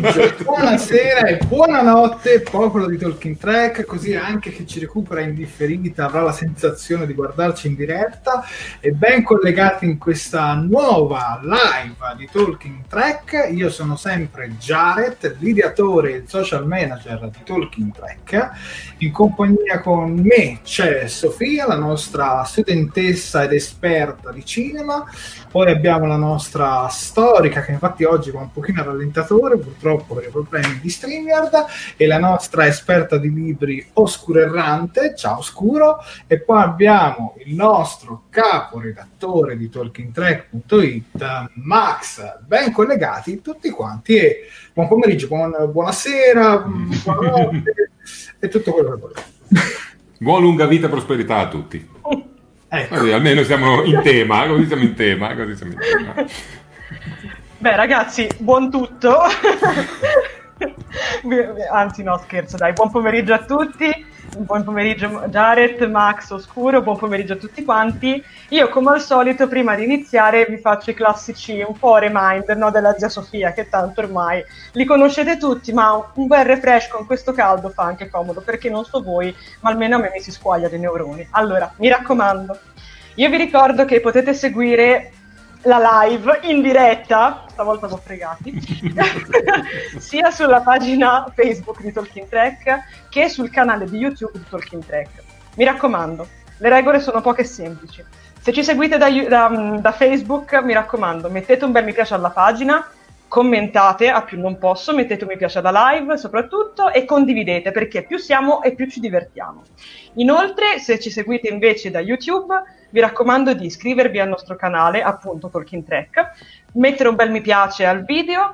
Pomeriggio, buonasera e buonanotte, popolo di Talking Track, così anche chi ci recupera in differita avrà la sensazione di guardarci in diretta. E ben collegati in questa nuova live di Talking Track. Io sono sempre Jared, l'ideatore e il social manager di Talking Track. In compagnia con me c'è Sofia, la nostra studentessa ed esperta di cinema, poi abbiamo la nostra storica che infatti oggi va un pochino rallentatore purtroppo per i problemi di StreamYard e la nostra esperta di libri Oscuro Errante, ciao Oscuro e poi abbiamo il nostro capo redattore di talkingtrack.it Max, ben collegati tutti quanti e buon pomeriggio, buon, buonasera, buonanotte e tutto quello che volete. Buona lunga vita e prosperità a tutti. Ecco. Così, almeno siamo in tema, così siamo in tema, così siamo in tema. Beh, ragazzi, buon tutto. Anzi, no, scherzo, dai. Buon pomeriggio a tutti. Buon pomeriggio Jared, Max, Oscuro, buon pomeriggio a tutti quanti. Io, come al solito, prima di iniziare vi faccio i classici un po' reminder no, della zia Sofia, che tanto ormai li conoscete tutti, ma un bel refresh con questo caldo fa anche comodo, perché non so voi, ma almeno a me mi si squaglia dei neuroni. Allora, mi raccomando, io vi ricordo che potete seguire la live in diretta, stavolta sono fregati, sia sulla pagina Facebook di Talking Track che sul canale di YouTube di Talking Track. Mi raccomando, le regole sono poche e semplici. Se ci seguite da, da, da Facebook, mi raccomando, mettete un bel mi piace alla pagina, commentate a più non posso, mettete un mi piace alla live soprattutto e condividete perché più siamo e più ci divertiamo. Inoltre, se ci seguite invece da YouTube, vi raccomando di iscrivervi al nostro canale, appunto Talking Track, mettere un bel mi piace al video,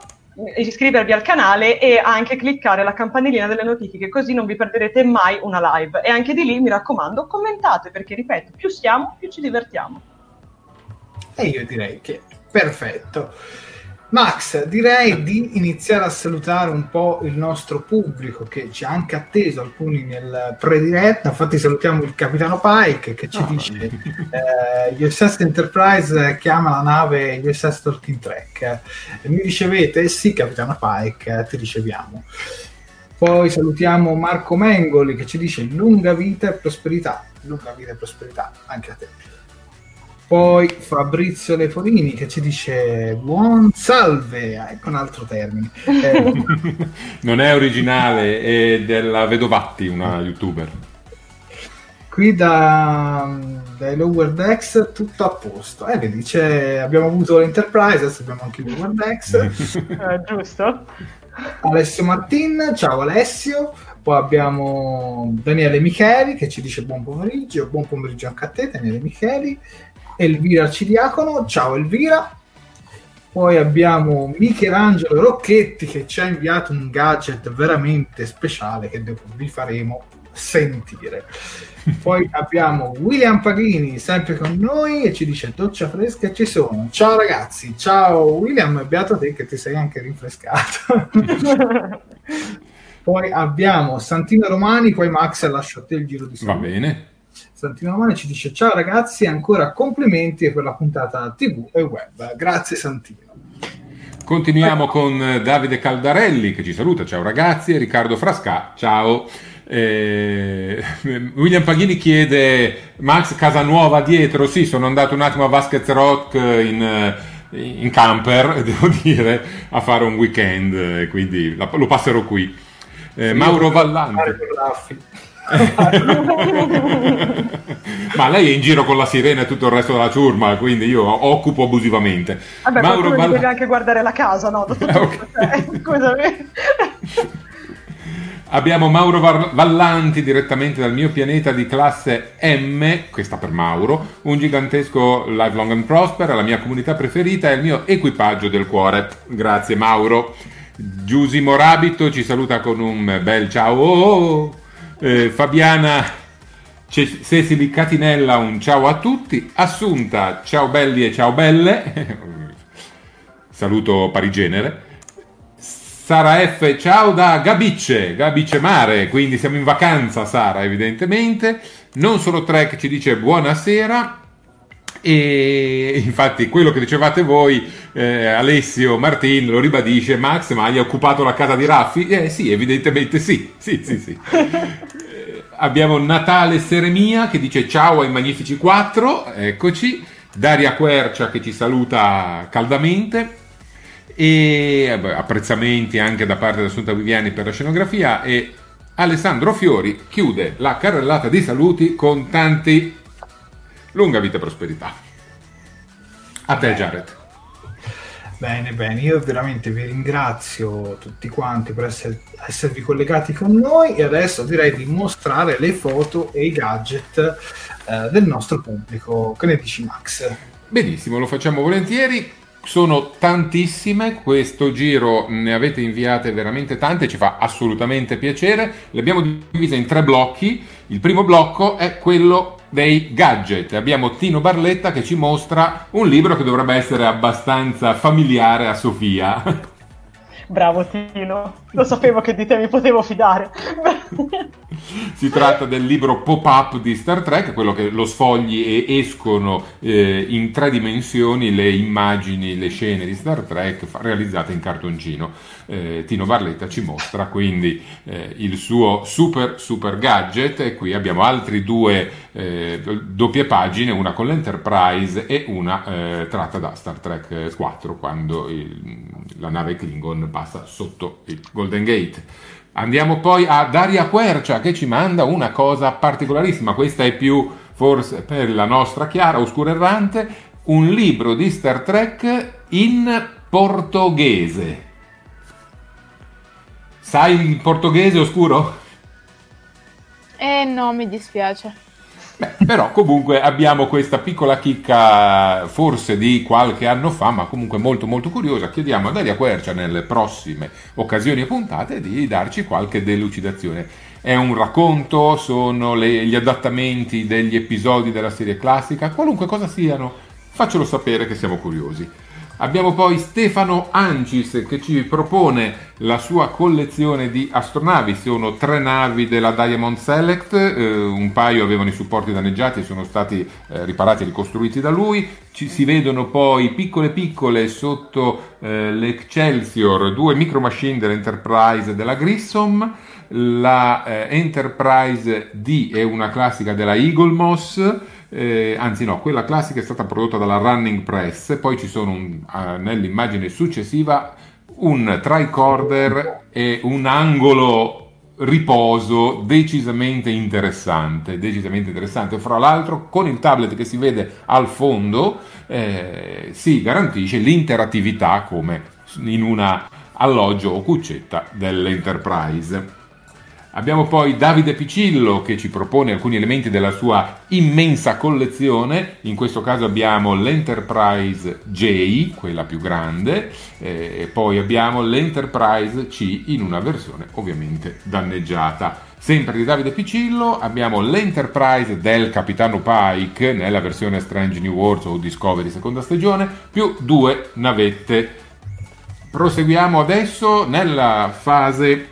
iscrivervi al canale e anche cliccare la campanellina delle notifiche, così non vi perderete mai una live. E anche di lì, mi raccomando, commentate perché, ripeto, più siamo, più ci divertiamo. E io direi che perfetto. Max, direi di iniziare a salutare un po' il nostro pubblico che ci ha anche atteso alcuni nel prediretta. Infatti, salutiamo il capitano Pike che ci oh. dice: eh, USS Enterprise chiama la nave USS Talking Track. Mi ricevete? Sì, capitano Pike, ti riceviamo. Poi salutiamo Marco Mengoli che ci dice lunga vita e prosperità. Lunga vita e prosperità anche a te. Poi Fabrizio Leforini che ci dice buon salve, ecco un altro termine. Eh, non è originale, è della Vedovatti, una youtuber. Qui da, dai Lower Decks tutto a posto. Eh, vedi, abbiamo avuto l'Enterprise, adesso abbiamo anche il Lower Decks. eh, giusto. Alessio Martin, ciao Alessio. Poi abbiamo Daniele Micheli che ci dice buon pomeriggio, buon pomeriggio anche a te Daniele Micheli. Elvira Ciriacono, ciao Elvira. Poi abbiamo Michelangelo Rocchetti che ci ha inviato un gadget veramente speciale che dopo vi faremo sentire. Poi abbiamo William Paghini sempre con noi e ci dice doccia fresca ci sono. Ciao ragazzi, ciao William, beato te che ti sei anche rinfrescato. poi abbiamo Santino Romani, poi Max lascio a te il giro di Va bene. Santino Romani ci dice ciao ragazzi, ancora complimenti per la puntata TV e web. Grazie Santino. Continuiamo con Davide Caldarelli che ci saluta, ciao ragazzi, e Riccardo Frasca, ciao. Eh, William Paghini chiede Max Casanuova dietro, sì sono andato un attimo a Vasquez Rock in, in camper, devo dire, a fare un weekend, quindi lo passerò qui. Eh, Mauro Vallante. Ma lei è in giro con la sirena e tutto il resto della ciurma, quindi io occupo abusivamente. Vabbè, Mauro Ball... deve anche guardare la casa, no? okay. Eh, scusami. Abbiamo Mauro Vallanti direttamente dal mio pianeta di classe M, questa per Mauro, un gigantesco live long and prosper, la mia comunità preferita e il mio equipaggio del cuore. Grazie Mauro. Giusy Morabito ci saluta con un bel ciao. Eh, Fabiana Cecili Catinella, un ciao a tutti. Assunta, ciao belli e ciao belle. Saluto parigenere. Sara F, ciao da Gabicce, Gabicce Mare, quindi siamo in vacanza Sara evidentemente. Non solo Trek ci dice buonasera, e infatti quello che dicevate voi, eh, Alessio Martin lo ribadisce, Max, ma hai occupato la casa di Raffi? Eh sì, evidentemente sì, sì, sì, sì. eh, abbiamo Natale Seremia che dice ciao ai Magnifici 4, eccoci, Daria Quercia che ci saluta caldamente e beh, apprezzamenti anche da parte di Assunta Viviani per la scenografia e Alessandro Fiori chiude la carrellata di saluti con tanti Lunga vita e prosperità. A te, Jared. Bene, bene, io veramente vi ringrazio tutti quanti per essere, esservi collegati con noi e adesso direi di mostrare le foto e i gadget eh, del nostro pubblico. Che ne dici Max? Benissimo, lo facciamo volentieri. Sono tantissime, questo giro ne avete inviate veramente tante, ci fa assolutamente piacere. Le abbiamo divise in tre blocchi. Il primo blocco è quello dei gadget. Abbiamo Tino Barletta che ci mostra un libro che dovrebbe essere abbastanza familiare a Sofia. Bravo Tino, lo sapevo che di te mi potevo fidare. si tratta del libro pop-up di Star Trek, quello che lo sfogli e escono eh, in tre dimensioni le immagini, le scene di Star Trek realizzate in cartoncino. Eh, Tino Barletta ci mostra quindi eh, il suo super super gadget e qui abbiamo altri due eh, doppie pagine, una con l'Enterprise e una eh, tratta da Star Trek 4 quando il, la nave Klingon passa sotto il Golden Gate. Andiamo poi a Daria Quercia che ci manda una cosa particolarissima, questa è più forse per la nostra Chiara Oscura Errante, un libro di Star Trek in portoghese. Sai il portoghese oscuro? Eh no, mi dispiace. Beh, però comunque abbiamo questa piccola chicca forse di qualche anno fa, ma comunque molto molto curiosa. Chiediamo a Daria Quercia nelle prossime occasioni e puntate di darci qualche delucidazione. È un racconto, sono le, gli adattamenti degli episodi della serie classica, qualunque cosa siano, faccelo sapere che siamo curiosi. Abbiamo poi Stefano Ancis che ci propone la sua collezione di astronavi. Sono tre navi della Diamond Select, eh, un paio avevano i supporti danneggiati e sono stati eh, riparati e ricostruiti da lui. Ci si vedono poi piccole piccole sotto eh, l'Excelsior, due micro machine dell'Enterprise della Grissom. La eh, Enterprise D è una classica della Eagle Moss eh, anzi no, quella classica è stata prodotta dalla Running Press, poi ci sono un, uh, nell'immagine successiva un tricorder e un angolo riposo decisamente interessante, decisamente interessante. Fra l'altro con il tablet che si vede al fondo eh, si garantisce l'interattività come in una alloggio o cuccetta dell'Enterprise. Abbiamo poi Davide Picillo che ci propone alcuni elementi della sua immensa collezione, in questo caso abbiamo l'Enterprise J, quella più grande, eh, e poi abbiamo l'Enterprise C in una versione ovviamente danneggiata. Sempre di Davide Picillo abbiamo l'Enterprise del Capitano Pike nella versione Strange New Worlds o Discovery seconda stagione, più due navette. Proseguiamo adesso nella fase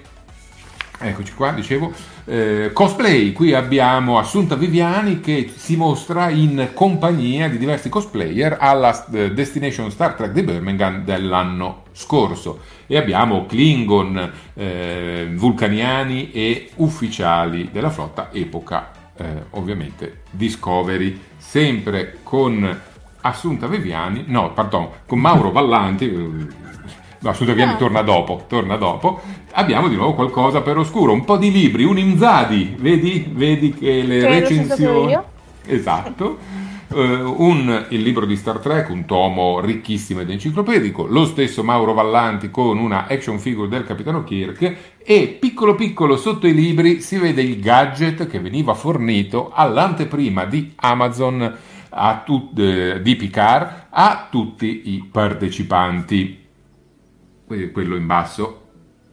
Eccoci qua, dicevo, eh, cosplay, qui abbiamo Assunta Viviani che si mostra in compagnia di diversi cosplayer alla eh, Destination Star Trek di Birmingham dell'anno scorso. E abbiamo Klingon, eh, vulcaniani e ufficiali della flotta epoca eh, ovviamente Discovery, sempre con Assunta Viviani, no, pardon, con Mauro Vallanti, eh, No, Assunta Viani no. torna dopo, torna dopo. Abbiamo di nuovo qualcosa per oscuro, un po' di libri, un Inzadi, vedi, vedi che le che recensioni... Esatto. Uh, un, il libro di Star Trek, un tomo ricchissimo ed enciclopedico, lo stesso Mauro Vallanti con una action figure del capitano Kirk e piccolo piccolo sotto i libri si vede il gadget che veniva fornito all'anteprima di Amazon tut, eh, di Picard a tutti i partecipanti quello in basso.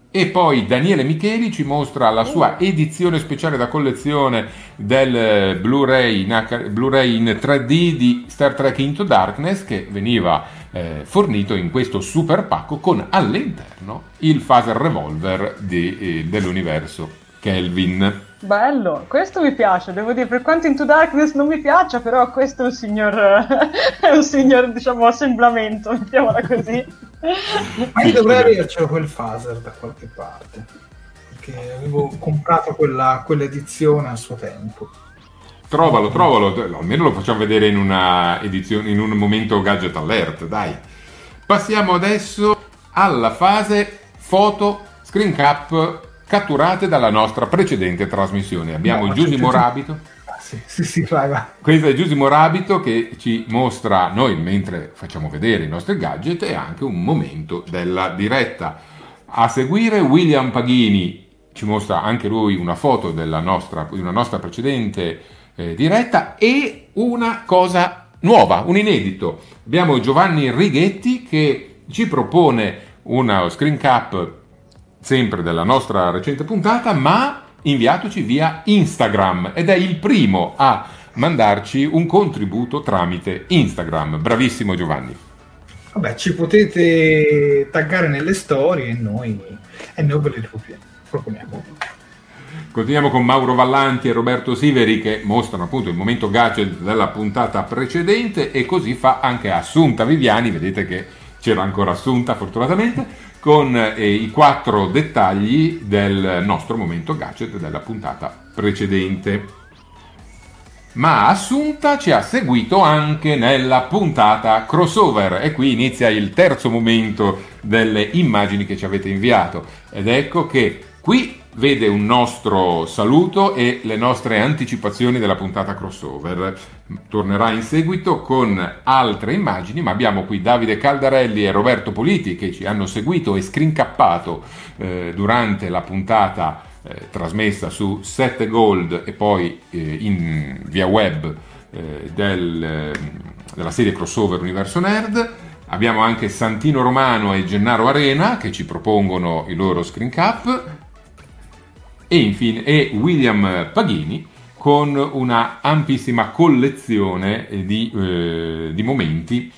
E poi Daniele Micheli ci mostra la sua edizione speciale da collezione del Blu-ray in, Blu-ray in 3D di Star Trek Into Darkness che veniva eh, fornito in questo super pacco con all'interno il phaser revolver di, eh, dell'universo Kelvin. Bello, questo mi piace, devo dire, per quanto Into Darkness non mi piaccia, però questo è un signor, è un signor diciamo, assemblamento, mettiamola così. Ma io dovrei avercelo quel phaser da qualche parte, perché avevo comprato quella, quell'edizione a suo tempo. Trovalo, trovalo, almeno lo facciamo vedere in, una edizione, in un momento gadget alert, dai. Passiamo adesso alla fase foto screen cap catturate dalla nostra precedente trasmissione. Abbiamo no, Giusimo Rabito. Ah, sì, sì, sì, vai, vai. Questo è Giusimo Rabito che ci mostra noi mentre facciamo vedere i nostri gadget e anche un momento della diretta. A seguire William Paghini ci mostra anche lui una foto della nostra, di una nostra precedente eh, diretta e una cosa nuova, un inedito. Abbiamo Giovanni Righetti che ci propone una screen cap sempre della nostra recente puntata, ma inviatoci via Instagram ed è il primo a mandarci un contributo tramite Instagram. Bravissimo Giovanni. Vabbè, ci potete taggare nelle storie e noi, e noi ve le proponiamo. Continuiamo con Mauro Vallanti e Roberto Siveri che mostrano appunto il momento gadget della puntata precedente e così fa anche Assunta Viviani, vedete che c'era ancora Assunta fortunatamente con eh, i quattro dettagli del nostro momento gadget della puntata precedente. Ma Assunta ci ha seguito anche nella puntata crossover e qui inizia il terzo momento delle immagini che ci avete inviato ed ecco che qui vede un nostro saluto e le nostre anticipazioni della puntata crossover. Tornerà in seguito con altre immagini, ma abbiamo qui Davide Caldarelli e Roberto Politi che ci hanno seguito e scrincappato eh, durante la puntata eh, trasmessa su 7 Gold e poi eh, in, via web eh, del, eh, della serie crossover Universo Nerd. Abbiamo anche Santino Romano e Gennaro Arena che ci propongono i loro screen cap e infine e William Paghini con una ampissima collezione di, eh, di momenti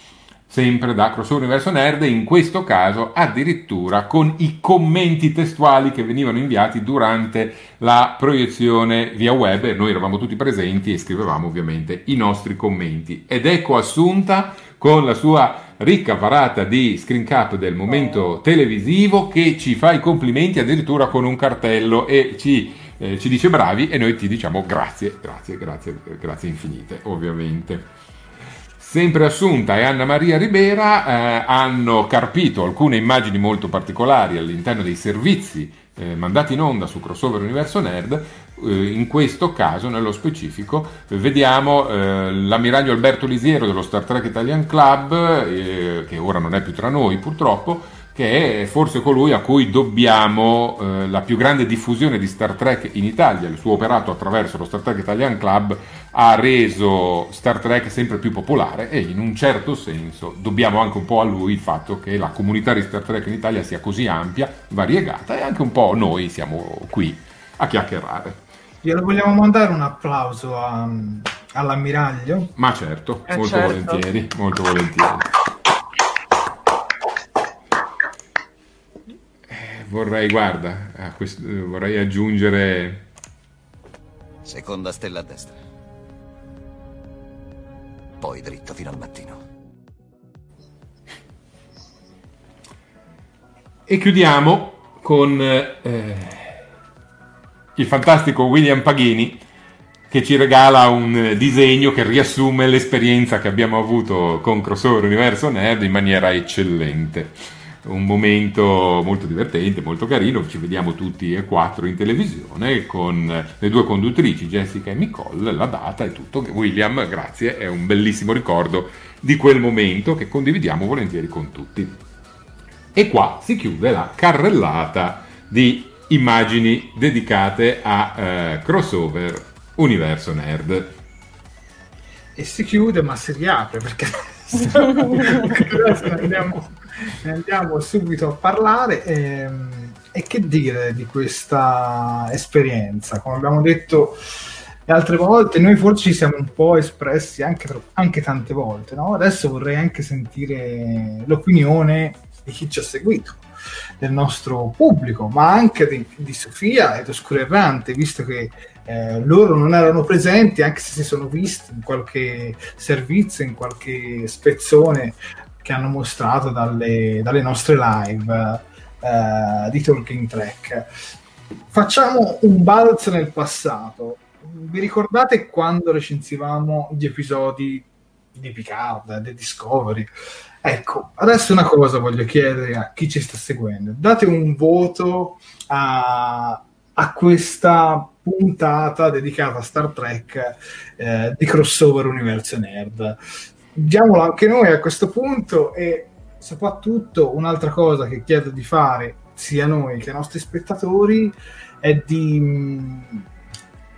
sempre da Crossover Universo Nerd, in questo caso addirittura con i commenti testuali che venivano inviati durante la proiezione via web noi eravamo tutti presenti e scrivevamo ovviamente i nostri commenti. Ed ecco Assunta con la sua ricca parata di screen cap del momento televisivo che ci fa i complimenti addirittura con un cartello e ci, eh, ci dice bravi e noi ti diciamo grazie, grazie, grazie, grazie infinite ovviamente. Sempre Assunta e Anna Maria Ribera eh, hanno carpito alcune immagini molto particolari all'interno dei servizi eh, mandati in onda su Crossover Universo Nerd. Eh, in questo caso, nello specifico, vediamo eh, l'ammiraglio Alberto Lisiero dello Star Trek Italian Club, eh, che ora non è più tra noi purtroppo, che è forse colui a cui dobbiamo eh, la più grande diffusione di Star Trek in Italia. Il suo operato attraverso lo Star Trek Italian Club ha reso Star Trek sempre più popolare e in un certo senso dobbiamo anche un po' a lui il fatto che la comunità di Star Trek in Italia sia così ampia, variegata e anche un po' noi siamo qui a chiacchierare. Glielo vogliamo mandare un applauso a, all'ammiraglio? Ma certo, Eh, molto certo. volentieri, molto volentieri. Eh, Vorrei, guarda, a questo- vorrei aggiungere Seconda stella a destra. Poi dritto fino al mattino. E chiudiamo con eh, il fantastico William Paghini che ci regala un disegno che riassume l'esperienza che abbiamo avuto con Crossover Universo Nerd in maniera eccellente. Un momento molto divertente, molto carino, ci vediamo tutti e quattro in televisione con le due conduttrici Jessica e Nicole, la data e tutto. William, grazie, è un bellissimo ricordo di quel momento che condividiamo volentieri con tutti. E qua si chiude la carrellata di immagini dedicate a eh, crossover universo nerd. E si chiude ma si riapre perché ne andiamo, ne andiamo subito a parlare. ehm, E, che dire di questa esperienza? Come abbiamo detto altre volte, noi forse ci siamo un po' espressi anche, anche tante volte. no? Adesso vorrei anche sentire l'opinione di chi ci ha seguito, del nostro pubblico, ma anche di, di Sofia ed Oscuro Errante, visto che eh, loro non erano presenti, anche se si sono visti in qualche servizio, in qualche spezzone che hanno mostrato dalle, dalle nostre live eh, di Talking Track. Facciamo un balzo nel passato. Vi ricordate quando recensivamo gli episodi di Picard, di Discovery? Ecco, adesso una cosa voglio chiedere a chi ci sta seguendo. Date un voto a, a questa puntata dedicata a Star Trek eh, di crossover universo nerd. Diamolo anche noi a questo punto e soprattutto un'altra cosa che chiedo di fare sia noi che ai nostri spettatori è di mh,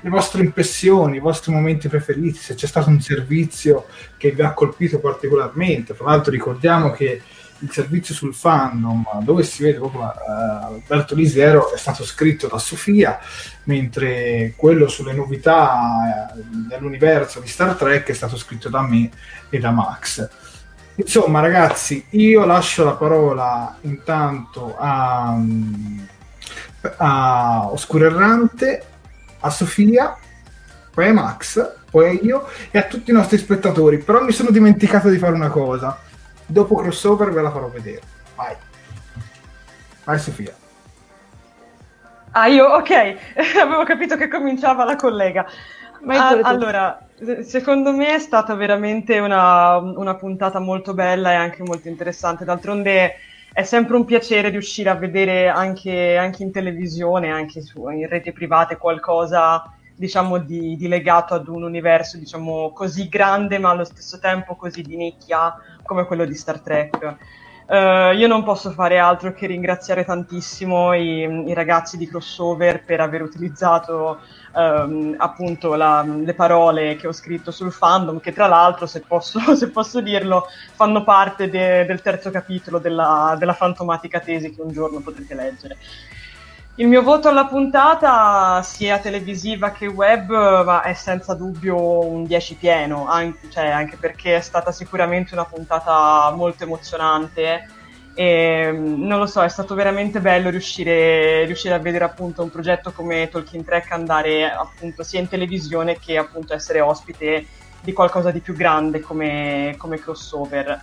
le vostre impressioni, i vostri momenti preferiti, se c'è stato un servizio che vi ha colpito particolarmente. Tra l'altro ricordiamo che il servizio sul fandom, dove si vede proprio eh, Alberto Lisiero, è stato scritto da Sofia, mentre quello sulle novità eh, dell'universo di Star Trek è stato scritto da me e da Max. Insomma, ragazzi, io lascio la parola intanto a, a Oscuro Errante, a Sofia, poi a Max, poi a io e a tutti i nostri spettatori. Però mi sono dimenticato di fare una cosa. Dopo crossover ve la farò vedere. Vai. Vai Sofia. Ah, io, ok, avevo capito che cominciava la collega. Ah, allora, secondo me è stata veramente una, una puntata molto bella e anche molto interessante. D'altronde è sempre un piacere riuscire a vedere anche, anche in televisione, anche su, in reti private qualcosa diciamo di, di, legato ad un universo diciamo così grande ma allo stesso tempo così di nicchia come quello di Star Trek. Uh, io non posso fare altro che ringraziare tantissimo i, i ragazzi di Crossover per aver utilizzato um, appunto la, le parole che ho scritto sul fandom, che tra l'altro, se posso, se posso dirlo, fanno parte de, del terzo capitolo della, della fantomatica tesi che un giorno potrete leggere. Il mio voto alla puntata, sia televisiva che web, è senza dubbio un 10 pieno, anche, cioè, anche perché è stata sicuramente una puntata molto emozionante e non lo so, è stato veramente bello riuscire, riuscire, a vedere appunto un progetto come Talking Track andare appunto sia in televisione che appunto essere ospite di qualcosa di più grande come, come crossover.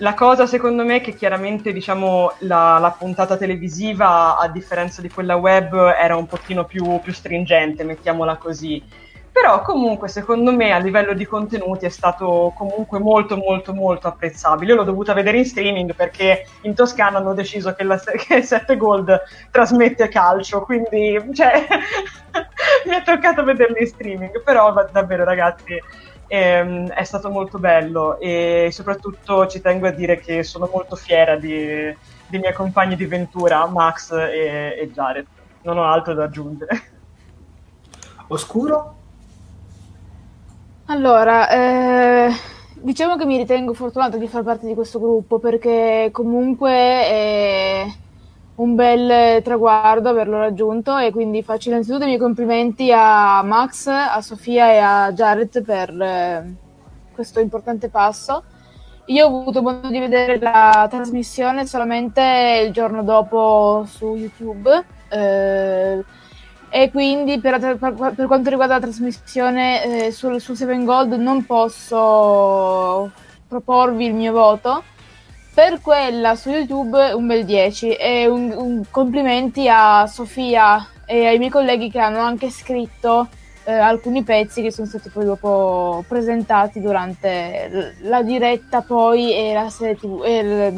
La cosa secondo me è che chiaramente diciamo, la, la, puntata televisiva, a differenza di quella web, era un pochino più, più, stringente, mettiamola così. Però comunque secondo me a livello di contenuti è stato comunque molto molto molto apprezzabile. Io l'ho dovuta vedere in streaming perché in Toscana hanno deciso che, la, che 7 Gold trasmette calcio, quindi cioè, mi è toccato vederlo in streaming. Però davvero ragazzi ehm, è stato molto bello e soprattutto ci tengo a dire che sono molto fiera di, dei miei compagni di ventura, Max e, e Jared. Non ho altro da aggiungere. Oscuro? Allora, eh, diciamo che mi ritengo fortunata di far parte di questo gruppo perché comunque è un bel traguardo averlo raggiunto e quindi faccio innanzitutto i miei complimenti a Max, a Sofia e a Jared per eh, questo importante passo. Io ho avuto modo di vedere la trasmissione solamente il giorno dopo su YouTube eh, e quindi per, per, per, quanto riguarda la trasmissione eh, sul, su Seven Gold non posso proporvi il mio voto per quella su YouTube un bel 10 e un, un complimenti a Sofia e ai miei colleghi che hanno anche scritto eh, alcuni pezzi che sono stati poi dopo presentati durante la diretta poi e, la serie TV, e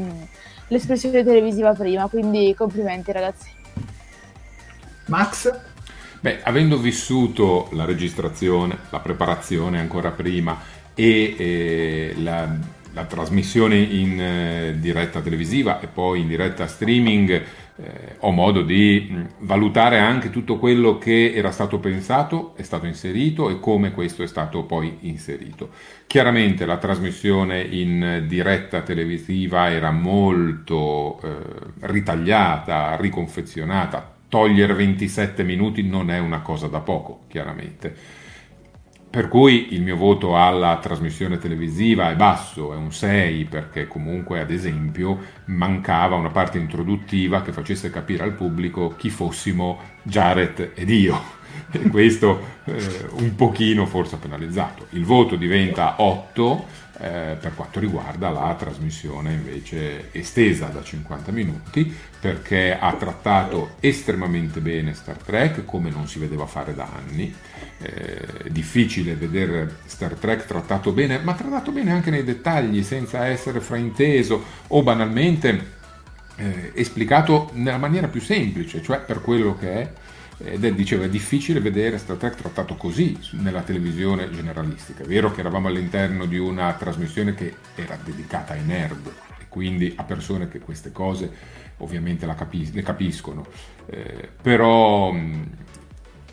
l'espressione televisiva prima, quindi complimenti ragazzi. Max? Beh, avendo vissuto la registrazione, la preparazione ancora prima e eh, la la trasmissione in eh, diretta televisiva e poi in diretta streaming eh, ho modo di mh, valutare anche tutto quello che era stato pensato, è stato inserito e come questo è stato poi inserito. Chiaramente la trasmissione in diretta televisiva era molto eh, ritagliata, riconfezionata, togliere 27 minuti non è una cosa da poco, chiaramente per cui il mio voto alla trasmissione televisiva è basso, è un 6, perché comunque ad esempio mancava una parte introduttiva che facesse capire al pubblico chi fossimo Jared ed io. E questo eh, un pochino forse ha penalizzato. Il voto diventa 8 eh, per quanto riguarda la trasmissione invece estesa da 50 minuti perché ha trattato estremamente bene Star Trek come non si vedeva fare da anni. Eh, difficile vedere Star Trek trattato bene, ma trattato bene anche nei dettagli senza essere frainteso o banalmente eh, esplicato nella maniera più semplice, cioè per quello che è ed è, diceva è difficile vedere Star Trek trattato così nella televisione generalistica. È vero che eravamo all'interno di una trasmissione che era dedicata ai nerd e quindi a persone che queste cose ovviamente capis- le capiscono, eh, però mh,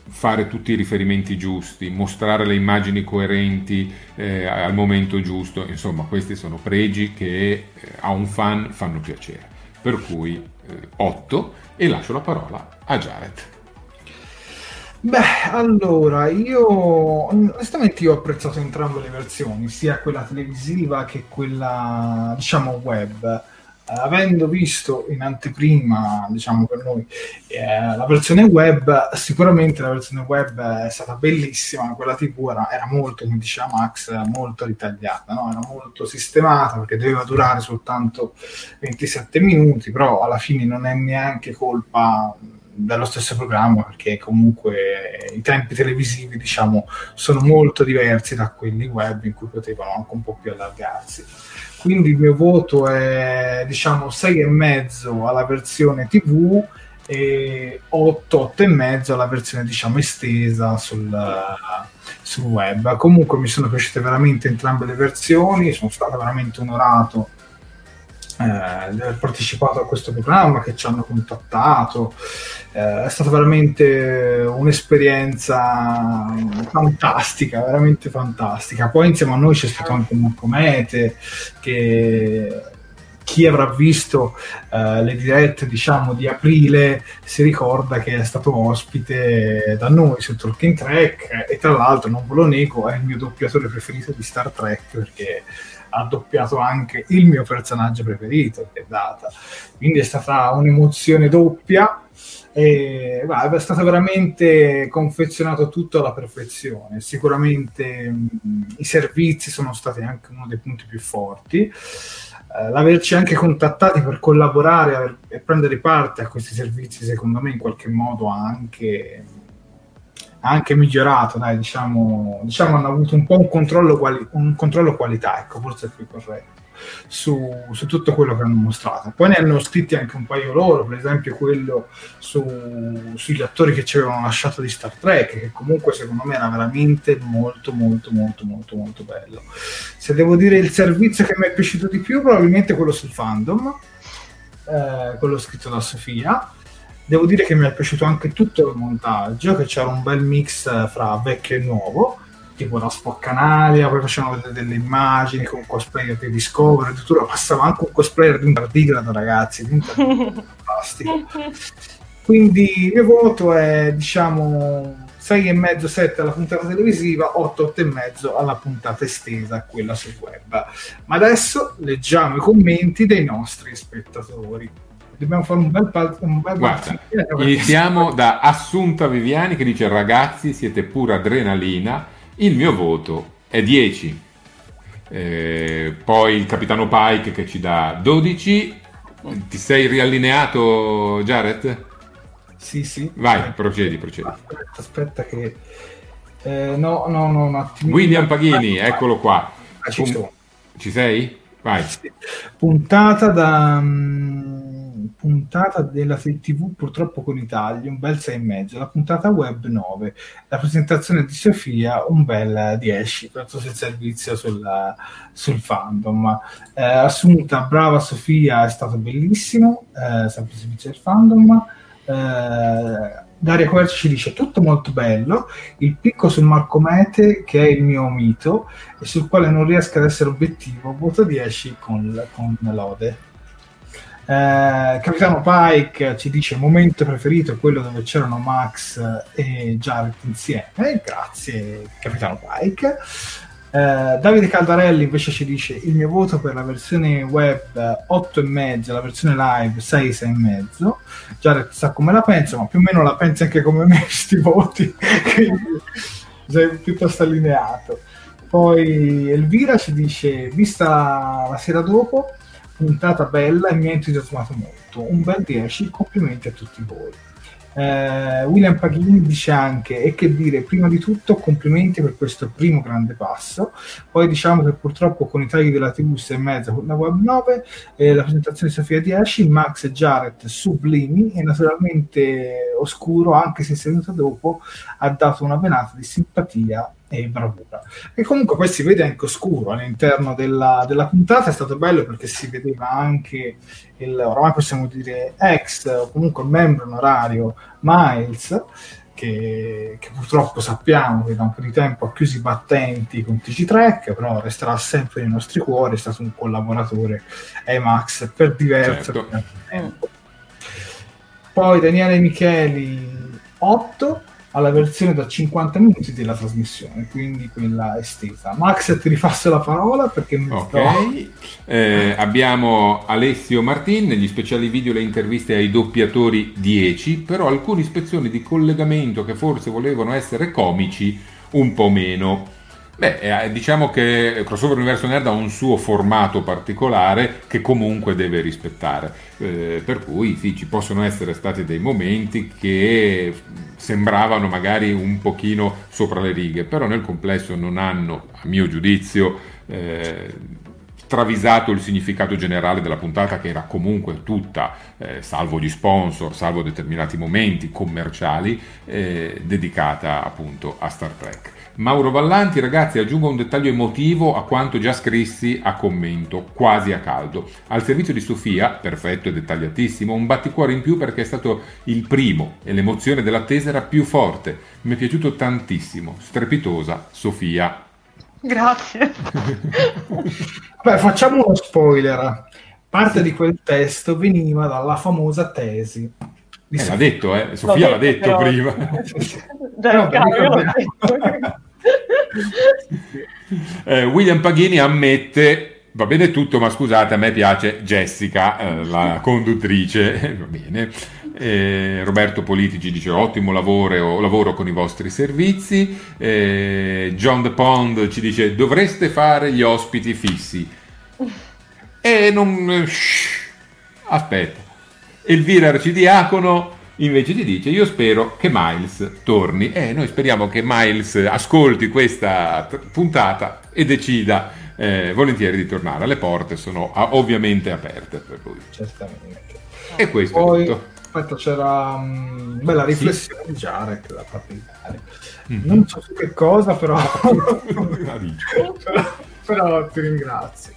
fare tutti i riferimenti giusti, mostrare le immagini coerenti eh, al momento giusto, insomma questi sono pregi che eh, a un fan fanno piacere. Per cui 8 eh, e lascio la parola a Jared. Beh, allora, io onestamente io ho apprezzato entrambe le versioni, sia quella televisiva che quella, diciamo, web. Eh, avendo visto in anteprima, diciamo per noi, eh, la versione web, sicuramente la versione web è stata bellissima, quella TV era, era molto, come diceva Max, molto ritagliata, no? era molto sistemata perché doveva durare soltanto 27 minuti, però alla fine non è neanche colpa dallo stesso programma perché comunque i tempi televisivi diciamo sono molto diversi da quelli web in cui potevano anche un po' più allargarsi quindi il mio voto è diciamo 6,5 alla versione TV e 8, 8,5 alla versione diciamo estesa sul, sul web. Comunque mi sono piaciute veramente entrambe le versioni, sono stato veramente onorato eh, partecipato a questo programma, che ci hanno contattato. Eh, è stata veramente un'esperienza fantastica, veramente fantastica. Poi insieme a noi c'è stato anche Marco Mete, che chi avrà visto uh, le dirette diciamo di aprile si ricorda che è stato ospite da noi su Talking Trek e tra l'altro non ve lo nego è il mio doppiatore preferito di Star Trek perché ha doppiato anche il mio personaggio preferito, che è Data. Quindi è stata un'emozione doppia e bah, è stato veramente confezionato tutto alla perfezione. Sicuramente mh, i servizi sono stati anche uno dei punti più forti. Eh, l'averci anche contattati per collaborare e prendere parte a questi servizi, secondo me, in qualche modo ha anche anche migliorato, dai, diciamo, diciamo hanno avuto un po' un controllo, quali- un controllo qualità, ecco, forse è più corretto, su, su, tutto quello che hanno mostrato. Poi ne hanno scritti anche un paio loro, per esempio quello su, sugli attori che ci avevano lasciato di Star Trek, che comunque secondo me era veramente molto, molto, molto, molto, molto bello. Se devo dire il servizio che mi è piaciuto di più, probabilmente quello sul fandom, eh, quello scritto da Sofia Devo dire che mi è piaciuto anche tutto il montaggio, che c'era un bel mix eh, fra vecchio e nuovo, tipo la Spoccanalia, poi facevano vedere delle immagini con cosplayer di Discovery, addirittura passava anche un cosplayer di un tardigrado, ragazzi, di un tardigrado fantastico. Quindi il mio voto è, diciamo, 6,5-7 alla puntata televisiva, 8-8,5 alla puntata estesa, quella sul web. Ma adesso leggiamo i commenti dei nostri spettatori dobbiamo fare un bel, pal- un bel Guarda, iniziamo da Assunta Viviani che dice ragazzi siete pura adrenalina il mio voto è 10 eh, poi il capitano Pike che ci dà 12 ti sei riallineato Jared? Sì, sì. Vai, procedi, procedi. Aspetta, aspetta che... Eh, no, no, no, un attimo. William Paghini, eccolo qua. Ah, ci, Com- ci sei? Vai. Puntata da... Um puntata della TV purtroppo con i tagli, un bel 6,5, la puntata web 9, la presentazione di Sofia un bel 10, penso sul servizio sulla, sul fandom. Eh, Assunta, brava Sofia, è stato bellissimo, eh, sempre il servizio del fandom. Eh, Daria Querci ci dice tutto molto bello, il picco sul Marco Mete che è il mio mito e sul quale non riesco ad essere obiettivo, voto 10 con, con lode. Eh, Capitano Pike ci dice il momento preferito è quello dove c'erano Max e Jared insieme. Eh, grazie, Capitano Pike. Eh, Davide Caldarelli invece ci dice il mio voto per la versione web 8,5, la versione live 6, 6,5. Jared sa come la pensa, ma più o meno la pensa anche come me questi voti, quindi sei piuttosto allineato. Poi Elvira ci dice, vista la sera dopo, puntata bella e mi ha entusiasmato molto. Un bel 10, complimenti a tutti voi. Eh, William Paghini dice anche, e che dire, prima di tutto complimenti per questo primo grande passo, poi diciamo che purtroppo con i tagli della TV 6 e mezza con la Web 9, eh, la presentazione di Sofia 10, Max e Jared sublimi e naturalmente oscuro, anche se venuto dopo, ha dato una venata di simpatia e bravura. E comunque poi si vede anche oscuro all'interno della, della puntata, è stato bello perché si vedeva anche il, ormai possiamo dire ex o comunque membro onorario Miles, che, che, purtroppo sappiamo che da un po' di tempo ha chiuso i battenti con TG Trek, però resterà sempre nei nostri cuori, è stato un collaboratore ai Max per diverso certo. tempo. Poi Daniele Micheli 8 alla versione da 50 minuti della trasmissione, quindi quella estesa. Max, ti rifasso la parola perché mi Ok, eh, abbiamo Alessio Martin, negli speciali video le interviste ai doppiatori 10, però alcune ispezioni di collegamento che forse volevano essere comici, un po' meno. Beh, eh, diciamo che Crossover Universo Nerd ha un suo formato particolare che comunque deve rispettare, eh, per cui sì, ci possono essere stati dei momenti che sembravano magari un pochino sopra le righe, però nel complesso non hanno, a mio giudizio, eh, travisato il significato generale della puntata che era comunque tutta, eh, salvo gli sponsor, salvo determinati momenti commerciali, eh, dedicata appunto a Star Trek. Mauro Vallanti, ragazzi, aggiungo un dettaglio emotivo a quanto già scrissi a commento, quasi a caldo. Al servizio di Sofia, perfetto e dettagliatissimo, un batticuore in più perché è stato il primo e l'emozione dell'attesa era più forte. Mi è piaciuto tantissimo. Strepitosa, Sofia. Grazie. Beh, facciamo uno spoiler. Parte di quel testo veniva dalla famosa tesi. Eh, l'ha detto, eh? Sofia l'ha detto però. prima. Già, No, cavolo, io l'ho detto. Eh, William Paghini ammette, va bene tutto, ma scusate, a me piace Jessica, eh, la conduttrice, va bene. Eh, Roberto Politici dice ottimo lavoro, lavoro con i vostri servizi. Eh, John De Pond ci dice dovreste fare gli ospiti fissi. E non... eh, shh, aspetta. Elvira Arcidiacono invece ti dice io spero che Miles torni e noi speriamo che Miles ascolti questa puntata e decida eh, volentieri di tornare. Le porte sono ah, ovviamente aperte per lui. Certamente. E questo Poi, è tutto. aspetta, c'era una bella riflessione di Jarek da parte di Dare. Mhm. Non so su che cosa, però... Però, però ti ringrazio.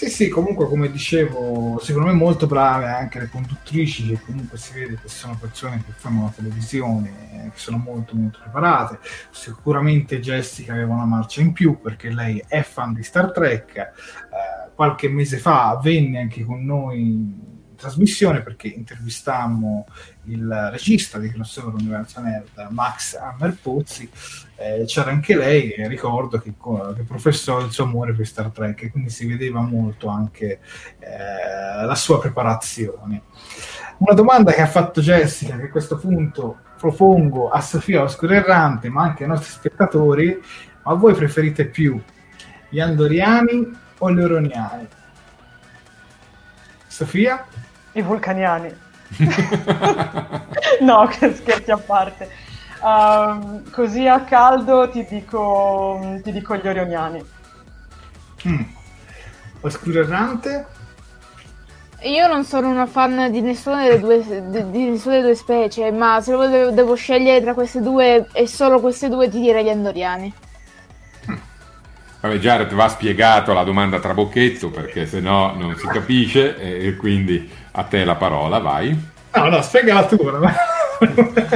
Sì, sì, comunque come dicevo, secondo me molto brave anche le conduttrici, che comunque si vede che sono persone che fanno la televisione, che sono molto molto preparate. Sicuramente Jessica aveva una marcia in più perché lei è fan di Star Trek. Eh, qualche mese fa venne anche con noi trasmissione perché intervistammo il regista di Crossover Universo Nerd, Max Hammerpozzi, eh, c'era anche lei e ricordo che, che professò il suo amore per Star Trek e quindi si vedeva molto anche eh, la sua preparazione. Una domanda che ha fatto Jessica, che a questo punto propongo a Sofia Oscuro Errante, ma anche ai nostri spettatori, ma voi preferite più gli andoriani o gli oroniani? Sofia? I vulcaniani. no, che scherzi a parte. Ehm, così a caldo ti dico, ti dico gli orioniani. Mm. Oscuro Errante? Io non sono una fan di nessuna delle due, di, di nessuna delle due specie, ma se devo, devo scegliere tra queste due e solo queste due ti direi gli andoriani. Vabbè, Jared va spiegato la domanda trabocchetto perché se no non si capisce e quindi a te la parola, vai. No, no, spiegala tu.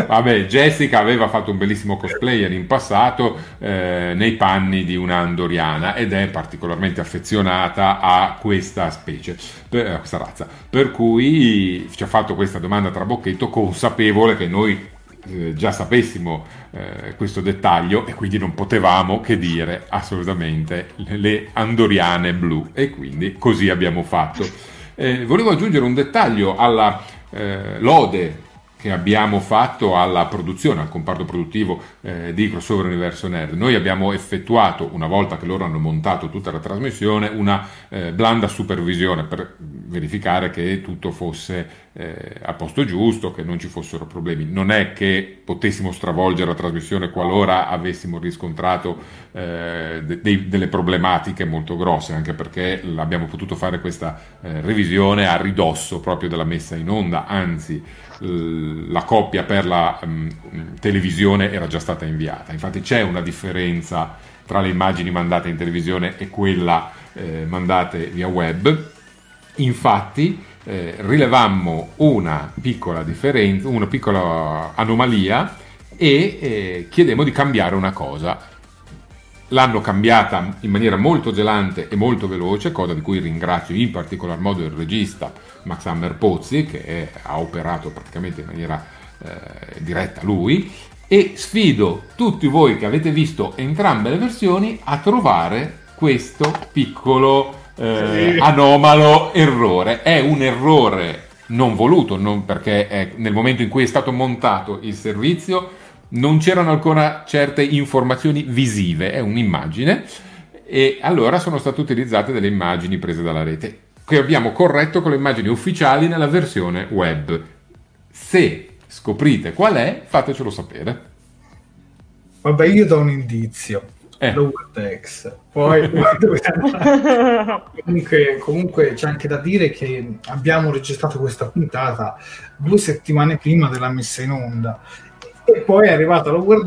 Vabbè, Jessica aveva fatto un bellissimo cosplayer in passato eh, nei panni di una andoriana ed è particolarmente affezionata a questa specie, per, a questa razza. Per cui ci ha fatto questa domanda a trabocchetto consapevole che noi eh, già sapessimo eh, questo dettaglio e quindi non potevamo che dire assolutamente le andoriane blu e quindi così abbiamo fatto. Eh, volevo aggiungere un dettaglio alla eh, lode che abbiamo fatto alla produzione, al comparto produttivo eh, di Crossover Universo Nerd. Noi abbiamo effettuato, una volta che loro hanno montato tutta la trasmissione, una eh, blanda supervisione per verificare che tutto fosse eh, a posto giusto, che non ci fossero problemi. Non è che potessimo stravolgere la trasmissione qualora avessimo riscontrato eh, de- dei- delle problematiche molto grosse, anche perché abbiamo potuto fare questa eh, revisione a ridosso proprio della messa in onda, anzi la coppia per la mm, televisione era già stata inviata. Infatti c'è una differenza tra le immagini mandate in televisione e quella eh, mandate via web. Infatti eh, rilevammo una piccola differenza, una piccola anomalia e eh, chiedemmo di cambiare una cosa. L'hanno cambiata in maniera molto gelante e molto veloce, cosa di cui ringrazio in particolar modo il regista Max Hammer Pozzi, che è- ha operato praticamente in maniera eh, diretta lui, e sfido tutti voi che avete visto entrambe le versioni a trovare questo piccolo eh, anomalo errore. È un errore non voluto, non perché è- nel momento in cui è stato montato il servizio non c'erano ancora certe informazioni visive, è un'immagine, e allora sono state utilizzate delle immagini prese dalla rete, che abbiamo corretto con le immagini ufficiali nella versione web. Se scoprite qual è, fatecelo sapere. Vabbè, io do un indizio. Eh. Lower Decks. Poi comunque, comunque c'è anche da dire che abbiamo registrato questa puntata due settimane prima della messa in onda. E poi è arrivata Lower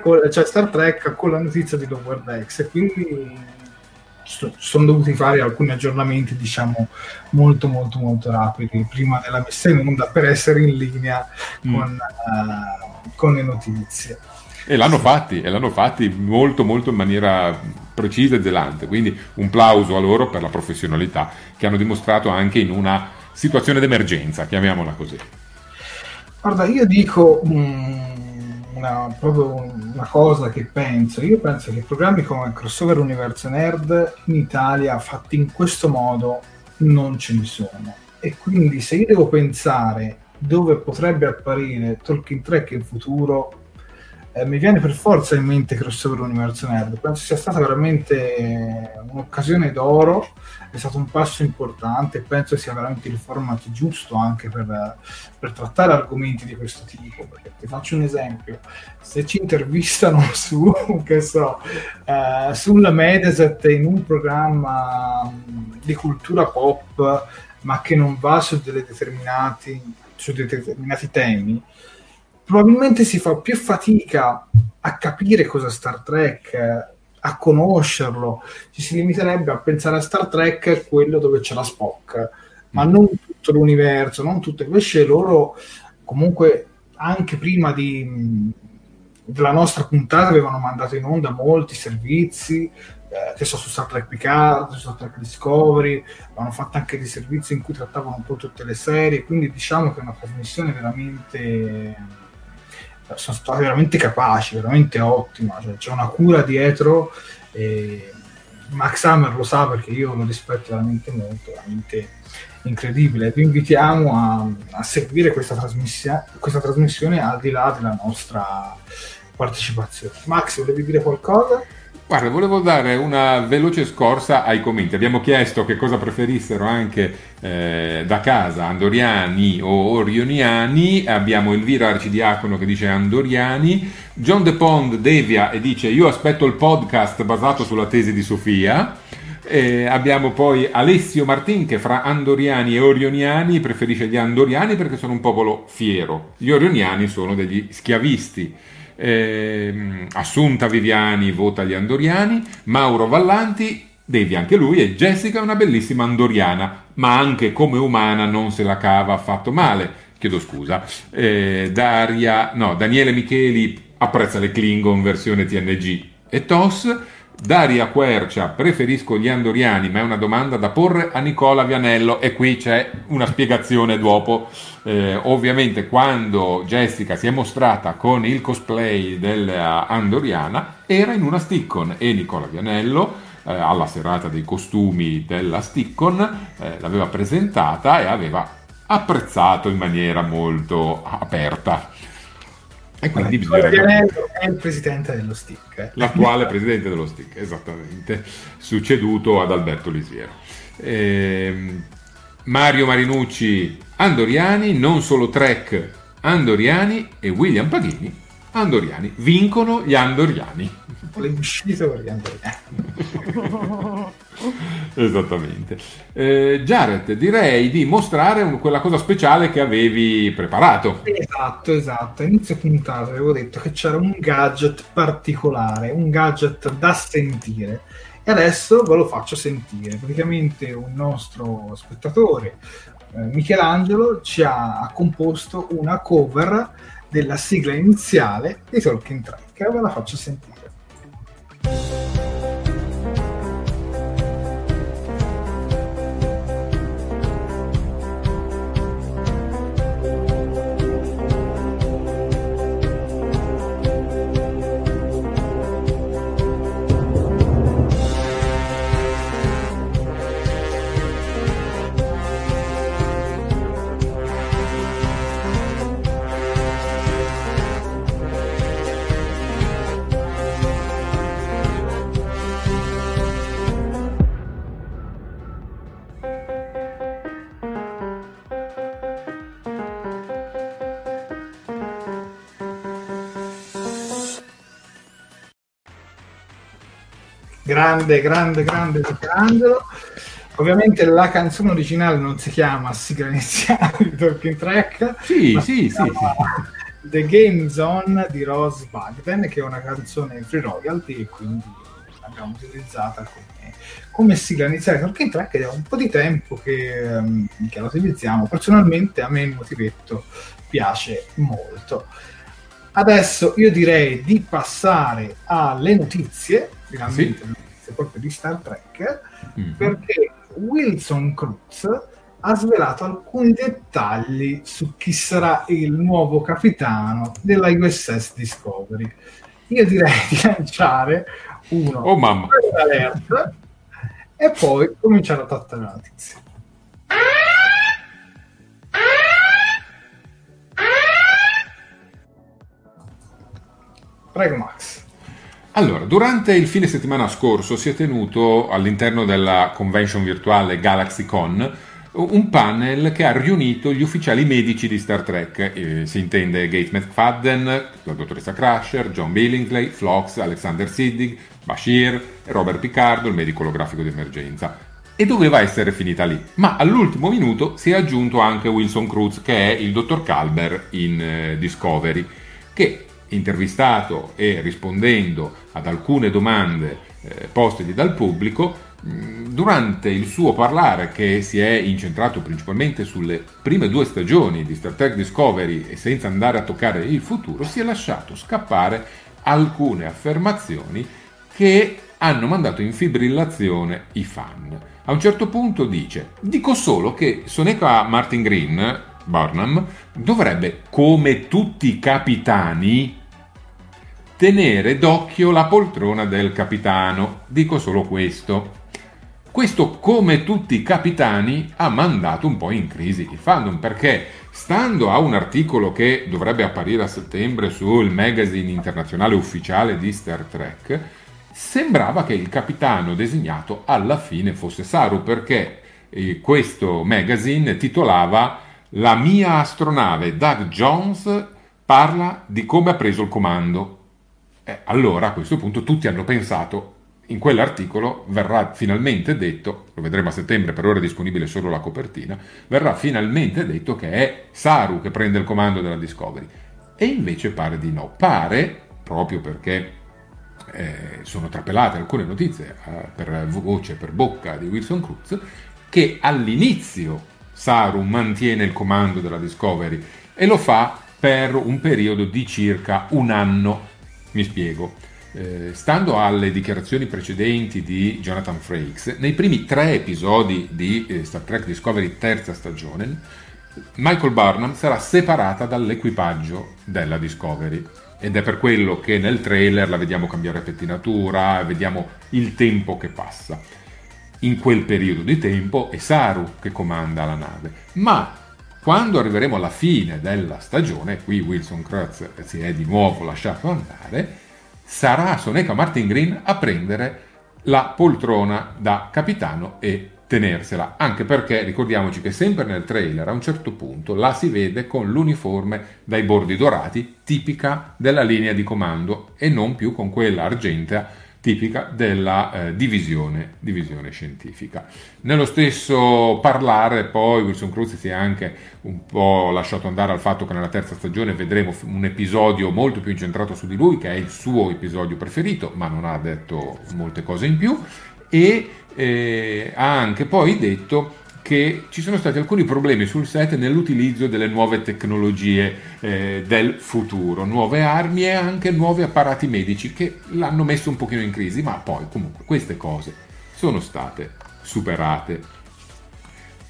con- cioè Star Trek con la notizia di Lower e quindi so- sono dovuti fare alcuni aggiornamenti, diciamo, molto molto molto rapidi prima della messa in onda per essere in linea Mm. con, eh, con le notizie. E l'hanno fatti, e l'hanno fatti molto molto in maniera precisa e zelante, quindi un plauso a loro per la professionalità che hanno dimostrato anche in una situazione d'emergenza, chiamiamola così. Guarda, io dico mm, una, proprio una cosa che penso. Io penso che programmi come Crossover Universo Nerd in Italia fatti in questo modo non ce ne sono. E quindi se io devo pensare dove potrebbe apparire Tolkien Trek in futuro, eh, mi viene per forza in mente Crossover Universo Nerd. Penso sia stata veramente un'occasione d'oro, è stato un passo importante, penso sia veramente il format giusto anche per, per trattare argomenti di questo tipo. Perché ti faccio un esempio: se ci intervistano su, che so, eh, sulla Mediaset in un programma di cultura pop, ma che non va su, determinati, su determinati temi, probabilmente si fa più fatica a capire cosa Star Trek, a conoscerlo. Ci si limiterebbe a pensare a Star Trek quello dove c'è la Spock, ma non tutto l'universo, non tutto. Invece loro comunque anche prima di, della nostra puntata avevano mandato in onda molti servizi eh, che so su Star Trek Picard, su Star Trek Discovery, hanno fatto anche dei servizi in cui trattavano un po' tutte le serie, quindi diciamo che è una trasmissione veramente sono stati veramente capaci, veramente ottima, cioè, c'è una cura dietro e Max Hammer lo sa perché io lo rispetto veramente molto, veramente incredibile. Vi invitiamo a, a seguire questa, trasmissio- questa trasmissione al di là della nostra partecipazione. Max, volevi dire qualcosa? Guarda, volevo dare una veloce scorsa ai commenti. Abbiamo chiesto che cosa preferissero anche eh, da casa, andoriani o orioniani. Abbiamo Elvira Arcidiacono che dice andoriani. John De Pond devia e dice io aspetto il podcast basato sulla tesi di Sofia. E abbiamo poi Alessio Martin che fra andoriani e orioniani preferisce gli andoriani perché sono un popolo fiero. Gli orioniani sono degli schiavisti. Eh, Assunta Viviani vota gli andoriani, Mauro Vallanti devi anche lui e Jessica è una bellissima andoriana, ma anche come umana non se la cava affatto male. Chiedo scusa. Eh, Daria, no, Daniele Micheli apprezza le Klingon versione TNG e TOS. Daria Quercia, preferisco gli andoriani, ma è una domanda da porre a Nicola Vianello e qui c'è una spiegazione dopo. Eh, ovviamente quando Jessica si è mostrata con il cosplay dell'andoriana era in una Stickon e Nicola Vianello eh, alla serata dei costumi della Stickon eh, l'aveva presentata e aveva apprezzato in maniera molto aperta. E quindi bisogna è il presidente dello STIC. eh. l'attuale presidente dello STIC, esattamente, succeduto ad Alberto Lisiero. Ehm, Mario Marinucci, Andoriani, non solo Trek, Andoriani e William Paghini, Andoriani. Vincono gli Andoriani. Le uscite per gli andoriani. Esattamente. Eh, Jared, direi di mostrare un- quella cosa speciale che avevi preparato. Esatto, esatto. Inizio puntata avevo detto che c'era un gadget particolare, un gadget da sentire. E adesso ve lo faccio sentire. Praticamente un nostro spettatore, eh, Michelangelo, ci ha, ha composto una cover della sigla iniziale di Tolkien Trek. E ve la faccio sentire. Grande, grande, grande Michelangelo. Ovviamente la canzone originale non si chiama sigla iniziale di Talking Track. Sì, sì, si sì, The Game Zone di Rose Bagden, che è una canzone free royalty e quindi l'abbiamo utilizzata come, come sigla iniziale di Talking Track ed è un po' di tempo che, ehm, che la utilizziamo. Personalmente a me il motivetto piace molto. Adesso io direi di passare alle notizie, finalmente notizie proprio di Star Trek, Mhm. perché Wilson Cruz ha svelato alcuni dettagli su chi sarà il nuovo capitano della USS Discovery. Io direi di lanciare uno Oh mamma. alert e poi cominciare a trattare la notizia. Prego Max. Allora, durante il fine settimana scorso si è tenuto all'interno della convention virtuale GalaxyCon un panel che ha riunito gli ufficiali medici di Star Trek, eh, si intende Gates McFadden, la dottoressa Crusher, John Billingsley, Phlox, Alexander Siddig, Bashir Robert Picardo, il medico olografico di emergenza. E doveva essere finita lì, ma all'ultimo minuto si è aggiunto anche Wilson Cruz, che è il dottor Calber in eh, Discovery, che intervistato e rispondendo ad alcune domande eh, postegli dal pubblico, mh, durante il suo parlare che si è incentrato principalmente sulle prime due stagioni di Star Trek Discovery e senza andare a toccare il futuro, si è lasciato scappare alcune affermazioni che hanno mandato in fibrillazione i fan. A un certo punto dice: Dico solo che Soneca Martin Green, Barnum, dovrebbe, come tutti i capitani, tenere d'occhio la poltrona del capitano. Dico solo questo. Questo, come tutti i capitani, ha mandato un po' in crisi il fandom perché, stando a un articolo che dovrebbe apparire a settembre sul magazine internazionale ufficiale di Star Trek, sembrava che il capitano designato alla fine fosse Saru perché eh, questo magazine titolava La mia astronave Doug Jones parla di come ha preso il comando. Eh, allora a questo punto tutti hanno pensato in quell'articolo verrà finalmente detto, lo vedremo a settembre, per ora è disponibile solo la copertina, verrà finalmente detto che è Saru che prende il comando della Discovery. E invece pare di no. Pare, proprio perché eh, sono trapelate alcune notizie eh, per voce, per bocca di Wilson Cruz, che all'inizio Saru mantiene il comando della Discovery e lo fa per un periodo di circa un anno. Mi spiego. Eh, stando alle dichiarazioni precedenti di Jonathan Frakes, nei primi tre episodi di eh, Star Trek Discovery terza stagione, Michael Burnham sarà separata dall'equipaggio della Discovery ed è per quello che nel trailer la vediamo cambiare pettinatura, vediamo il tempo che passa. In quel periodo di tempo è Saru che comanda la nave, ma quando arriveremo alla fine della stagione, qui Wilson Cruz si è di nuovo lasciato andare, sarà Soneca Martin Green a prendere la poltrona da capitano e tenersela, anche perché ricordiamoci che sempre nel trailer a un certo punto la si vede con l'uniforme dai bordi dorati tipica della linea di comando e non più con quella argentea tipica della eh, divisione, divisione scientifica. Nello stesso parlare poi Wilson Cruz si è anche un po' lasciato andare al fatto che nella terza stagione vedremo un episodio molto più incentrato su di lui, che è il suo episodio preferito, ma non ha detto molte cose in più, e eh, ha anche poi detto che ci sono stati alcuni problemi sul set nell'utilizzo delle nuove tecnologie eh, del futuro, nuove armi e anche nuovi apparati medici che l'hanno messo un pochino in crisi, ma poi comunque queste cose sono state superate.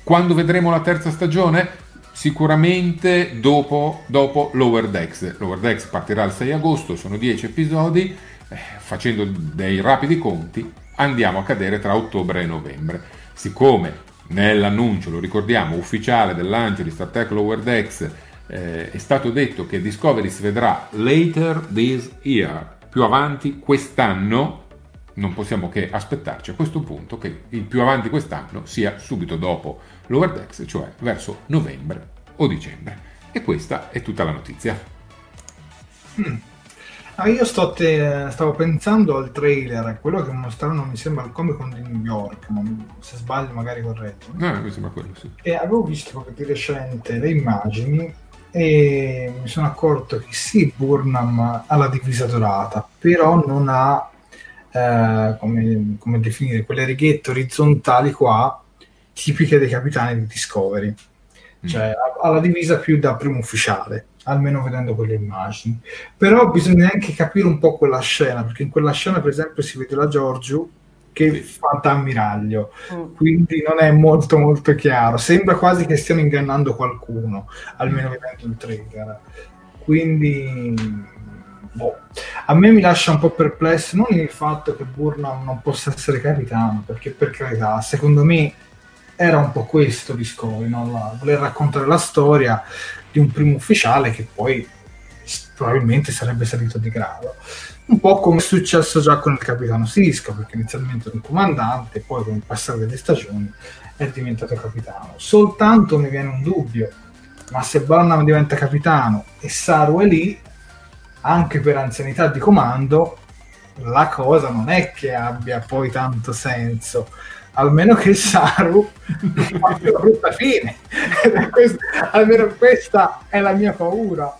Quando vedremo la terza stagione? Sicuramente dopo, dopo Lower Decks. Lower Decks partirà il 6 agosto, sono 10 episodi, eh, facendo dei rapidi conti andiamo a cadere tra ottobre e novembre. Siccome nell'annuncio, lo ricordiamo, ufficiale del lancio di Star Trek Lower Decks eh, è stato detto che Discovery si vedrà later this year, più avanti quest'anno, non possiamo che aspettarci a questo punto che il più avanti quest'anno sia subito dopo Lower Decks, cioè verso novembre o dicembre. E questa è tutta la notizia. Ah, io te- stavo pensando al trailer, quello che mostrarono mi sembra al Comic Con di New York, ma se sbaglio magari corretto. No, mi sembra quello, sì. E avevo visto proprio di recente le immagini e mi sono accorto che sì, Burnham ha la divisa dorata, però non ha, eh, come, come definire, quelle righette orizzontali qua, tipiche dei capitani di Discovery. Cioè, ha- ha la divisa più da primo ufficiale, almeno vedendo quelle immagini. Però bisogna anche capire un po' quella scena, perché in quella scena, per esempio, si vede la Giorgio che fa da ammiraglio, quindi non è molto molto chiaro. Sembra quasi che stiano ingannando qualcuno, almeno vedendo il trailer. Quindi, boh. a me mi lascia un po' perplesso non il fatto che Burnham non possa essere capitano, perché per carità, secondo me era un po' questo Discovery, no? Voler raccontare la storia di un primo ufficiale che poi probabilmente sarebbe salito di grado. Un po' come è successo già con il capitano Sisko, perché inizialmente era un comandante, poi con il passare delle stagioni è diventato capitano. Soltanto mi viene un dubbio, ma se Burnham diventa capitano e Saru è lì, anche per anzianità di comando, la cosa non è che abbia poi tanto senso. Almeno che Saru faccia una brutta fine. Almeno questa è la mia paura.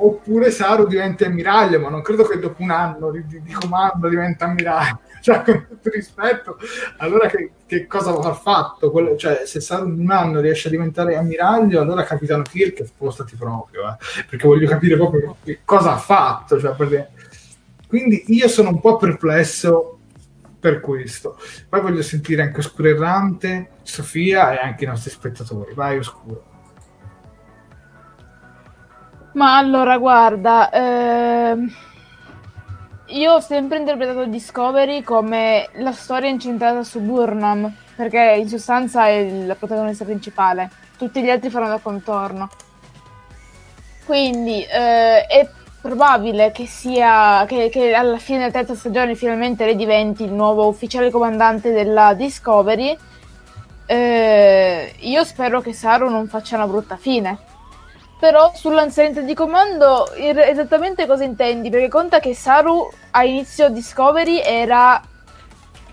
Oppure Saru diventa ammiraglio, ma non credo che dopo un anno di, di- di comando diventa ammiraglio. Cioè, con tutto rispetto, allora che, che cosa avrà fatto? Quello- cioè, se Saru in un anno riesce a diventare ammiraglio, allora Capitano Kirk spostati proprio, eh. perché voglio capire proprio che cosa ha fatto. Cioè, perché- Quindi io sono un po' perplesso per questo. Poi voglio sentire anche Oscuro Errante, Sofia e anche i nostri spettatori. Vai, Oscuro. Ma allora, guarda, ehm, io ho sempre interpretato Discovery come la storia incentrata su Burnham, perché in sostanza è la protagonista principale, tutti gli altri fanno da contorno. Quindi eh, è probabile che sia che, che alla fine della terza stagione finalmente lei diventi il nuovo ufficiale comandante della Discovery. Eh, io spero che Saru non faccia una brutta fine. Però sull'anzianità di comando esattamente cosa intendi? Perché conta che Saru a inizio Discovery era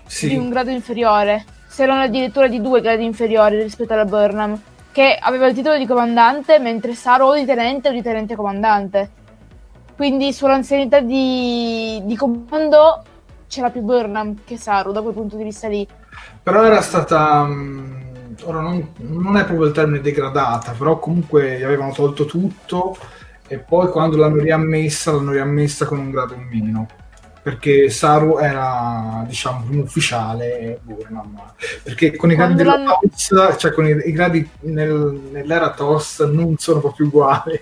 Sì. di un grado inferiore, se non addirittura di due gradi inferiori rispetto alla Burnham, che aveva il titolo di comandante mentre Saru o di tenente o di tenente comandante. Quindi sull'anzianità di, di comando c'era più Burnham che Saru da quel punto di vista lì. Però era stata. mh, ora non, non è proprio il termine degradata, però comunque gli avevano tolto tutto e poi quando l'hanno riammessa, l'hanno riammessa con un grado in meno. Perché Saru era, diciamo, un ufficiale Burnham. Perché con i gradi Quando della cioè con i, i gradi nel- nell'era TOS non sono proprio uguali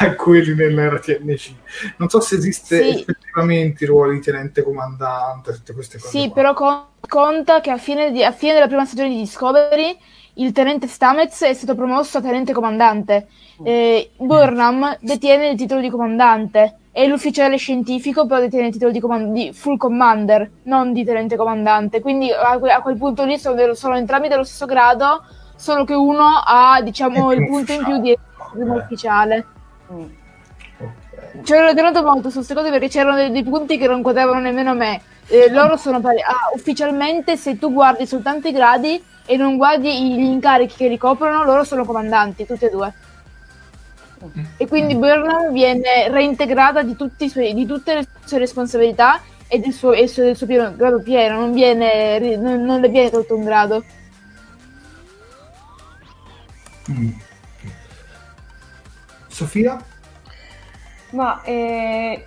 a quelli nell'era TNC. Non so se esiste Sì. effettivamente il ruolo di tenente comandante, tutte queste cose. Sì, qua. però con- conta che a fine, di- a fine della prima stagione di Discovery il tenente Stamets è stato promosso a tenente comandante. Eh, Burnham detiene il titolo di comandante e l'ufficiale scientifico però detiene il titolo di, coman- di full commander, non di tenente comandante. Quindi a, que- a quel punto lì sono, dello- sono entrambi dello stesso grado, solo che uno ha diciamo il punto in più di primo ufficiale. Ci ero tenuto molto su queste cose perché c'erano dei, dei punti che non quotavano nemmeno me. Eh, loro sono pari. Ah, ufficialmente, se tu guardi soltanto i gradi e non guardi gli incarichi che ricoprono, loro sono comandanti, tutti e due. E quindi Burnham viene reintegrata di, tutti i suoi- di tutte le sue responsabilità e del suo, e del suo- pieno- grado pieno, non, viene, non, non le viene tolto un grado. Mm. Sofia? Ma eh,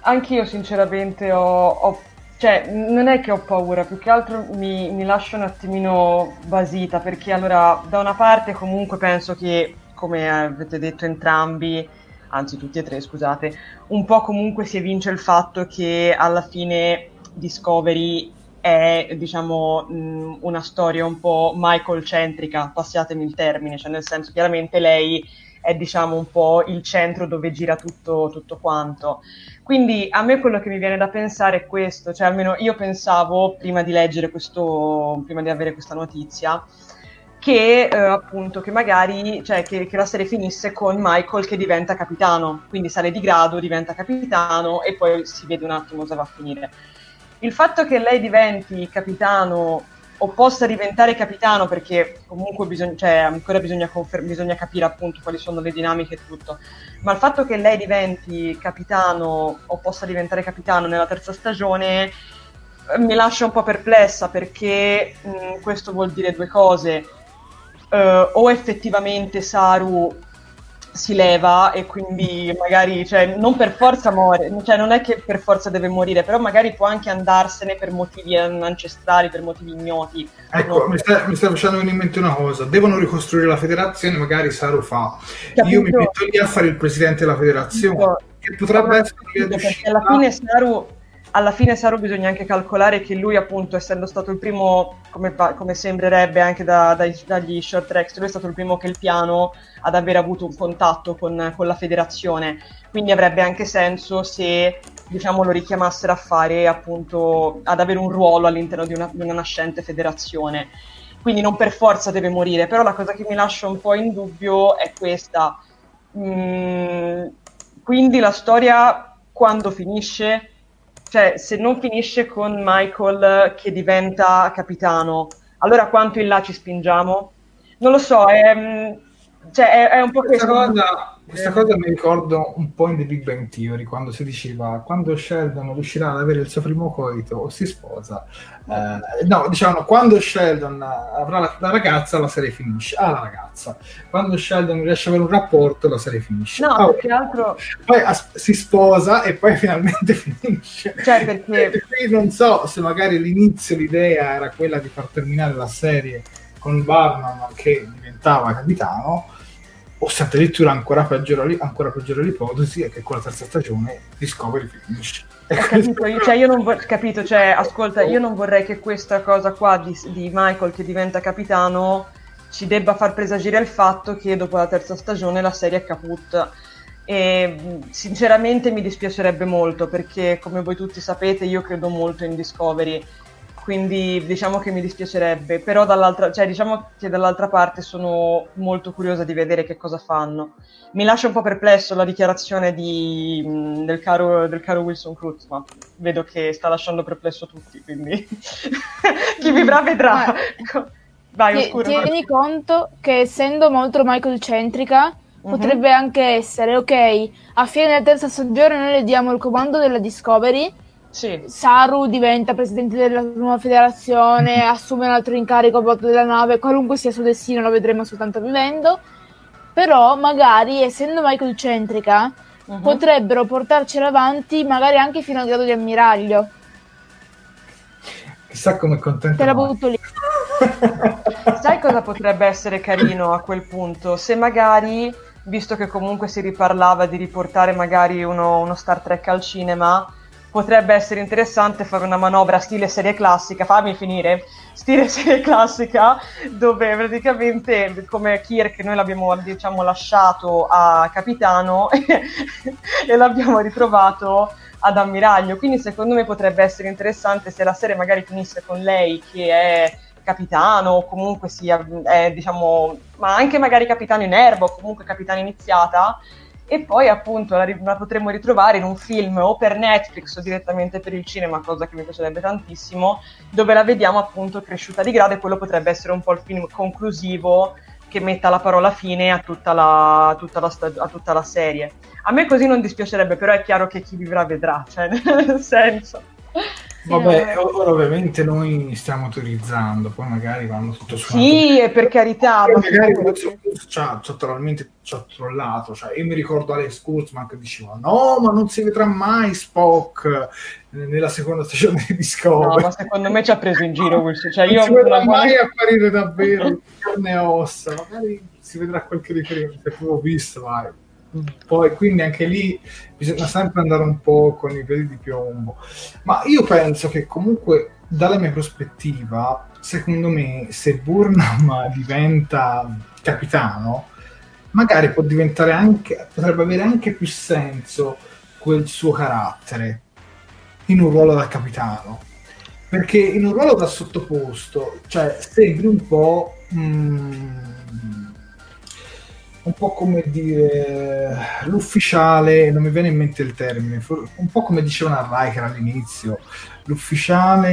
anch'io sinceramente ho, ho- cioè non è che ho paura, più che altro mi, mi lascio un attimino basita perché allora da una parte comunque penso che, come avete detto entrambi, anzi tutti e tre scusate, un po' comunque si evince il fatto che alla fine Discovery è diciamo mh, una storia un po' Michael-centrica, passiatemi il termine, cioè nel senso chiaramente lei è diciamo un po' il centro dove gira tutto, tutto quanto. Quindi a me quello che mi viene da pensare è questo, cioè almeno io pensavo prima di leggere questo, prima di avere questa notizia, che eh, appunto che magari cioè che, che, la serie finisse con Michael che diventa capitano, quindi sale di grado, diventa capitano e poi si vede un attimo cosa va a finire. Il fatto che lei diventi capitano o possa diventare capitano perché comunque bisogna, cioè, ancora bisogna, confer- bisogna capire appunto quali sono le dinamiche e tutto, ma il fatto che lei diventi capitano o possa diventare capitano nella terza stagione eh, mi lascia un po' perplessa perché mh, questo vuol dire due cose uh, o effettivamente Saru si leva e quindi magari, cioè, non per forza muore, cioè, non è che per forza deve morire, però magari può anche andarsene per motivi ancestrali, per motivi ignoti. Ecco, non... mi, sta, mi sta facendo venire in mente una cosa, devono ricostruire la federazione, magari Saru fa. Capito? Io mi metto lì a fare il presidente della federazione, Capito. che potrebbe essere... Perché alla fine Saru alla fine Saru bisogna anche calcolare che lui appunto essendo stato il primo come, come sembrerebbe anche da, dai, dagli short tracks lui è stato il primo che il piano ad aver avuto un contatto con, con la federazione. Quindi avrebbe anche senso se diciamo lo richiamassero a fare appunto ad avere un ruolo all'interno di una, di una nascente federazione. Quindi non per forza deve morire però la cosa che mi lascia un po' in dubbio è questa. Mm, quindi la storia quando finisce cioè se non finisce con Michael che diventa capitano, allora quanto in là ci spingiamo? Non lo so, è, mm, cioè, è, è un po' questa questo. Cosa, questa cosa mi ricordo un po' in The Big Bang Theory, quando si diceva quando Sheldon riuscirà ad avere il suo primo coito o si sposa. Eh, no, diciamo, quando Sheldon avrà la, la, ragazza, la serie finisce. Ah, la ragazza. Quando Sheldon riesce ad avere un rapporto, la serie finisce. No, ah, perché altro... Poi as- si sposa e poi finalmente finisce. Cioè, perché... E qui non so se magari l'inizio l'idea era quella di far terminare la serie con Barnum che diventava capitano o se addirittura ancora peggiore, ancora peggiore l'ipotesi è che con la terza stagione Discovery finisce. capito, io, cioè, io non vor- capito, cioè, ascolta, io non vorrei che questa cosa qua di, di, Michael che diventa capitano ci debba far presagire il fatto che dopo la terza stagione la serie è caput. E sinceramente mi dispiacerebbe molto perché, come voi tutti sapete, io credo molto in Discovery quindi diciamo che mi dispiacerebbe, però dall'altra, cioè, diciamo che dall'altra parte sono molto curiosa di vedere che cosa fanno. Mi lascia un po' perplesso la dichiarazione di, del, caro, del, caro, Wilson Cruz, ma vedo che sta lasciando perplesso tutti, quindi chi vivrà vedrà. Vai, oscuro, tieni conto che essendo molto Michael centrica, Uh-huh. Potrebbe anche essere, ok, a fine della terza stagione noi le diamo il comando della Discovery sì. Saru diventa presidente della nuova federazione, assume un altro incarico a bordo della nave, qualunque sia il suo destino lo vedremo soltanto vivendo. Però magari, essendo Michael centrica, uh-huh. potrebbero portarcela avanti magari anche fino al grado di ammiraglio. Chissà come contento. Te la butto lì. Sai cosa potrebbe essere carino a quel punto? Se magari, visto che comunque si riparlava di riportare magari uno, uno Star Trek al cinema, potrebbe essere interessante fare una manovra stile serie classica, fammi finire, stile serie classica, dove praticamente come Kirk noi l'abbiamo diciamo, lasciato a capitano e l'abbiamo ritrovato ad ammiraglio, quindi secondo me potrebbe essere interessante se la serie magari finisse con lei che è capitano o comunque sia, è, diciamo, ma anche magari capitano in erba o comunque capitano iniziata e poi appunto la, la, potremmo ritrovare in un film o per Netflix o direttamente per il cinema, cosa che mi piacerebbe tantissimo, dove la vediamo appunto cresciuta di grado e quello potrebbe essere un po' il film conclusivo che metta la parola fine a tutta la, tutta la, a tutta la serie. A me così non dispiacerebbe, però è chiaro che chi vivrà vedrà, cioè nel senso. Vabbè, ora ovviamente noi stiamo autorizzando, poi magari vanno tutto su. Sì, e per carità. Ma magari ci ha totalmente ci ha trollato. Cioè, io mi ricordo Alex Kurtzman che diceva: No, ma non si vedrà mai Spock nella seconda stagione di Discovery. No, ma secondo me ci ha preso in giro Wilson. Cioè, io non si vedrà mai apparire davvero carne e ossa. Magari si vedrà qualche riferimento. Avevo visto, vai poi quindi anche lì bisogna sempre andare un po' con i piedi di piombo. Ma io penso che comunque dalla mia prospettiva secondo me se Burnham diventa capitano magari può diventare anche potrebbe avere anche più senso quel suo carattere in un ruolo da capitano. Perché in un ruolo da sottoposto, cioè sembri un po'... mm, un po' come dire l'ufficiale, non mi viene in mente il termine, un po' come dicevano a Riker all'inizio, l'ufficiale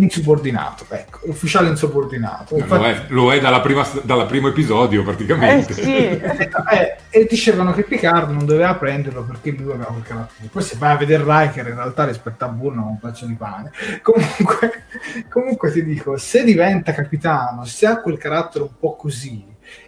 insubordinato, ecco, l'ufficiale insubordinato. Lo Infatti- è, lo è dalla prima- dal primo episodio Eh praticamente. sì, Eh, e dicevano che Picard non doveva prenderlo perché lui aveva quel carattere. Poi se vai a vedere Riker in realtà rispetto a Burno un pezzo di pane. Comunque, comunque ti dico, se diventa capitano, se ha quel carattere un po' così,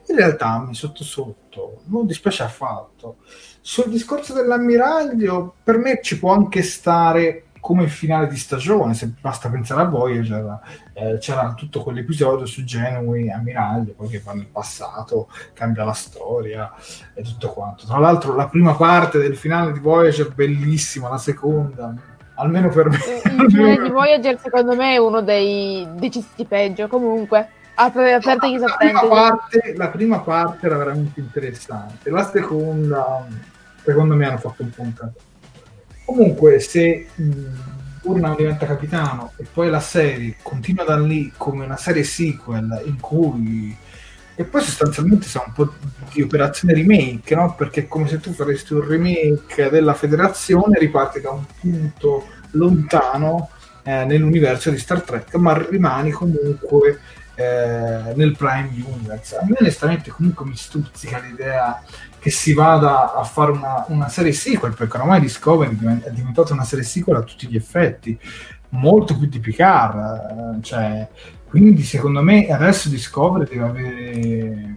in realtà me sotto sotto non dispiace affatto. Sul discorso dell'ammiraglio, per me ci può anche stare come finale di stagione, se basta pensare a Voyager, eh, c'era tutto quell'episodio su Genui, ammiraglio, poi che va nel passato, cambia la storia e tutto quanto. Tra l'altro la prima parte del finale di Voyager bellissima, la seconda, almeno per me. Il finale di Voyager secondo me è uno dei decisi peggio, comunque. Apre aperte chi la, prima parte, la prima parte era veramente interessante, la seconda, secondo me, hanno fatto un po' un caso. Comunque, se Burnham diventa capitano e poi la serie continua da lì come una serie sequel in cui e poi sostanzialmente sa un po' di operazione remake, no? Perché è come se tu faresti un remake della federazione, riparti da un punto lontano eh, nell'universo di Star Trek, ma rimani comunque eh, nel Prime Universe. A me onestamente comunque mi stuzzica l'idea che si vada a fare una, una serie sequel, perché ormai Discovery è diventata una serie sequel a tutti gli effetti, molto più di Picard, eh, cioè, quindi secondo me adesso Discovery deve avere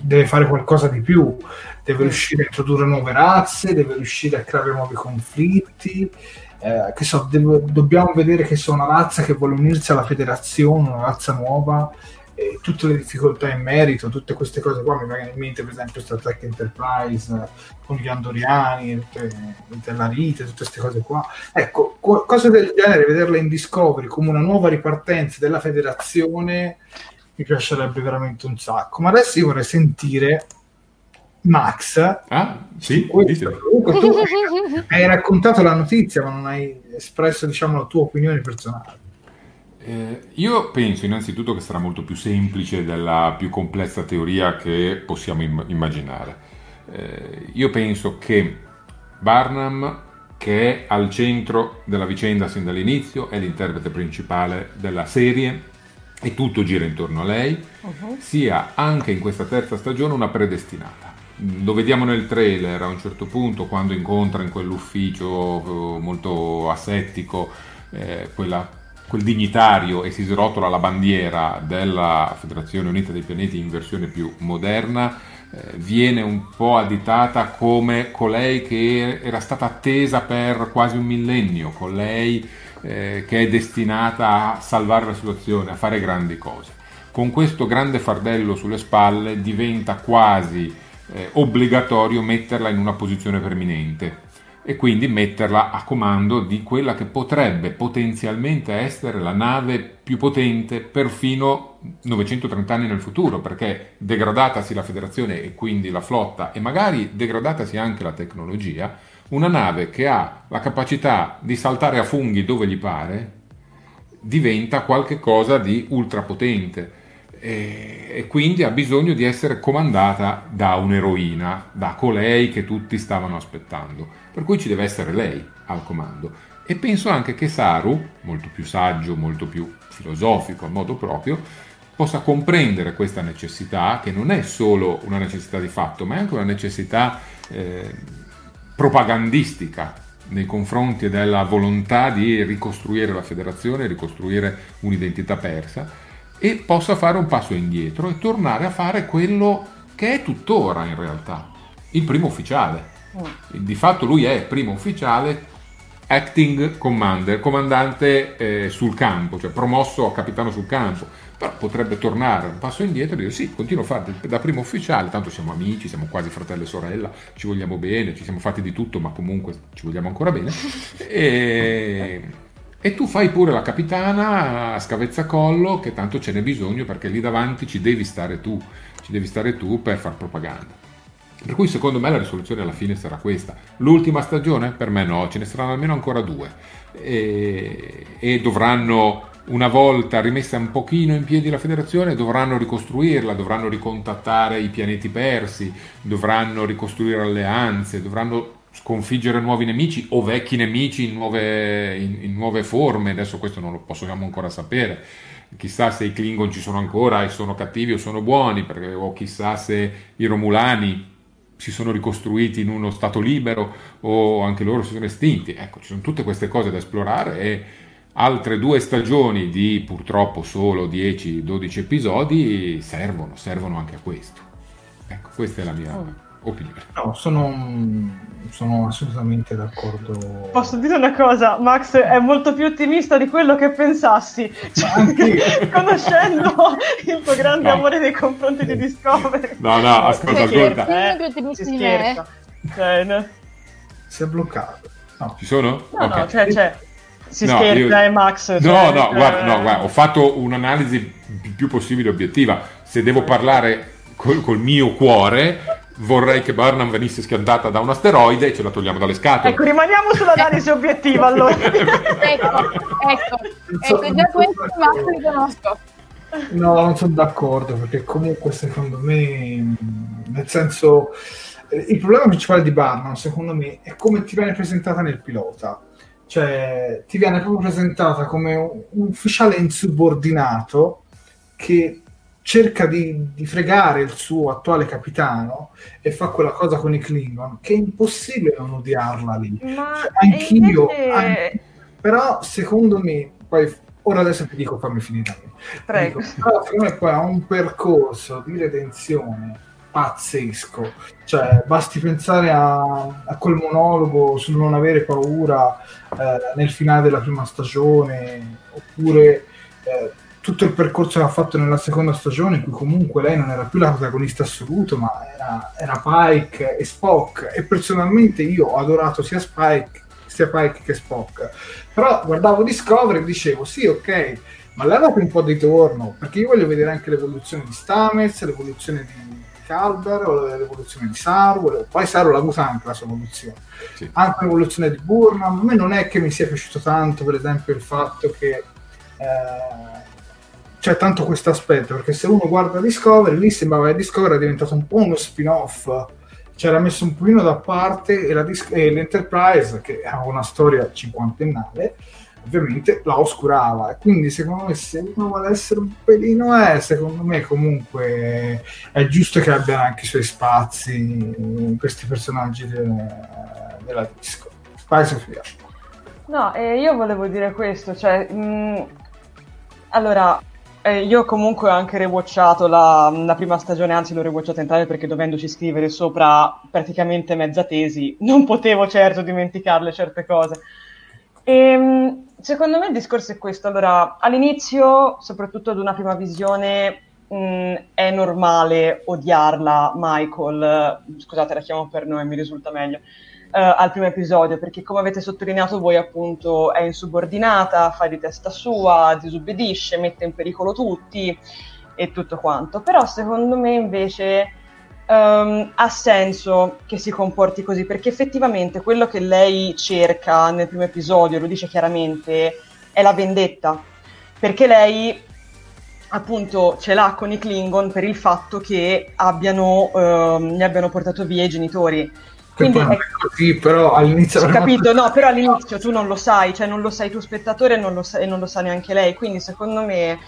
deve fare qualcosa di più, deve riuscire a introdurre nuove razze, deve riuscire a creare nuovi conflitti. eh, che so, devo- dobbiamo vedere che c'è una razza che vuole unirsi alla federazione, una razza nuova, e tutte le difficoltà in merito, tutte queste cose qua mi vengono in mente, per esempio, Star Trek Enterprise eh, con gli Andoriani, i Tellarite, tutte queste cose qua. Ecco, co- cose del genere, vederle in Discovery come una nuova ripartenza della federazione mi piacerebbe veramente un sacco. Ma adesso io vorrei sentire Max. Ah, sì, Questo, comunque tu hai raccontato la notizia, ma non hai espresso diciamo, la tua opinione personale. Eh, io penso innanzitutto che sarà molto più semplice della più complessa teoria che possiamo im- immaginare. Eh, io penso che Barnum, che è al centro della vicenda sin dall'inizio, è l'interprete principale della serie e tutto gira intorno a lei, sia anche in questa terza stagione una predestinata. Lo vediamo nel trailer a un certo punto quando incontra in quell'ufficio eh, molto asettico eh, quella- quel dignitario e si srotola la bandiera della Federazione Unita dei Pianeti in versione più moderna, eh, viene un po' additata come colei che era stata attesa per quasi un millennio, colei eh, che è destinata a salvare la situazione, a fare grandi cose. Con questo grande fardello sulle spalle diventa quasi eh, obbligatorio metterla in una posizione preminente e quindi metterla a comando di quella che potrebbe potenzialmente essere la nave più potente perfino 930 anni nel futuro, perché degradatasi la federazione e quindi la flotta e magari degradatasi anche la tecnologia, una nave che ha la capacità di saltare a funghi dove gli pare diventa qualcosa di ultrapotente e, e quindi ha bisogno di essere comandata da un'eroina, da colei che tutti stavano aspettando. Per cui ci deve essere lei al comando. E penso anche che Saru, molto più saggio, molto più filosofico a modo proprio, possa comprendere questa necessità, che non è solo una necessità di fatto, ma è anche una necessità eh, propagandistica nei confronti della volontà di ricostruire la federazione, ricostruire un'identità persa, e possa fare un passo indietro e tornare a fare quello che è tuttora in realtà, il primo ufficiale. Di fatto lui è primo ufficiale, acting commander, comandante eh, sul campo, cioè promosso a capitano sul campo, però potrebbe tornare un passo indietro e dire sì, continuo a fare da primo ufficiale, tanto siamo amici, siamo quasi fratello e sorella, ci vogliamo bene, ci siamo fatti di tutto, ma comunque ci vogliamo ancora bene. E, e tu fai pure la capitana a scavezzacollo, che tanto ce n'è bisogno perché lì davanti ci devi stare tu, ci devi stare tu per far propaganda. Per cui secondo me la risoluzione alla fine sarà questa. L'ultima stagione? Per me no, ce ne saranno almeno ancora due. E, e dovranno, una volta rimessa un pochino in piedi la federazione, dovranno ricostruirla, dovranno ricontattare i pianeti persi, dovranno ricostruire alleanze, dovranno sconfiggere nuovi nemici o vecchi nemici in nuove, in, in nuove forme. Adesso questo non lo possiamo ancora sapere chissà se i Klingon ci sono ancora e sono cattivi o sono buoni, perché, o chissà se i Romulani si sono ricostruiti in uno stato libero o anche loro si sono estinti. Ecco, ci sono tutte queste cose da esplorare e altre due stagioni di purtroppo solo 10-12 episodi servono, servono anche a questo. Ecco, questa è la mia oh. Opinione. No, sono sono assolutamente d'accordo. Posso dire una cosa, Max è molto più ottimista di quello che pensassi, cioè, conoscendo il tuo grande no. amore nei confronti di Discovery. No, no, ascolta, ascolta. Eh, più. Cioè, no. Si è bloccato. No. Ci sono? No, okay. no, cioè, cioè, si no, scherza, io... eh, Max. Cioè, no, no, guarda, no, guarda, ho fatto un'analisi il più possibile obiettiva. Se devo parlare col, col mio cuore, vorrei che Burnham venisse schiantata da un asteroide e ce la togliamo dalle scatole. Ecco, rimaniamo sull'analisi obiettiva allora. ecco, ecco, ecco, già questo ma li conosco. No, non sono d'accordo perché comunque secondo me, nel senso, eh, il problema principale di Barnum secondo me è come ti viene presentata nel pilota. Cioè, ti viene proprio presentata come un ufficiale insubordinato che cerca di, di, fregare il suo attuale capitano e fa quella cosa con i Klingon che è impossibile non odiarla lì. Ma cioè, anch'io, invece... anche, però secondo me, poi ora adesso ti dico fammi finire. Prego. Dico, però secondo me poi ha un percorso di redenzione pazzesco. Cioè, basti pensare a, a quel monologo sul non avere paura eh, nel finale della prima stagione, oppure eh, tutto il percorso che ha fatto nella seconda stagione, in cui comunque lei non era più la protagonista assoluto, ma era, era Pike e Spock. E personalmente io ho adorato sia Spike, sia Pike che Spock. Però guardavo Discovery e dicevo: sì, ok, ma levate un po' di torno, perché io voglio vedere anche l'evoluzione di Stamets, l'evoluzione di Calber, l'evoluzione di Saru, poi Saru l'ha avuta anche la sua evoluzione, sì. anche l'evoluzione di Burnham. A me non è che mi sia piaciuto tanto, per esempio, il fatto che. Eh, c'è tanto questo aspetto perché se uno guarda Discovery lì sembrava che Discovery è diventato un po' uno spin-off. C'era messo un pochino da parte e, la Dis- e l'Enterprise che ha una storia cinquantennale ovviamente la oscurava. Quindi secondo me se uno vuole essere un pelino è secondo me comunque è giusto che abbiano anche i suoi spazi questi personaggi de- della disco. Vai Sofia. No eh, io volevo dire questo cioè mh, allora eh, io comunque ho anche rewatchato la, la, prima stagione, anzi l'ho rewatchata entrambe perché dovendoci scrivere sopra praticamente mezza tesi, non potevo certo dimenticarle certe cose. E, ehm, secondo me il discorso è questo. Allora, all'inizio, soprattutto ad una prima visione, mh, è normale odiarla, Michael. Scusate, la chiamo per nome, mi risulta meglio al primo episodio, perché come avete sottolineato voi appunto è insubordinata, fa di testa sua, disobbedisce, mette in pericolo tutti e tutto quanto. Però secondo me invece um, ha senso che si comporti così, perché effettivamente quello che lei cerca nel primo episodio, lo dice chiaramente, è la vendetta, perché lei appunto ce l'ha con i Klingon per il fatto che abbiano, uh, gli abbiano portato via i genitori quindi è così, però all'inizio... Ho capito, no, però all'inizio tu non lo sai, cioè non lo sai tu spettatore e non lo, sa, e non lo sa neanche lei, quindi secondo me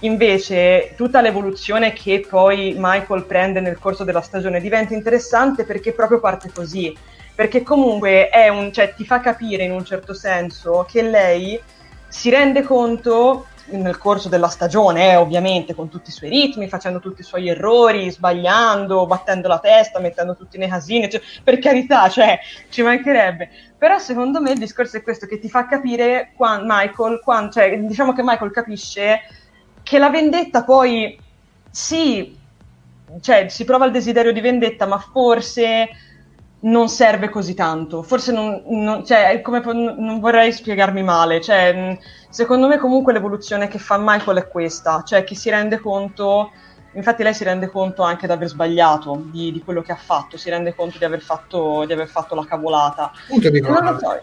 invece tutta l'evoluzione che poi Michael prende nel corso della stagione diventa interessante perché proprio parte così, perché comunque è un, cioè, ti fa capire in un certo senso che lei si rende conto nel corso della stagione, eh, ovviamente, con tutti i suoi ritmi, facendo tutti i suoi errori, sbagliando, battendo la testa, mettendo tutti nei casini, cioè, per carità, cioè, ci mancherebbe. Però secondo me il discorso è questo, che ti fa capire quando Michael, quando, cioè, diciamo che Michael capisce che la vendetta poi, sì, cioè, si prova il desiderio di vendetta, ma forse non serve così tanto. Forse non, non, cioè, come, non vorrei spiegarmi male. Cioè, secondo me, comunque, l'evoluzione che fa Michael è questa: cioè che si rende conto infatti lei si rende conto anche di aver sbagliato di, di, quello che ha fatto, si rende conto di aver fatto, di aver fatto la cavolata. So.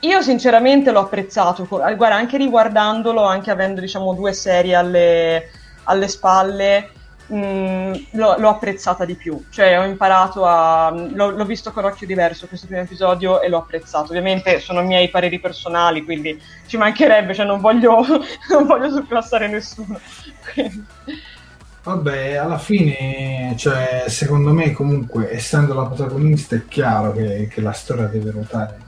Io sinceramente l'ho apprezzato, guarda, anche riguardandolo, anche avendo diciamo due serie alle, alle spalle, mh, mm, l'ho, l'ho, apprezzata di più. Cioè ho imparato a... L'ho, l'ho, visto con occhio diverso questo primo episodio e l'ho apprezzato. Ovviamente sono miei pareri personali, quindi ci mancherebbe, cioè non voglio, non voglio surclassare nessuno. Vabbè, alla fine, cioè, secondo me comunque, essendo la protagonista, è chiaro che, che la storia deve ruotare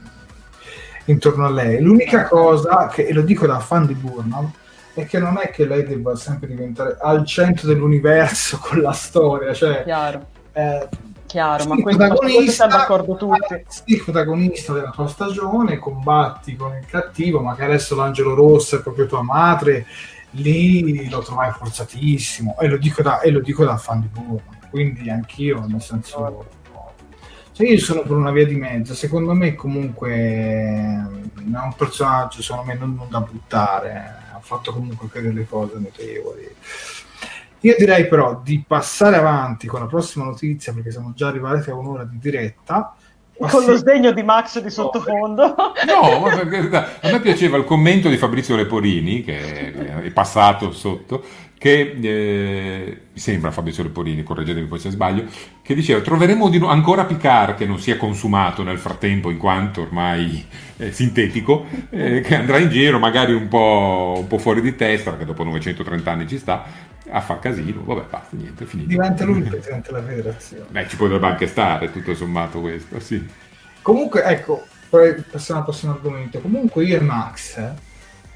intorno a lei. L'unica cosa, che, e lo dico da fan di Burnham, è che non è che lei debba sempre diventare al centro dell'universo con la storia, cioè... Chiaro. Eh, Chiaro, ma questo, protagonista, siamo d'accordo tutti. Sì, protagonista della tua stagione, combatti con il cattivo, magari adesso l'angelo rosso è proprio tua madre, lì lo trovai forzatissimo, e lo dico da, e lo dico da fan di Burnham, quindi anch'io, nel senso cioè io sono per una via di mezzo, secondo me comunque è un personaggio secondo me non, non da buttare, ha fatto comunque anche delle cose notevoli. Io direi però di passare avanti con la prossima notizia perché siamo già arrivati a un'ora di diretta. Con lo sdegno di Max di sottofondo. No, ma a me piaceva il commento di Fabrizio Leporini, che è passato sotto, che eh, mi sembra Fabio Leporini, correggetemi poi se sbaglio, che diceva troveremo no- ancora Picard che non si è consumato nel frattempo in quanto ormai è sintetico, eh, che andrà in giro magari un po', un po', fuori di testa, perché dopo 930 anni ci sta, a far casino, vabbè basta, niente, è finito. Diventa lui il presidente della federazione. Beh, ci potrebbe anche stare tutto sommato questo, sì. Comunque, ecco, passiamo al prossimo argomento. Comunque io e Max... Eh,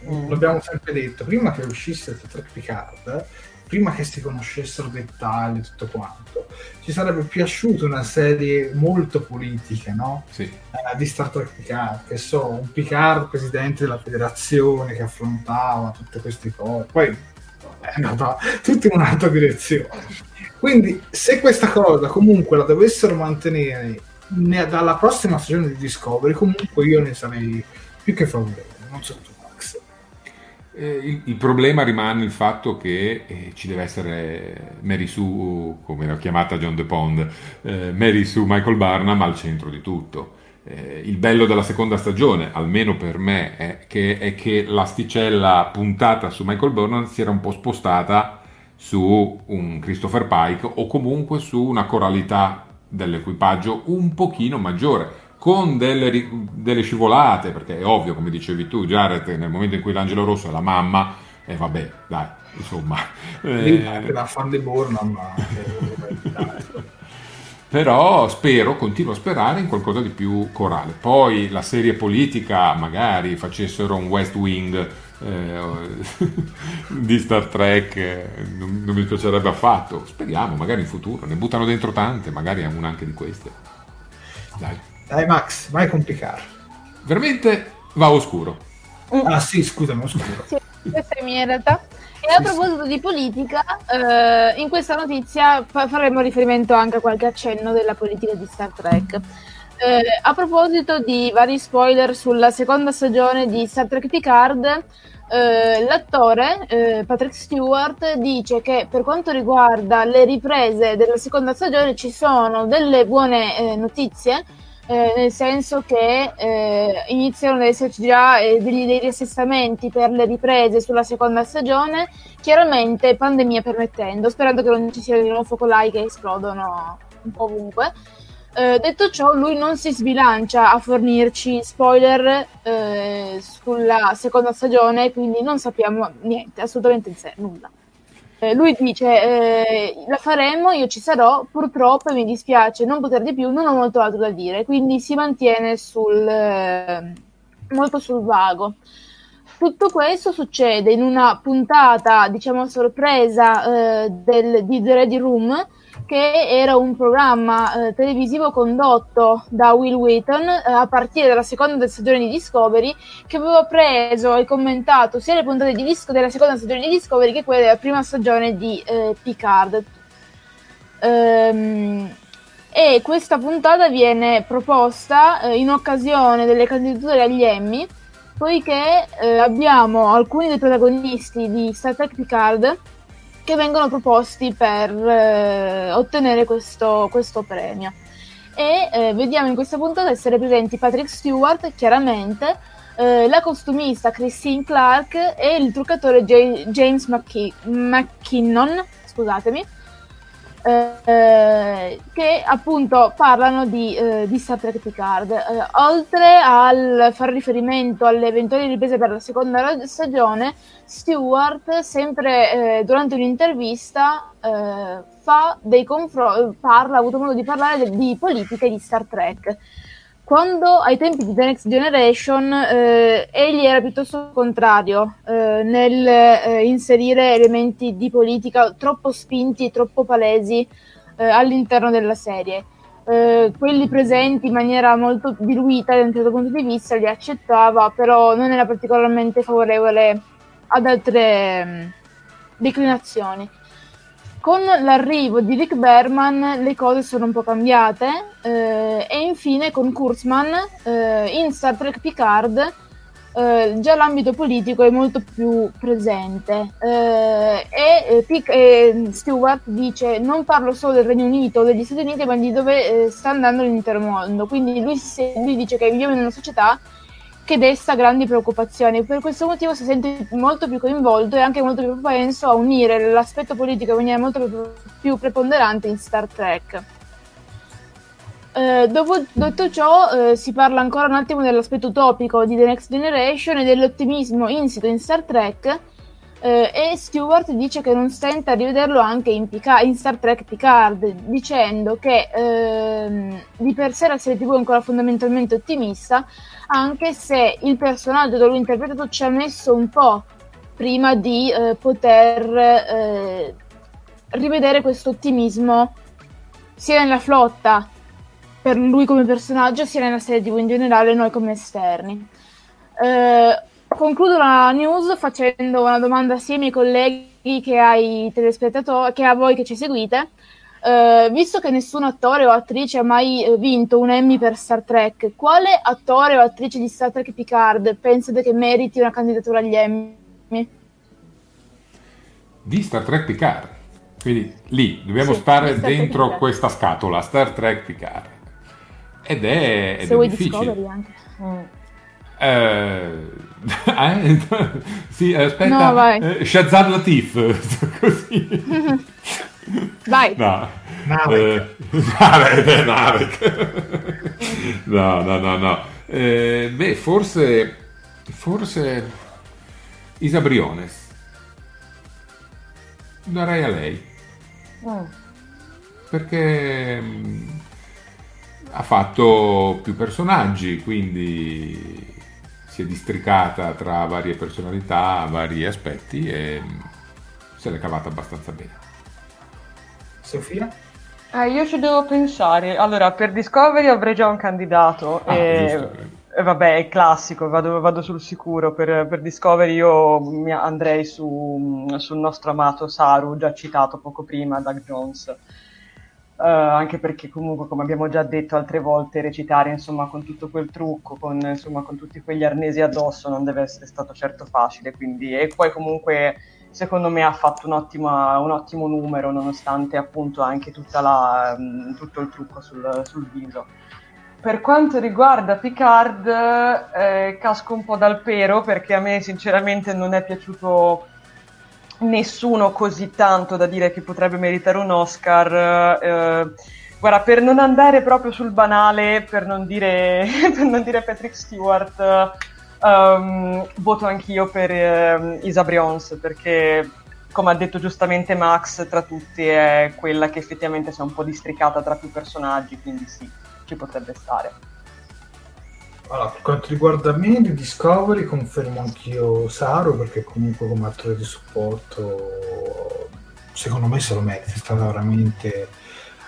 mm. l'abbiamo sempre detto, prima che uscisse Star Trek Picard, prima che si conoscessero dettagli e tutto quanto, ci sarebbe piaciuta una serie molto politica, no? Sì. Eh, di Star Trek Picard, che so, un Picard presidente della federazione che affrontava tutte queste cose, poi è andata tutta in un'altra direzione. Quindi, se questa cosa comunque la dovessero mantenere dalla prossima stagione di Discovery, comunque io ne sarei più che favorevole. Non so tu. Eh, il, il, problema rimane il fatto che eh, ci deve essere Mary Sue, come l'ho chiamata John De Pond, eh, Mary Sue Michael Barnum al centro di tutto. Eh, il bello della seconda stagione, almeno per me, è che, è che l'asticella puntata su Michael Burnham si era un po' spostata su un Christopher Pike o comunque su una coralità dell'equipaggio un pochino maggiore con delle, delle, scivolate, perché è ovvio, come dicevi tu, Jared, nel momento in cui l'angelo rosso è la mamma, e eh, vabbè, dai, insomma... Eh, anche da fan di Burnham, però spero, continuo a sperare in qualcosa di più corale. Poi la serie politica, magari facessero un West Wing eh, di Star Trek, eh, non, non, mi piacerebbe affatto. Speriamo, magari in futuro, ne buttano dentro tante, magari è una anche di queste. Dai. Dai Max, vai con Picard. Veramente va oscuro. Ah sì, scusami, oscuro. Sì, questa è mia in realtà. E a proposito di politica, eh, in questa notizia fa- faremo riferimento anche a qualche accenno della politica di Star Trek. Eh, a proposito di vari spoiler sulla seconda stagione di Star Trek Picard, eh, l'attore eh, Patrick Stewart dice che per quanto riguarda le riprese della seconda stagione ci sono delle buone eh, notizie eh, nel senso che eh, iniziano ad esserci già eh, degli, dei riassestamenti per le riprese sulla seconda stagione, chiaramente pandemia permettendo, sperando che non ci siano di nuovo focolai che esplodono un po' ovunque. Eh, detto ciò, lui non si sbilancia a fornirci spoiler eh, sulla seconda stagione, quindi non sappiamo niente, assolutamente nulla. Eh, lui dice eh, la faremo, io ci sarò, purtroppo mi dispiace non poter di più, non ho molto altro da dire, quindi si mantiene sul, eh, molto sul vago. Tutto questo succede in una puntata, diciamo, sorpresa eh, del, di The Ready Room, che era un programma eh, televisivo condotto da Will Wheaton eh, a partire dalla seconda stagione di Discovery, che aveva preso e commentato sia le puntate di disco della seconda stagione di Discovery che quelle della prima stagione di eh, Picard. Ehm, e questa puntata viene proposta eh, in occasione delle candidature agli Emmy, poiché eh, abbiamo alcuni dei protagonisti di Star Trek Picard che vengono proposti per eh, ottenere questo, questo, premio. E eh, vediamo in questa puntata essere presenti Patrick Stewart, chiaramente, eh, la costumista Christine Clark e il truccatore J- James McKi- McKinnon, scusatemi, eh, che appunto parlano di, eh, di Star Trek Picard. Eh, oltre al fare riferimento alle eventuali riprese per la seconda stagione, Stewart, sempre eh, durante un'intervista, eh, fa dei confronti, parla, ha avuto modo di parlare di politica di Star Trek quando ai tempi di The Next Generation eh, egli era piuttosto contrario eh, nel eh, inserire elementi di politica troppo spinti, troppo palesi eh, all'interno della serie. Eh, quelli presenti in maniera molto diluita da un certo punto di vista li accettava, però non era particolarmente favorevole ad altre mh, mm, declinazioni. Con l'arrivo di Rick Berman le cose sono un po' cambiate eh, e infine con Kurtzman eh, in Star Trek Picard eh, già l'ambito politico è molto più presente. Eh, e Pic- Stewart dice non parlo solo del Regno Unito o degli Stati Uniti ma di dove eh, sta andando l'intero mondo quindi lui, lui dice che viviamo in una società che desta grandi preoccupazioni. Per questo motivo si sente molto più coinvolto e anche molto più propenso a unire l'aspetto politico in maniera molto più, preponderante in Star Trek. Eh, dopo detto ciò, eh, si parla ancora un attimo dell'aspetto utopico di The Next Generation e dell'ottimismo insito in Star Trek. Eh, e Stewart dice che non stenta a rivederlo anche in, Picard, in Star Trek Picard, dicendo che ehm, di per sé la serie TV è ancora fondamentalmente ottimista, anche se il personaggio da lui interpretato ci ha messo un po' prima di eh, poter eh, rivedere questo ottimismo sia nella flotta per lui come personaggio sia nella serie TV in generale noi come esterni. Eh, concludo la news facendo una domanda sia ai miei colleghi che ai telespettatori che a voi che ci seguite Uh, visto che nessun attore o attrice ha mai uh, vinto un Emmy per Star Trek, quale attore o attrice di Star Trek Picard pensate che meriti una candidatura agli Emmy? Di Star Trek Picard. Quindi lì dobbiamo sì, stare dentro questa scatola, Star Trek Picard. Ed è, ed Se è vuoi difficile. Discovery anche. Mm. Eh, sì, aspetta. No, vai. Eh, Shazad Latif. Così. Vai. No. Navek. Eh, Navek. no, no, no, no. Eh, beh, forse... Forse... Isa Briones. Darei a lei. Mm. Perché mh, ha fatto più personaggi, quindi si è districata tra varie personalità, vari aspetti e mh, se l'è cavata abbastanza bene. Sofia? Eh, io ci devo pensare. Allora, per Discovery avrei già un candidato. Ah, e... giusto. e vabbè, è classico, vado, vado sul sicuro. Per, per Discovery io andrei su, sul nostro amato Saru, già citato poco prima, Doug Jones. Eh, anche perché comunque, come abbiamo già detto altre volte, recitare insomma con tutto quel trucco, con, insomma, con tutti quegli arnesi addosso non deve essere stato certo facile. Quindi, e poi comunque secondo me ha fatto un ottimo, un ottimo numero nonostante appunto anche la, mh, tutto il trucco sul, sul, viso. Per quanto riguarda Picard, eh, casco un po' dal pero perché a me sinceramente non è piaciuto nessuno così tanto da dire che potrebbe meritare un Oscar. Eh, guarda, per non andare proprio sul banale, per non dire, per non dire Patrick Stewart, um, voto anch'io per uh, Isa Brions perché come ha detto giustamente Max tra tutti è quella che effettivamente si è un po' districata tra più personaggi quindi sì, ci potrebbe stare. Allora, per quanto riguarda me di Discovery confermo anch'io Saru perché comunque come attore di supporto secondo me se lo merita, è stato veramente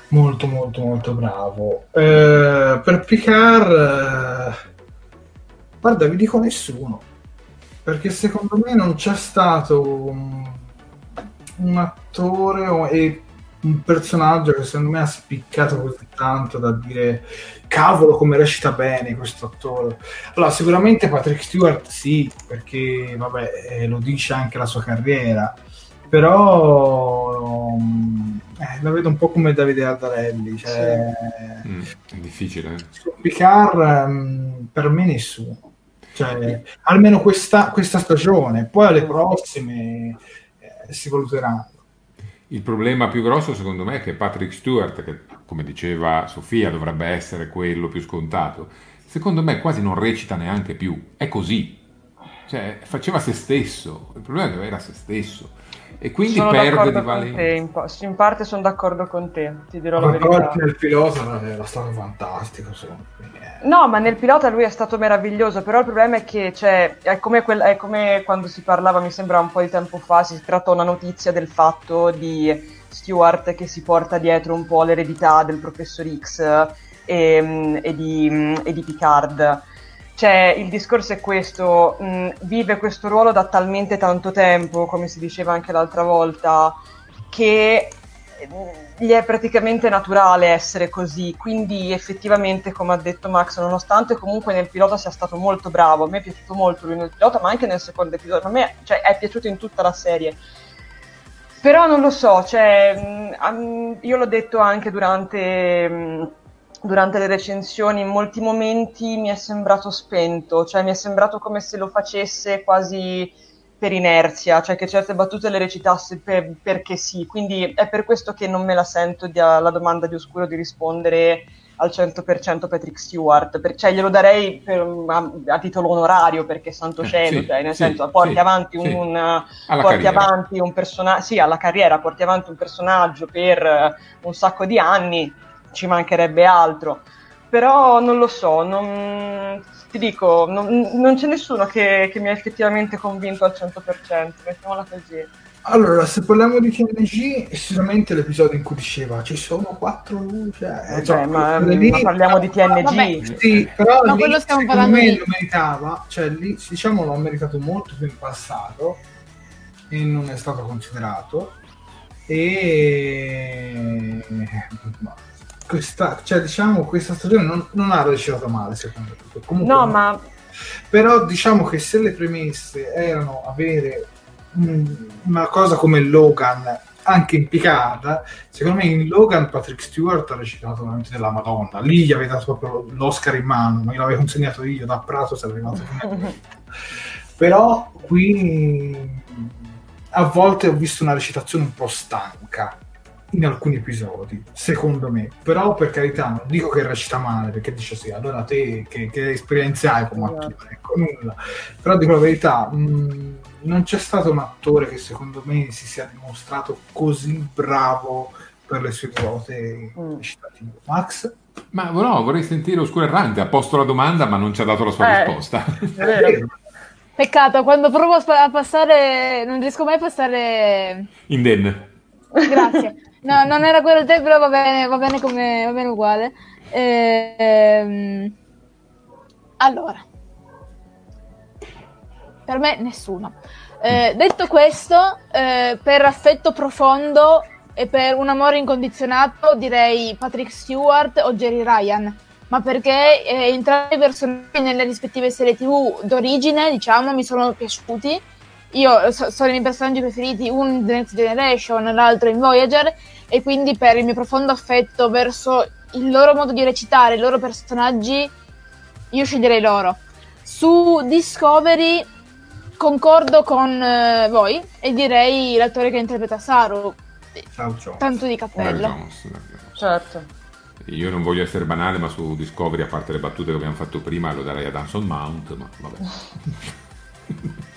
molto molto molto bravo. Eh, per Picard eh, Guarda, vi dico nessuno, perché secondo me non c'è stato un, un attore o, e un personaggio che secondo me ha spiccato così tanto da dire cavolo come recita bene questo attore. Allora, sicuramente Patrick Stewart sì, perché vabbè, eh, lo dice anche la sua carriera. però eh, la vedo un po' come Davide Aldarelli, cioè, Mm, è difficile. eh. su Picard mm, per me nessuno. Cioè, almeno questa, questa stagione, poi alle prossime eh, si valuteranno. Il problema più grosso secondo me è che Patrick Stewart, che come diceva Sofia dovrebbe essere quello più scontato, secondo me quasi non recita neanche più, è così. Cioè, faceva se stesso, il problema è che era se stesso e quindi sono perde di valenza. te, in, pa- in parte sono d'accordo con te, ti dirò la verità. nel pilota era stato fantastico, secondo me. No, ma nel pilota lui è stato meraviglioso, però il problema è che cioè, è, come quel- è come quando si parlava, mi sembra un po' di tempo fa, si tratta una notizia del fatto di Stewart che si porta dietro un po' l'eredità del professor X e, e di, e di Picard. Cioè, il discorso è questo, mh, vive questo ruolo da talmente tanto tempo, come si diceva anche l'altra volta, che gli è praticamente naturale essere così, quindi effettivamente, come ha detto Max, nonostante comunque nel pilota sia stato molto bravo, a me è piaciuto molto lui nel pilota, ma anche nel secondo episodio, a me cioè, è piaciuto in tutta la serie. Però non lo so, cioè, mh, am- io l'ho detto anche durante, mh, durante le recensioni, in molti momenti mi è sembrato spento, cioè mi è sembrato come se lo facesse quasi per inerzia, cioè che certe battute le recitasse per- perché sì, quindi è per questo che non me la sento di- alla domanda di Oscuro di rispondere al 100% Patrick Stewart, per- cioè glielo darei per- a, a titolo onorario perché santo Eh, cielo, sì, cioè, nel sì, senso porti sì, avanti un, Alla porti avanti un personaggio, sì, alla carriera, porti avanti un personaggio per eh, un sacco di anni, ci mancherebbe altro. Però non lo so, non- ti dico, non, non c'è nessuno che, che mi ha effettivamente convinto al 100%, mettiamola così. Allora, se parliamo di TNG, sicuramente l'episodio in cui diceva ci sono quattro luci. eh, Cioè, ma, lì- ma parliamo di TNG. Vabbè. Sì, però No, lì, quello stiamo secondo parlando me di- lo meritava, cioè lì diciamo l'ho meritato molto più in passato e non è stato considerato e ma questa, cioè, diciamo questa stagione non, non ha recitato male secondo me. Comunque, No, ma però diciamo che se le premesse erano avere un- una cosa come Logan anche in Picard, secondo me in Logan Patrick Stewart ha recitato veramente della Madonna. Lì gli aveva dato proprio l'Oscar in mano, ma gliel'avevo consegnato io da Prato, se arrivato Però qui a volte ho visto una recitazione un po' stanca in alcuni episodi, secondo me. Però per carità, non dico che recita male, perché dice sì, allora te che, che esperienze hai come attore? Ecco, nulla. Però dico la verità, mh, non c'è stato un attore che secondo me si sia dimostrato così bravo per le sue quote Mm. recitative. Max? Ma no, vorrei sentire Oscuro Errante, ha posto la domanda ma non ci ha dato la sua Eh. risposta. è vero. Peccato, quando provo a passare, non riesco mai a passare. Indenne. Grazie. No, non era quello il tempo, però va bene, va bene come va bene uguale. Ehm, Allora, per me nessuno. Eh, detto questo, eh, per affetto profondo e per un amore incondizionato, direi Patrick Stewart o Jerry Ryan. Ma perché eh, entrambi i personaggi nelle rispettive serie TV d'origine, diciamo, mi sono piaciuti. Io so- sono i miei personaggi preferiti, uno in The Next Generation, l'altro in Voyager, e quindi per il mio profondo affetto verso il loro modo di recitare, i loro personaggi, io sceglierei loro. Su Discovery concordo con eh, voi e direi l'attore che interpreta Saru, Ciao, ciao. tanto di cappello. Jones. Certo. Io non voglio essere banale, ma su Discovery, a parte le battute che abbiamo fatto prima, lo darei ad Anson Mount, ma vabbè.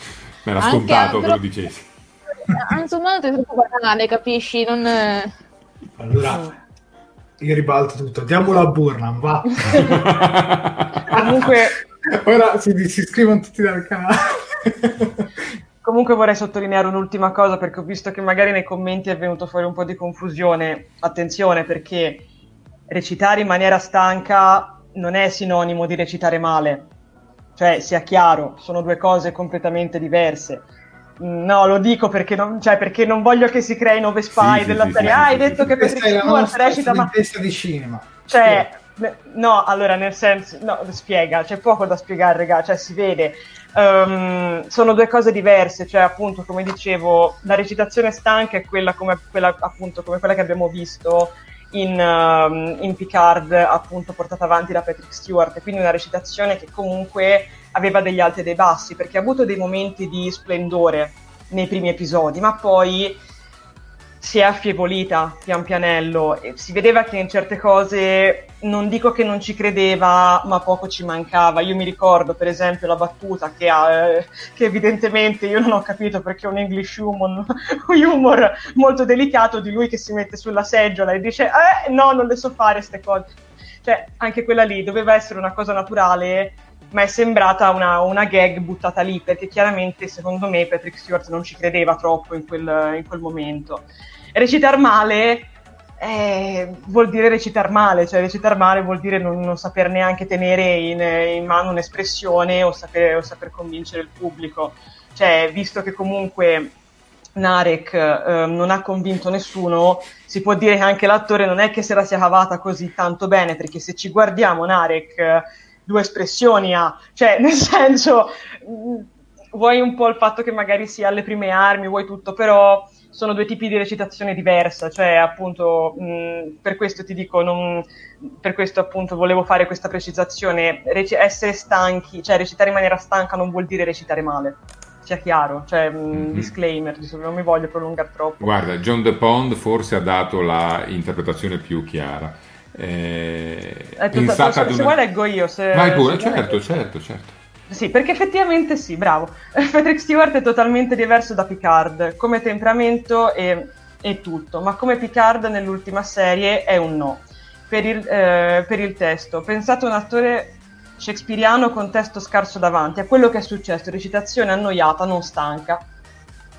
Mi era scontato che lo dicessi. Insomma, è troppo banale, capisci? Non... eh, Allora, io ribalto tutto. Diamolo a Burnham, va. Comunque, Ora si, si iscrivono tutti dal canale. comunque vorrei sottolineare un'ultima cosa perché ho visto che magari nei commenti è venuto fuori un po' di confusione. Attenzione perché recitare in maniera stanca non è sinonimo di recitare male. Cioè, sia chiaro, sono due cose completamente diverse. Mm, No, lo dico perché non, cioè, perché non voglio che si crei nuove spy Sì, sì, della sì, serie. sì, ah, sì, hai sì, detto sì. che Questa è Patrick la Stewart recita ma di cinema. Cioè, ne- no, allora nel senso, no, spiega, c'è poco da spiegare, raga, cioè si vede. Um, sono due cose diverse, cioè appunto come dicevo la recitazione stanca è quella come quella, appunto, come quella che abbiamo visto in, um, in, Picard appunto portata avanti da Patrick Stewart, quindi una recitazione che comunque aveva degli alti e dei bassi, perché ha avuto dei momenti di splendore nei primi episodi, ma poi si è affievolita pian pianello e si vedeva che in certe cose non dico che non ci credeva, ma poco ci mancava. Io mi ricordo, per esempio, la battuta che ha, eh, che evidentemente io non ho capito perché è un English humor, humor molto delicato di lui che si mette sulla seggiola e dice: Eh, no, non le so fare queste cose. Cioè, anche quella lì doveva essere una cosa naturale, ma è sembrata una, una, gag buttata lì perché chiaramente, secondo me, Patrick Stewart non ci credeva troppo in quel, in quel momento recitar male eh, vuol dire recitar male, cioè recitar male vuol dire non, non saper neanche tenere in, in mano un'espressione o saper, o saper, convincere il pubblico. Cioè, visto che comunque Narek eh, non ha convinto nessuno, si può dire che anche l'attore non è che se la sia cavata così tanto bene, perché se ci guardiamo Narek due espressioni ha, cioè nel senso mm, vuoi un po' il fatto che magari sia alle prime armi, vuoi tutto, però sono due tipi di recitazione diversa, cioè appunto mh, per questo ti dico, non, per questo appunto volevo fare questa precisazione, Rec- essere stanchi, cioè recitare in maniera stanca non vuol dire recitare male, sia chiaro, cioè mm-hmm. disclaimer, non mi voglio prolungare troppo. Guarda, John De Pond forse ha dato l'interpretazione più chiara. Eh, eh, tutta, se, una... se vuoi leggo io. Se, Vai pure, certo, certo, certo. Sì, perché effettivamente sì, bravo. Patrick Stewart è totalmente diverso da Picard, come temperamento e, e tutto, ma come Picard nell'ultima serie è un no. Per il, eh, per il testo, pensate a un attore shakespeariano con testo scarso davanti, a quello che è successo, recitazione annoiata, non stanca.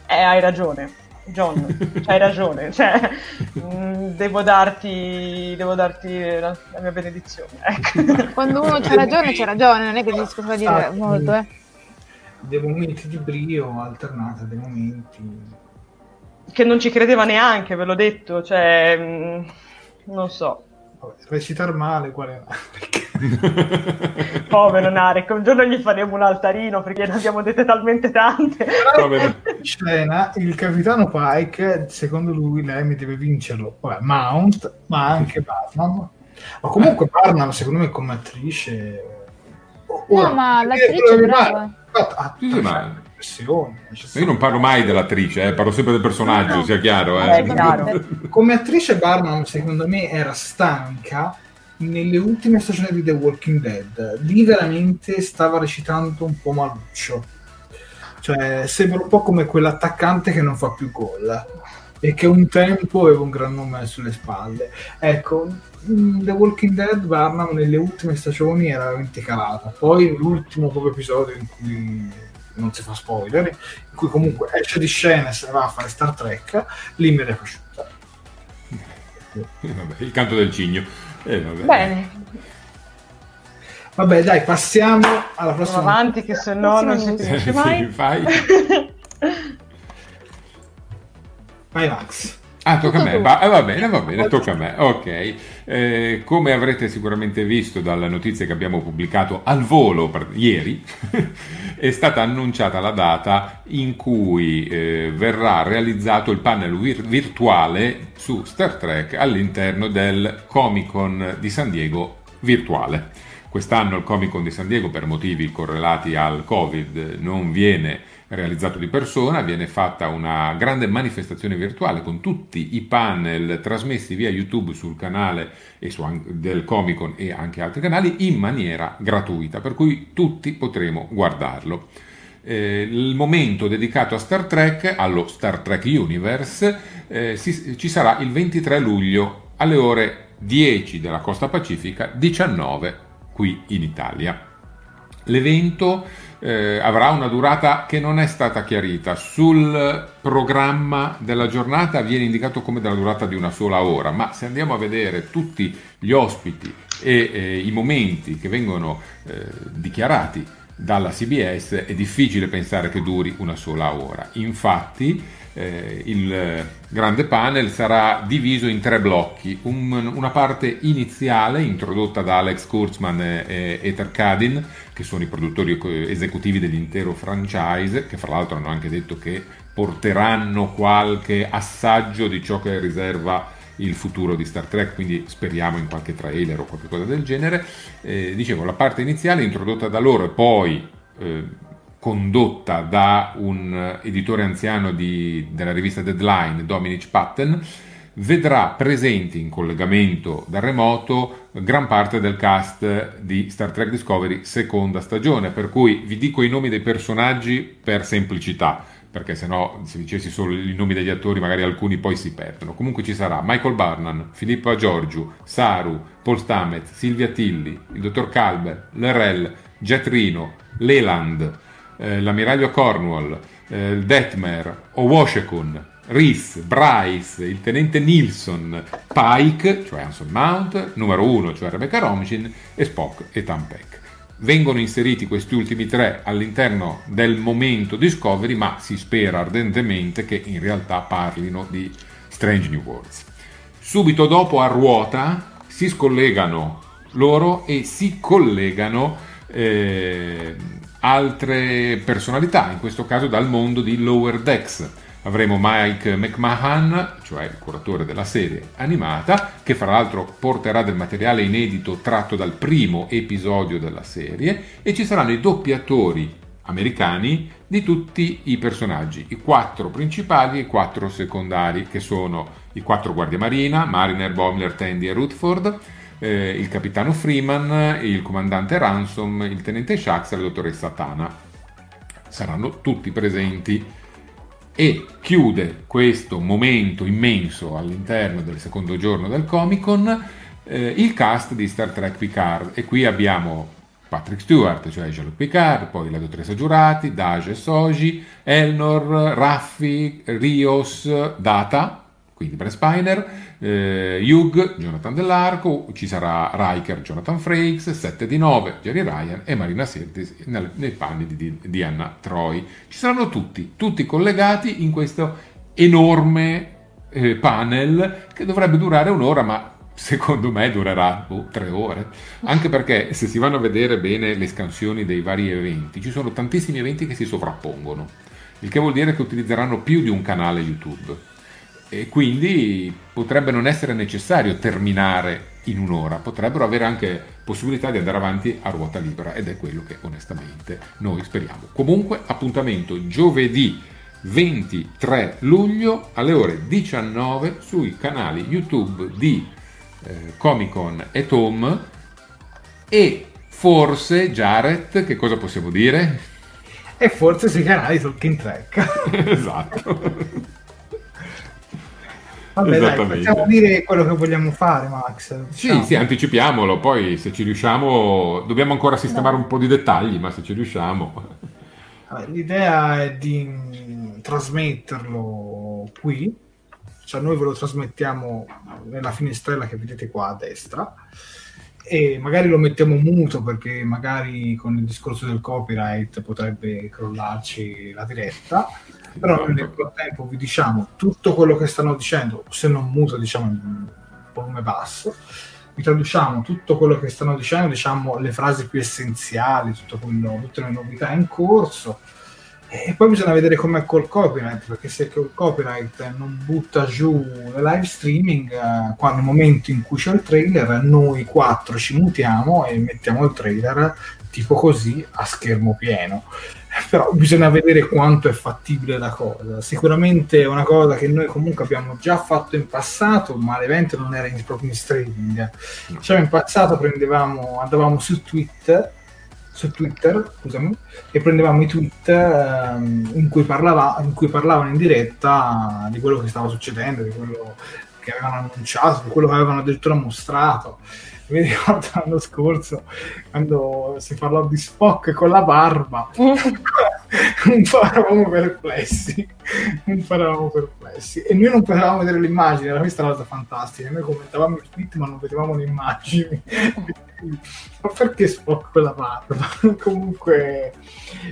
Eh, hai ragione. John, hai ragione, cioè, mh, mm, devo darti, devo darti la, la, mia benedizione. Ecco. Quando uno c'ha ragione, c'ha ragione, non è che si a dire molto. Eh. Dei momenti di brio alternati a dei momenti... Che non ci credeva neanche, ve l'ho detto, cioè, mh, mm, non so. Recitar male, qual è? Povero Narek, un giorno gli faremo un altarino perché ne abbiamo dette talmente tante. In scena, il capitano Pike, secondo lui, lei mi deve vincerlo. Vabbè, Mount, ma anche Barnum. Ma comunque Barnum, secondo me, come attrice... Ora, no, ma l'attrice è brava. Ah, sì, ma io non parlo mai dell'attrice, eh, parlo sempre del personaggio, no. sia chiaro. Eh. Eh, chiaro. Come attrice Barnum, secondo me, era stanca nelle ultime stagioni di The Walking Dead. Lì veramente stava recitando un po' maluccio. Cioè, sembra un po' come quell'attaccante che non fa più gol e che un tempo aveva un gran nome sulle spalle. Ecco, The Walking Dead Barnum nelle ultime stagioni era veramente calata. Poi l'ultimo proprio episodio in cui non si fa spoiler, in cui comunque esce di scena e se ne va a fare Star Trek, lì mi era piaciuta. Il canto del cigno. Eh, Bene. Vabbè, dai, passiamo alla prossima. Andiamo avanti, che se no non si finisce mai. Vai, Max. Ah, tocca a me. Va, eh, va bene, va bene, tocca a me. Ok. Eh, come avrete sicuramente visto dalle notizie che abbiamo pubblicato al volo per, ieri, è stata annunciata la data in cui eh, verrà realizzato il panel vir- virtuale su Star Trek all'interno del Comic Con di San Diego virtuale. Quest'anno il Comic Con di San Diego, per motivi correlati al Covid, non viene realizzato di persona, viene fatta una grande manifestazione virtuale con tutti i panel trasmessi via YouTube sul canale su, del Comic Con e anche altri canali in maniera gratuita, per cui tutti potremo guardarlo. Eh, il momento dedicato a Star Trek, allo Star Trek Universe, eh, si, ci sarà il 23 luglio alle ore 10 della costa pacifica, 19 qui in Italia. L'evento eh, avrà una durata che non è stata chiarita. Sul programma della giornata viene indicato come della durata di una sola ora, ma se andiamo a vedere tutti gli ospiti e eh, i momenti che vengono eh, dichiarati dalla CBS è difficile pensare che duri una sola ora. Infatti Eh, il grande panel sarà diviso in tre blocchi, Un- una parte iniziale introdotta da Alex Kurtzman e Ether Kadin, che sono i produttori esecutivi dell'intero franchise, che fra l'altro hanno anche detto che porteranno qualche assaggio di ciò che riserva il futuro di Star Trek, quindi speriamo in qualche trailer o qualcosa del genere. Eh, dicevo, la parte iniziale introdotta da loro e poi eh, condotta da un editore anziano di, della rivista Deadline, Dominic Patten, vedrà presenti in collegamento da remoto gran parte del cast di Star Trek Discovery seconda stagione, per cui vi dico i nomi dei personaggi per semplicità perché se no se dicessi solo i nomi degli attori magari alcuni poi si perdono. Comunque ci sarà Michael Barnan, Filippo Giorgiu, Saru, Paul Stamets, Silvia Tilli, il dottor Calber, Lerell, Jet Rino, Leland, eh, l'ammiraglio Cornwall, eh, Detmer, Owashekun, Reese, Bryce, il tenente Nilsson, Pike, cioè Anson Mount, numero uno, cioè Rebecca Romijn, e Spock e Tampek vengono inseriti questi ultimi tre all'interno del momento Discovery, ma si spera ardentemente che in realtà parlino di Strange New Worlds. Subito dopo a ruota si scollegano loro e si collegano eh, altre personalità, in questo caso dal mondo di Lower Decks. Avremo Mike McMahon, cioè il curatore della serie animata, che fra l'altro porterà del materiale inedito tratto dal primo episodio della serie e ci saranno i doppiatori americani di tutti i personaggi, i quattro principali e i quattro secondari, che sono i quattro guardie marina, Mariner, Boimler, Tandy e Rutherford, eh, il capitano Freeman, il comandante Ransom, il tenente Shax e la dottoressa Tana. Saranno tutti presenti e chiude questo momento immenso all'interno del secondo giorno del Comic Con eh, il cast di Star Trek Picard e qui abbiamo Patrick Stewart, cioè Jean-Luc Picard, poi la dottoressa Giurati, Dage Soji, Elnor, Raffi, Rios, Data, quindi Brent Spiner, eh, Hugh, Jonathan Dell'Arco, ci sarà Riker, Jonathan Frakes, 7 di 9, Jerry Ryan e Marina Sirtis nel, nei panni di, di Anna Troy. Ci saranno tutti, tutti collegati in questo enorme eh, panel che dovrebbe durare un'ora, ma secondo me durerà oh, tre ore, anche perché se si vanno a vedere bene le scansioni dei vari eventi, ci sono tantissimi eventi che si sovrappongono, il che vuol dire che utilizzeranno più di un canale YouTube e quindi potrebbe non essere necessario terminare in un'ora, potrebbero avere anche possibilità di andare avanti a ruota libera ed è quello che onestamente noi speriamo. Comunque appuntamento giovedì 23 luglio alle ore 19 sui canali YouTube di eh, Comic Con e Tom e forse Jared, che cosa possiamo dire? E forse sui canali Talking Track. esatto. Vabbè, dai, facciamo dire quello che vogliamo fare, Max. Diciamo. Sì, sì, anticipiamolo, poi se ci riusciamo dobbiamo ancora sistemare no. un po' di dettagli, ma se ci riusciamo... L'idea è di trasmetterlo qui, cioè noi ve lo trasmettiamo nella finestrella che vedete qua a destra e magari lo mettiamo muto perché magari con il discorso del copyright potrebbe crollarci la diretta però nel frattempo vi diciamo tutto quello che stanno dicendo, se non muto diciamo in volume basso, vi traduciamo tutto quello che stanno dicendo, diciamo le frasi più essenziali, quello, tutte le novità in corso. E poi bisogna vedere com'è col copyright, perché se col copyright non butta giù le live streaming, eh, quando nel momento in cui c'è il trailer, noi quattro ci mutiamo e mettiamo il trailer tipo così a schermo pieno però bisogna vedere quanto è fattibile la cosa. Sicuramente è una cosa che noi comunque abbiamo già fatto in passato, ma l'evento non era in, proprio in streaming. Diciamo in passato prendevamo, andavamo su Twitter, su Twitter scusami, e prendevamo i tweet um, in, cui parlava, in cui parlavano in diretta di quello che stava succedendo, di quello che avevano annunciato, di quello che avevano addirittura mostrato. Mi ricordo l'anno scorso quando si parlò di Spock con la barba. Un po' eravamo perplessi. Un po' eravamo perplessi. E noi non potevamo vedere l'immagine era questa la cosa fantastica. Noi commentavamo il tweet ma non vedevamo le immagini. Ma perché Spock quella barba? comunque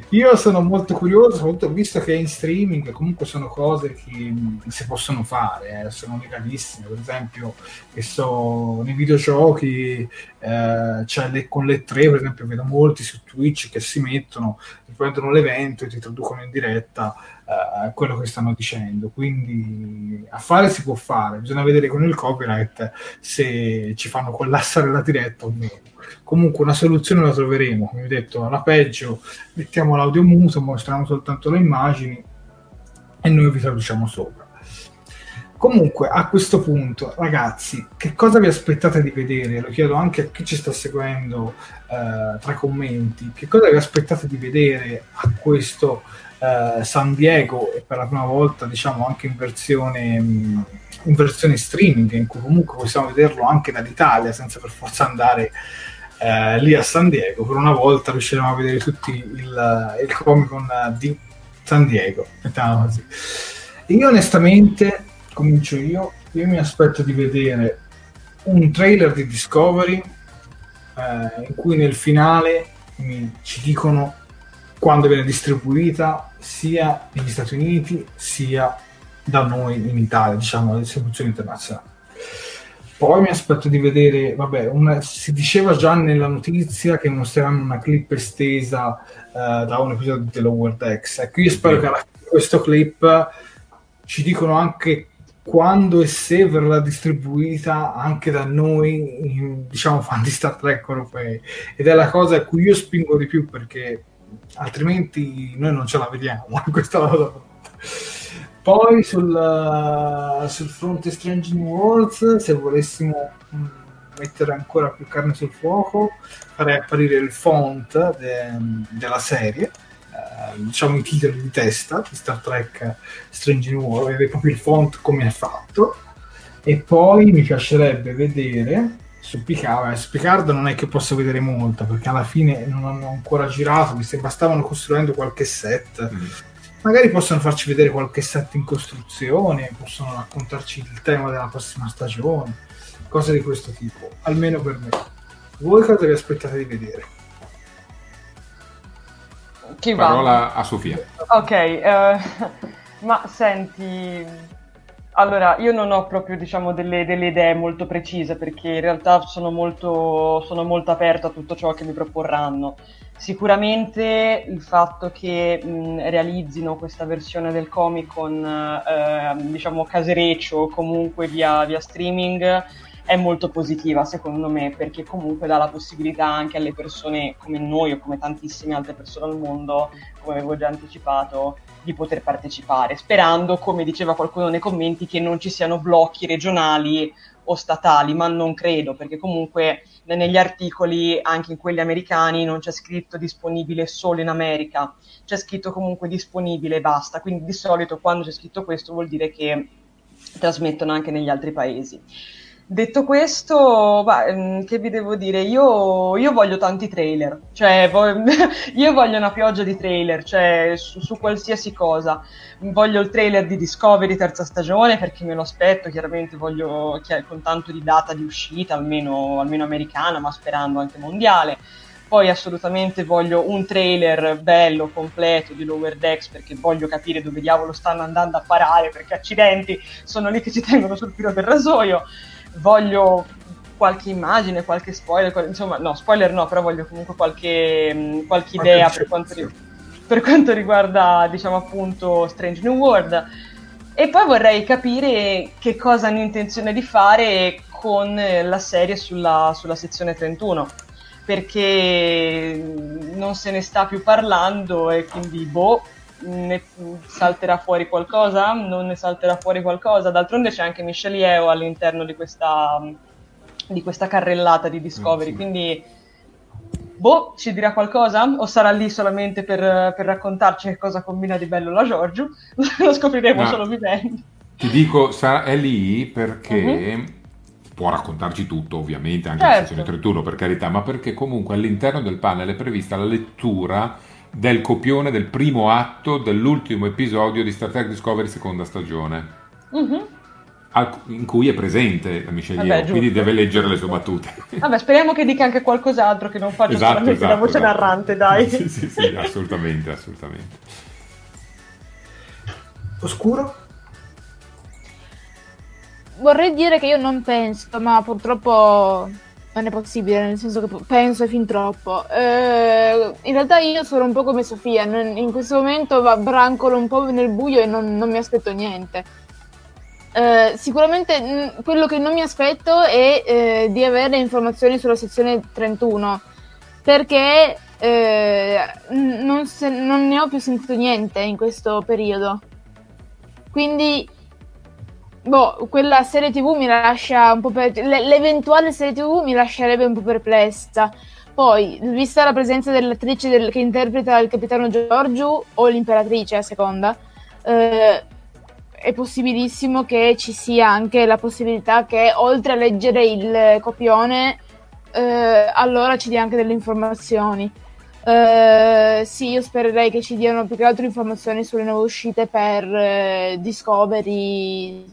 io sono molto curioso, soprattutto visto che è in streaming, comunque sono cose che si possono fare, eh, sono legalissime, per esempio che so, nei videogiochi eh, cioè le, con le tre per esempio vedo molti su Twitch che si mettono, prendono l'evento e ti traducono in diretta eh, quello che stanno dicendo, quindi a fare si può fare, bisogna vedere con il copyright se ci fanno collassare la diretta o meno. Comunque una soluzione la troveremo, come ho detto, alla peggio mettiamo l'audio muto, mostriamo soltanto le immagini e noi vi traduciamo sopra. Comunque, a questo punto, ragazzi, che cosa vi aspettate di vedere? Lo chiedo anche a chi ci sta seguendo eh, tra commenti. Che cosa vi aspettate di vedere a questo eh, San Diego e per la prima volta, diciamo, anche in versione, in versione streaming, in cui comunque possiamo vederlo anche dall'Italia senza per forza andare eh, lì a San Diego. Per una volta riusciremo a vedere tutti il, il Comic Con di San Diego. Mettiamo così. Io onestamente, comincio io, io mi aspetto di vedere un trailer di Discovery eh, in cui nel finale mi, ci dicono quando viene distribuita sia negli Stati Uniti sia da noi in Italia, diciamo, la distribuzione internazionale. Poi mi aspetto di vedere, vabbè, una, si diceva già nella notizia che mostreranno una clip estesa uh, da un episodio di Lower Decks. Ecco, io spero che alla fine di questo clip ci dicono anche quando e se verrà distribuita anche da noi, diciamo, fan di Star Trek europei. Ed è la cosa a cui io spingo di più perché altrimenti noi non ce la vediamo questa volta. Poi sul, sul fronte Strange New Worlds, se volessimo mm, mettere ancora più carne sul fuoco, farei apparire il font de, della serie, eh, diciamo i titoli di testa di Star Trek Strange New Worlds, avere proprio il font come è fatto. E poi mi piacerebbe vedere su Picard, su Picard non è che posso vedere molto perché alla fine non hanno ancora girato, mi sembra stavano costruendo qualche set. Mm. Magari possono farci vedere qualche set in costruzione, possono raccontarci il tema della prossima stagione, cose di questo tipo, almeno per me. Voi cosa vi aspettate di vedere? Chi va? Parola a Sofia. Ok, uh, ma senti, allora, io non ho proprio diciamo, delle, delle, idee molto precise perché in realtà sono molto, sono molto aperto a tutto ciò che mi proporranno. Sicuramente il fatto che mh, realizzino questa versione del Comic Con eh, diciamo casereccio o comunque via, via streaming è molto positiva secondo me perché comunque dà la possibilità anche alle persone come noi o come tantissime altre persone al mondo, come avevo già anticipato, di poter partecipare, sperando, come diceva qualcuno nei commenti, che non ci siano blocchi regionali o statali, ma non credo, perché comunque negli articoli, anche in quelli americani, non c'è scritto disponibile solo in America, c'è scritto comunque disponibile e basta, quindi di solito quando c'è scritto questo vuol dire che trasmettono anche negli altri paesi. Detto questo, bah, mm, che vi devo dire? Io, io voglio tanti trailer, cioè io voglio una pioggia di trailer, cioè su, su, qualsiasi cosa. Voglio il trailer di Discovery terza stagione perché me lo aspetto, chiaramente voglio con tanto di data di uscita, almeno, almeno americana, ma sperando anche mondiale. Poi assolutamente voglio un trailer bello, completo di Lower Decks perché voglio capire dove diavolo stanno andando a parare perché accidenti sono lì che ci tengono sul filo del rasoio voglio qualche immagine, qualche spoiler, qual- insomma, no, spoiler no, però voglio comunque qualche, mh, mm, qualche idea per quanto, ri- per quanto, riguarda, diciamo appunto, Strange New World. E poi vorrei capire che cosa hanno intenzione di fare con la serie sulla, sulla sezione 31, perché non se ne sta più parlando e quindi, boh, ne salterà fuori qualcosa? Non ne salterà fuori qualcosa? D'altronde c'è anche Michelle Yeo all'interno di questa, di questa carrellata di Discovery, mm, quindi boh, ci dirà qualcosa? O sarà lì solamente per, per raccontarci che cosa combina di bello la Giorgio? Lo scopriremo no. solo vivendo. Ti dico, è lì perché... Uh-huh può raccontarci tutto, ovviamente, anche certo. la sezione 31 per carità, ma perché comunque all'interno del panel è prevista la lettura del copione del primo atto dell'ultimo episodio di Star Trek Discovery seconda stagione. Mm-hmm. al- in cui è presente la Michelle Vabbè, Yeoh, quindi deve leggere le sue battute. Vabbè, speriamo che dica anche qualcos'altro, che non faccia Esatto, solamente la esatto, voce esatto. narrante, dai. sì, sì, sì, assolutamente, assolutamente. Oscuro? Vorrei dire che io non penso, ma purtroppo non è possibile, nel senso che penso fin troppo. Eh, in realtà io sono un po' come Sofia, non- in questo momento va- brancolo un po' nel buio e non, non mi aspetto niente. Eh, sicuramente mh, quello che non mi aspetto è eh, di avere informazioni sulla sezione 31, perché eh, non, se- non ne ho più sentito niente in questo periodo. Quindi Boh, quella serie TV mi lascia un po' per... le- l'eventuale serie TV mi lascerebbe un po' perplessa. Poi, vista la presenza dell'attrice del- che interpreta il capitano Giorgio o l'imperatrice a seconda, eh, è possibilissimo che ci sia anche la possibilità che oltre a leggere il copione, eh, allora ci dia anche delle informazioni. Eh, sì, io spererei che ci diano più che altro informazioni sulle nuove uscite per eh, Discovery,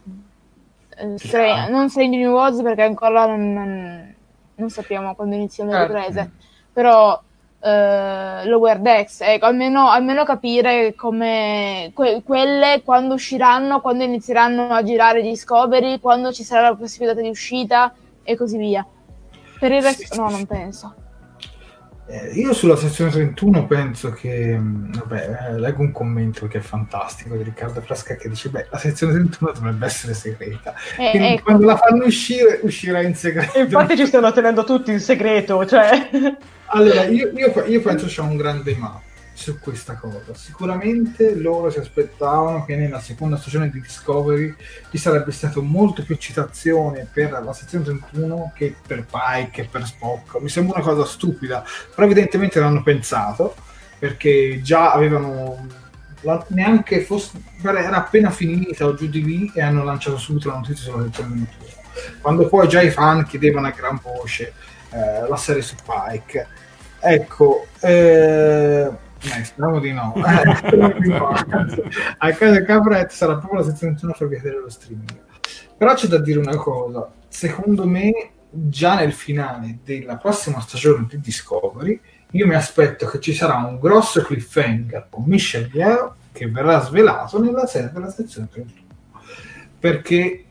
eh, Stra- non Strange New Worlds perché ancora non, non- non sappiamo quando iniziano le Certo. riprese, però eh, Lower Decks, ecco, almeno, almeno capire come que- quelle quando usciranno, quando inizieranno a girare Discovery, quando ci sarà la possibilità di uscita e così via. Per il resto, no, non penso. Eh, io sulla sezione 31 penso che, mh, vabbè, eh, leggo un commento che è fantastico di Riccardo Frasca che dice, beh, la sezione 31 dovrebbe essere segreta. Eh, Quindi ecco. quando la fanno uscire, uscirà in segreto. E infatti ci stanno tenendo tutti in segreto, cioè... Allora, io, io- io penso c'è un grande ma su questa cosa. Sicuramente loro si aspettavano che nella seconda stagione di Discovery ci sarebbe stato molto più eccitazione per la sezione 31 che per Pike e per Spock. Mi sembra una cosa stupida, però evidentemente l'hanno pensato perché già avevano la- neanche fosse era appena finita o giù di lì e hanno lanciato subito la notizia sulla sezione 21 quando poi già i fan chiedevano a gran voce eh, la serie su Pike ecco eh, eh, speriamo di no. A casa Capret sarà proprio la sezione 21 per vedere lo streaming. Però c'è da dire una cosa. Secondo me già nel finale della prossima stagione di Discovery io mi aspetto che ci sarà un grosso cliffhanger con Michelle Yeoh che verrà svelato nella serie della sezione 31 perché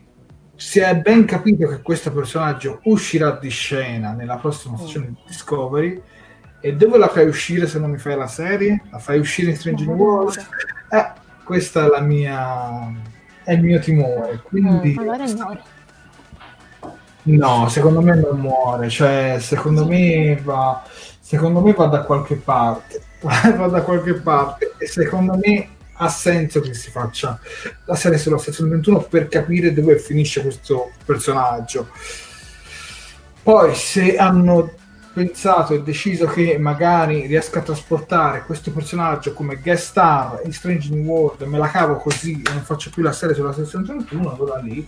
si è ben capito che questo personaggio uscirà di scena nella prossima stagione di Discovery e dove la fai uscire se non mi fai la serie? La fai uscire in Strange New Worlds? Eh, questa è la mia è il mio timore quindi Magari muore. No, secondo me non muore, cioè secondo me va, secondo me va da qualche parte, va da qualche parte e secondo me ha senso che si faccia la serie sulla sezione 21 per capire dove finisce questo personaggio. Poi se hanno pensato e deciso che magari riesco a trasportare questo personaggio come guest star in Strange New World me la cavo così e non faccio più la serie sulla sezione 31, allora lì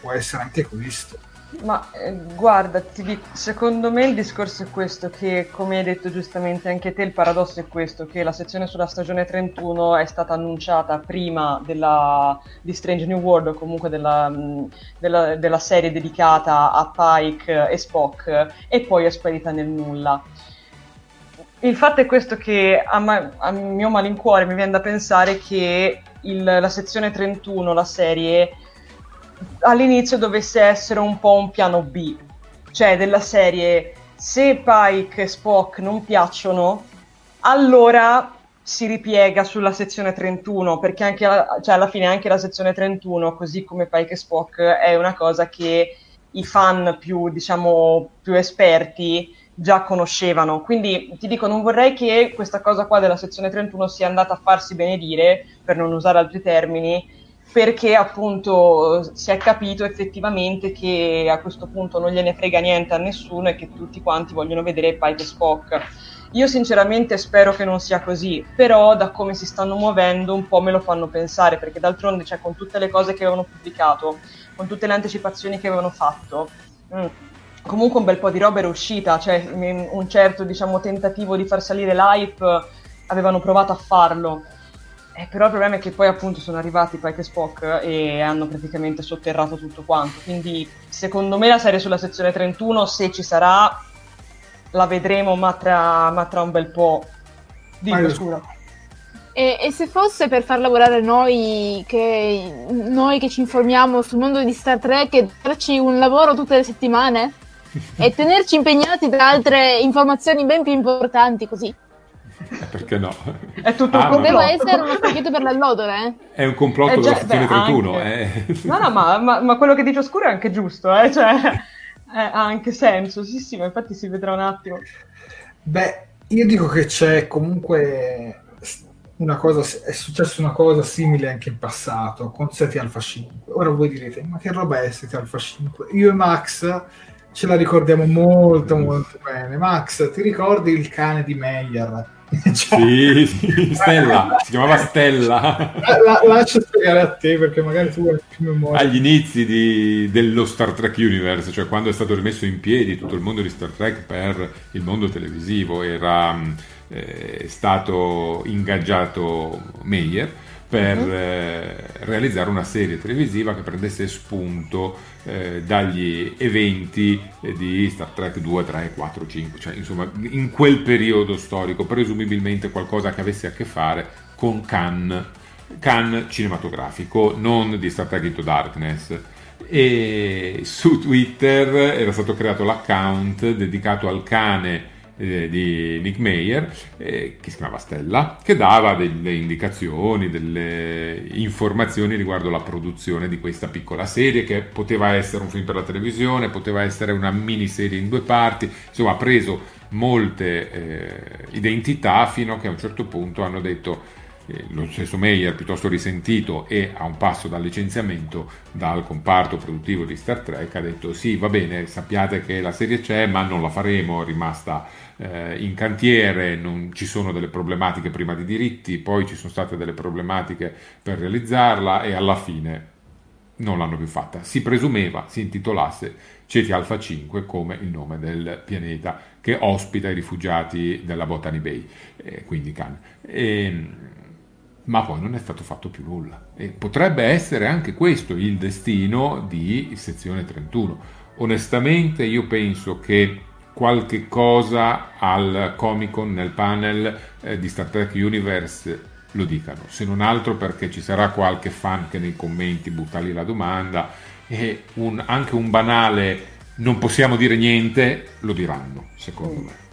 può essere anche questo. Ma eh, guarda, dico, secondo me il discorso è questo, che come hai detto giustamente anche te, il paradosso è questo, che la sezione sulla stagione 31 è stata annunciata prima della, di Strange New World o comunque della, mh, della- della serie dedicata a Pike e Spock e poi è sparita nel nulla. Il fatto è questo che a, ma- a mio malincuore mi viene da pensare che il- la sezione 31, la serie, all'inizio dovesse essere un po' un piano B, cioè della serie se Pike e Spock non piacciono, allora si ripiega sulla sezione 31, perché anche la- cioè alla fine anche la sezione 31, così come Pike e Spock, è una cosa che i fan più, diciamo, più esperti già conoscevano. Quindi ti dico, non vorrei che questa cosa qua della sezione 31 sia andata a farsi benedire, per non usare altri termini, perché appunto si è capito effettivamente che a questo punto non gliene frega niente a nessuno e che tutti quanti vogliono vedere Pike Spock. Io sinceramente spero che non sia così, però da come si stanno muovendo un po' me lo fanno pensare, perché d'altronde cioè, con tutte le cose che avevano pubblicato, con tutte le anticipazioni che avevano fatto, mm, comunque un bel po' di roba era uscita, cioè un certo diciamo, tentativo di far salire l'hype avevano provato a farlo. Eh, però il problema è che poi appunto sono arrivati Pike e Spock e hanno praticamente sotterrato tutto quanto. Quindi secondo me la serie sulla sezione 31, se ci sarà, la vedremo ma tra, ma tra un bel po'. Vai, scusa. E, e se fosse per far lavorare noi che, noi che ci informiamo sul mondo di Star Trek e darci un lavoro tutte le settimane e tenerci impegnati da altre informazioni ben più importanti così. Eh, Perché no? È tutto Ah, un complotto. essere uno specchietto per l'allodore, eh? È un complotto Eh, già, della sezione beh, 31. anche. eh. No, no, ma, ma- ma quello che dice Oscuro è anche giusto, eh? cioè, eh, ha anche senso. Sì, sì, ma infatti si vedrà un attimo. Beh, io dico che c'è comunque una cosa, è successa una cosa simile anche in passato con Seti Alpha 5. Ora voi direte, ma che roba è Seti Alpha 5? Io e Max ce la ricordiamo molto molto bene. Max, ti ricordi il cane di Meyer? Cioè, Sì, sì, Stella, si chiamava Stella. la- lascia spiegare a te perché magari tu hai più memoria. Agli inizi di- dello Star Trek Universe, cioè quando è stato rimesso in piedi tutto il mondo di Star Trek per il mondo televisivo, era mh, eh, stato ingaggiato Meyer per eh, realizzare una serie televisiva che prendesse spunto eh, dagli eventi eh, di Star Trek 2, 3, 4, 5, cioè insomma in quel periodo storico, presumibilmente qualcosa che avesse a che fare con Khan, Khan cinematografico, non di Star Trek Into Darkness. E su Twitter era stato creato l'account dedicato al cane eh, di Nick Meyer, eh, che si chiamava Stella, che dava delle indicazioni, delle informazioni riguardo la produzione di questa piccola serie, che poteva essere un film per la televisione, poteva essere una miniserie in due parti, insomma ha preso molte eh, identità fino a che a un certo punto hanno detto lo stesso Meyer piuttosto risentito e a un passo dal licenziamento dal comparto produttivo di Star Trek ha detto sì va bene sappiate che la serie c'è ma non la faremo è rimasta eh, in cantiere non ci sono delle problematiche prima di diritti poi ci sono state delle problematiche per realizzarla e alla fine non l'hanno più fatta. Si presumeva si intitolasse Ceti Alpha 5 come il nome del pianeta che ospita i rifugiati della Botany Bay eh, quindi Khan. E, ma poi non è stato fatto più nulla. E potrebbe essere anche questo il destino di sezione 31. Onestamente io penso che qualche cosa al Comic Con nel panel eh, di Star Trek Universe lo dicano, se non altro perché ci sarà qualche fan che nei commenti butta lì la domanda e un- anche un banale non possiamo dire niente lo diranno, secondo me.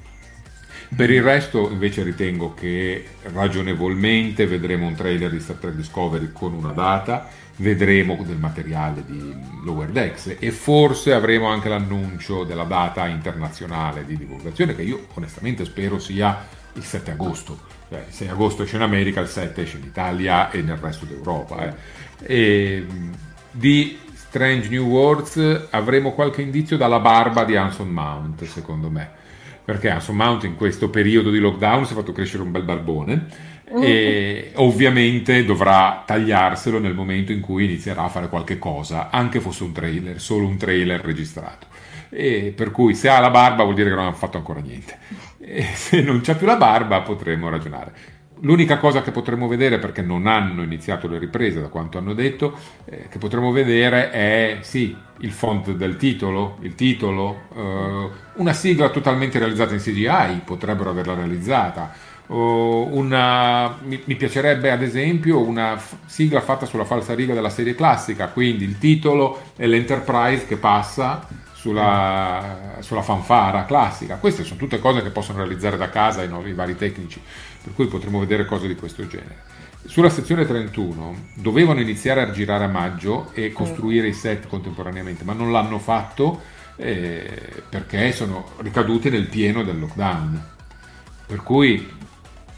Per il resto invece ritengo che ragionevolmente vedremo un trailer di Star Trek Discovery con una data, vedremo del materiale di Lower Decks e forse avremo anche l'annuncio della data internazionale di divulgazione che io onestamente spero sia il 7 agosto. Cioè, il 6 agosto esce in America, il 7 esce in Italia e nel resto d'Europa. eh. E, di Strange New Worlds avremo qualche indizio dalla barba di Anson Mount, secondo me perché Anson Mount in questo periodo di lockdown si è fatto crescere un bel barbone e ovviamente dovrà tagliarselo nel momento in cui inizierà a fare qualche cosa, anche fosse un trailer, solo un trailer registrato. E per cui se ha la barba vuol dire che non ha fatto ancora niente. E se non c'ha più la barba potremo ragionare. L'unica cosa che potremo vedere, perché non hanno iniziato le riprese da quanto hanno detto, eh, che potremo vedere è sì, il font del titolo, il titolo, eh, una sigla totalmente realizzata in CGI, potrebbero averla realizzata. una, mi, mi piacerebbe ad esempio una f- sigla fatta sulla falsariga della serie classica, quindi il titolo è l'Enterprise che passa sulla, sulla fanfara classica. Queste sono tutte cose che possono realizzare da casa i, nuovi- i vari tecnici, per cui potremo vedere cose di questo genere. Sulla sezione 31 dovevano iniziare a girare a maggio e costruire i set contemporaneamente, ma non l'hanno fatto eh, perché sono ricaduti nel pieno del lockdown. Per cui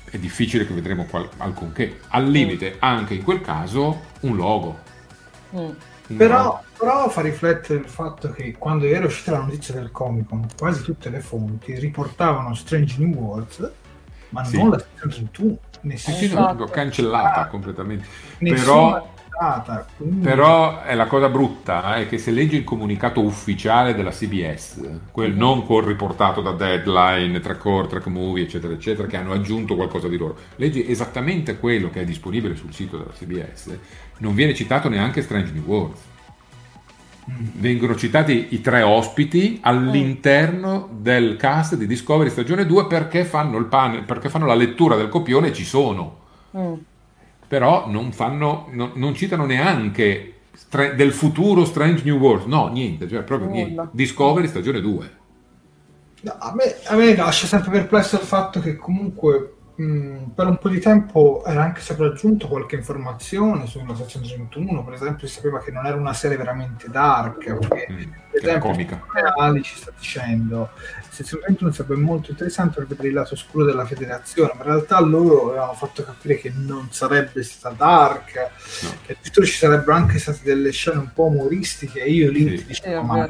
è difficile che vedremo qual- alcunché. Al limite, anche in quel caso, un logo. Mm. Però, però fa riflettere il fatto che quando era uscita la notizia del Comic Con, quasi tutte le fonti riportavano Strange New Worlds, ma Sì. non la sezione 31. Sì, Nessuno, sì, no, Esatto. cancellata completamente. nessuno Però. Però è la cosa brutta è che se leggi il comunicato ufficiale della CBS, quel non col riportato da Deadline, Track Core, Track Movie, eccetera, eccetera, che hanno aggiunto qualcosa di loro, leggi esattamente quello che è disponibile sul sito della CBS, non viene citato neanche Strange New Worlds. Vengono citati i tre ospiti all'interno del cast di Discovery stagione 2 perché fanno, il panel, perché fanno la lettura del copione e ci sono. Mm. Però non, fanno, non, non citano neanche stra- del futuro Strange New Worlds. No, niente, cioè proprio Nulla. niente. Discovery stagione 2. No, a, me, a me lascia sempre perplesso il fatto che comunque mh, per un po' di tempo era anche sopraggiunto qualche informazione sulla sezione 31, per esempio si sapeva che non era una serie veramente dark, perché Mm, per esempio. Ali ci sta dicendo sezione 31 sarebbe molto interessante per vedere il lato oscuro della federazione, ma in realtà loro avevano fatto capire che non sarebbe stata dark, No. che addirittura ci sarebbero anche state delle scene un po' umoristiche e io lì Sì. ti dicevo ma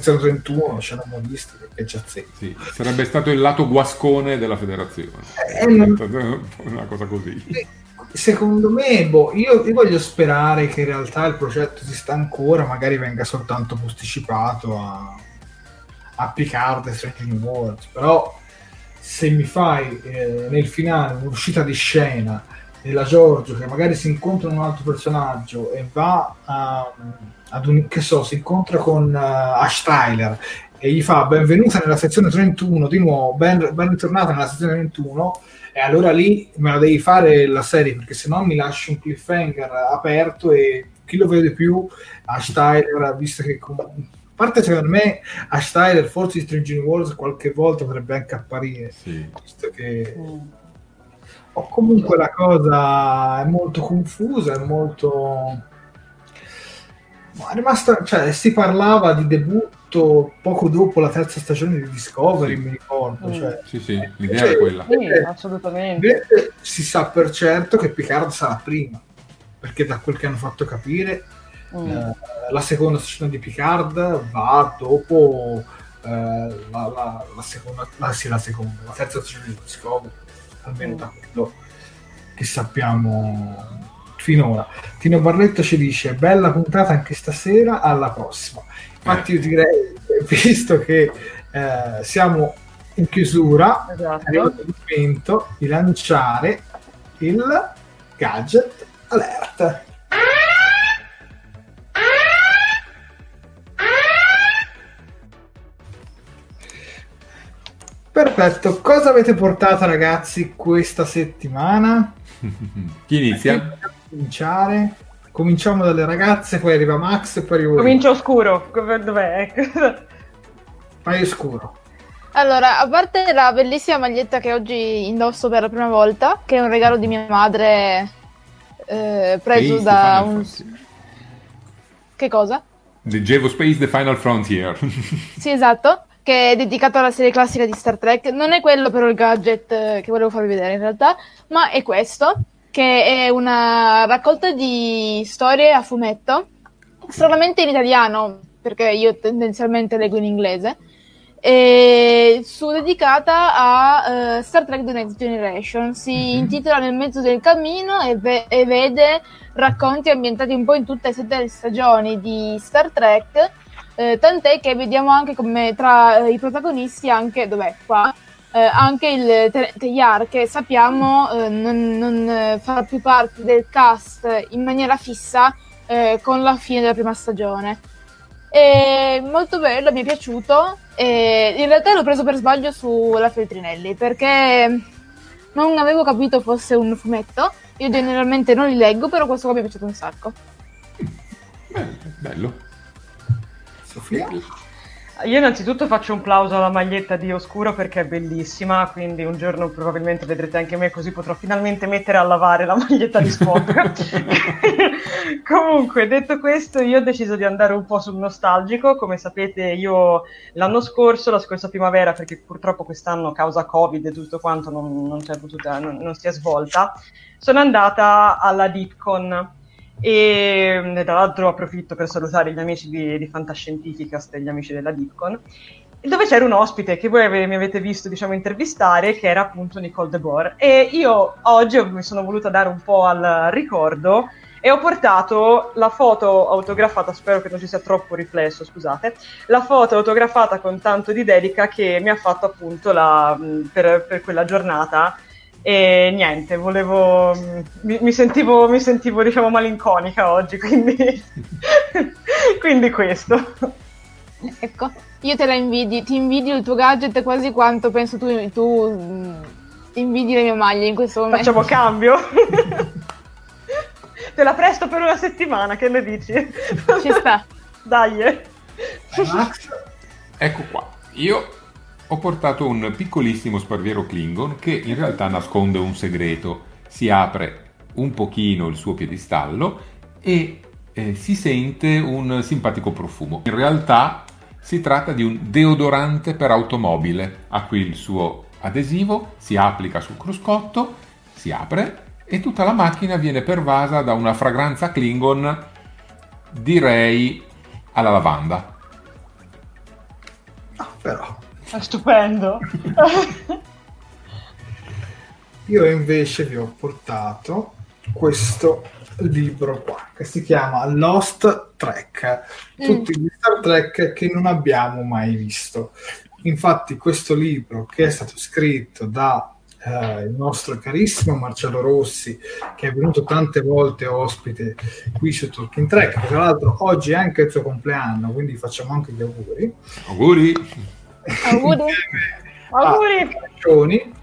vero. sezione 31 scene umoristiche che zecca. Sì, sarebbe stato il lato guascone della federazione. Eh, non- Una cosa così. Secondo me, boh, io, io voglio sperare che in realtà il progetto esista ancora, magari venga soltanto posticipato a, a Picard e Strange New Worlds, però se mi fai eh, nel finale un'uscita di scena della Giorgio che magari si incontra con un altro personaggio e va a, ad un, che so, si incontra con uh, Ash Tyler e gli fa benvenuta nella sezione 31 di nuovo, ben, ben ritornata nella sezione 31 e allora lì me la devi fare la serie perché se no mi lasci un cliffhanger aperto e chi lo vede più Ash Tyler visto che com- a parte secondo me Ash Tyler forse in Strange New Worlds qualche volta potrebbe anche apparire Sì. visto che Mm. o comunque la cosa è molto confusa è molto ma è rimasta cioè si parlava di debutto poco dopo la terza stagione di Discovery Sì. mi ricordo Mm. cioè, Sì, sì, l'idea è quella. Sì, assolutamente. Si sa per certo che Picard sarà prima, perché da quel che hanno fatto capire, Mm. eh, la seconda stagione di Picard va dopo eh, la, la- la seconda, la, sì, la seconda, la terza stagione di Discovery, almeno Mm. da quello che sappiamo finora. Tino Barletto ci dice: Bella puntata anche stasera, alla prossima. Infatti, io direi, visto che eh, siamo in chiusura, è Esatto. arrivato il momento di lanciare il gadget alert. Perfetto, cosa avete portato ragazzi questa settimana? Chi inizia? Cominciare. Cominciamo dalle ragazze, poi arriva Max e poi arrivo io. Comincia oscuro. Dove- Dov'è? Paio scuro. Allora, a parte la bellissima maglietta che oggi indosso per la prima volta, che è un regalo di mia madre eh, preso Space, da un... Frontier. Che cosa? Leggevo Space The Final Frontier. Sì, esatto, che è dedicato alla serie classica di Star Trek. Non è quello però il gadget eh, che volevo farvi vedere in realtà, ma è questo, che è una raccolta di storie a fumetto, stranamente in italiano, perché io tendenzialmente leggo in inglese, e su dedicata a eh, Star Trek The Next Generation. Si intitola Nel mezzo del cammino e, ve- e vede racconti ambientati un po' in tutte e sette le stagioni di Star Trek. eh, tant'è che vediamo anche come tra eh, i protagonisti, anche dov'è qua, eh, anche il tenente Yar, che sappiamo eh, non, non eh, farà più parte del cast in maniera fissa eh, con la fine della prima stagione. È molto bello, mi è piaciuto. E in realtà l'ho preso per sbaglio sulla Feltrinelli perché non avevo capito fosse un fumetto. Io generalmente non li leggo, però questo qua mi è piaciuto un sacco. Beh, bello. Sofia? Io innanzitutto faccio un plauso alla maglietta di Oscuro perché è bellissima, quindi un giorno probabilmente vedrete anche me così potrò finalmente mettere a lavare la maglietta di Spock. Comunque, detto questo, io ho deciso di andare un po' sul nostalgico, come sapete io l'anno scorso, la scorsa primavera, perché purtroppo quest'anno causa Covid e tutto quanto non, non, potuta, non, non si è svolta, sono andata alla DeepCon e mm, tra l'altro approfitto per salutare gli amici di, di Fantascientificast e gli amici della Dipcon dove c'era un ospite che voi ave- mi avete visto diciamo intervistare che era appunto Nicole De Boer e io oggi mi sono voluta dare un po' al ricordo e ho portato la foto autografata, spero che non ci sia troppo riflesso, scusate, la foto autografata con tanto di dedica che mi ha fatto appunto la, mh, per, per quella giornata e niente, volevo mi, mi sentivo, mi sentivo diciamo malinconica oggi, quindi, quindi questo. Ecco, io te la invidi, ti invidio il tuo gadget quasi quanto penso tu, tu mh, invidi le mie maglie in questo momento. Facciamo cambio. Te la presto per una settimana, che ne dici? Ci sta. Dai. Max, Ecco qua, io ho portato un piccolissimo sparviero Klingon che in realtà nasconde un segreto. Si apre un pochino il suo piedistallo e eh, si sente un simpatico profumo. In realtà si tratta di un deodorante per automobile. Ha qui il suo adesivo, si applica sul cruscotto, si apre e tutta la macchina viene pervasa da una fragranza Klingon, direi alla lavanda. ah, però, È stupendo. io invece vi ho portato questo libro qua che si chiama Lost Trek, tutti gli Star Trek che non abbiamo mai visto. Infatti, questo libro che è stato scritto da eh, il nostro carissimo Marcello Rossi, che è venuto tante volte ospite qui su Talking Trek, tra l'altro oggi è anche il suo compleanno, quindi facciamo anche gli auguri. Auguri! Auguri. Auguri.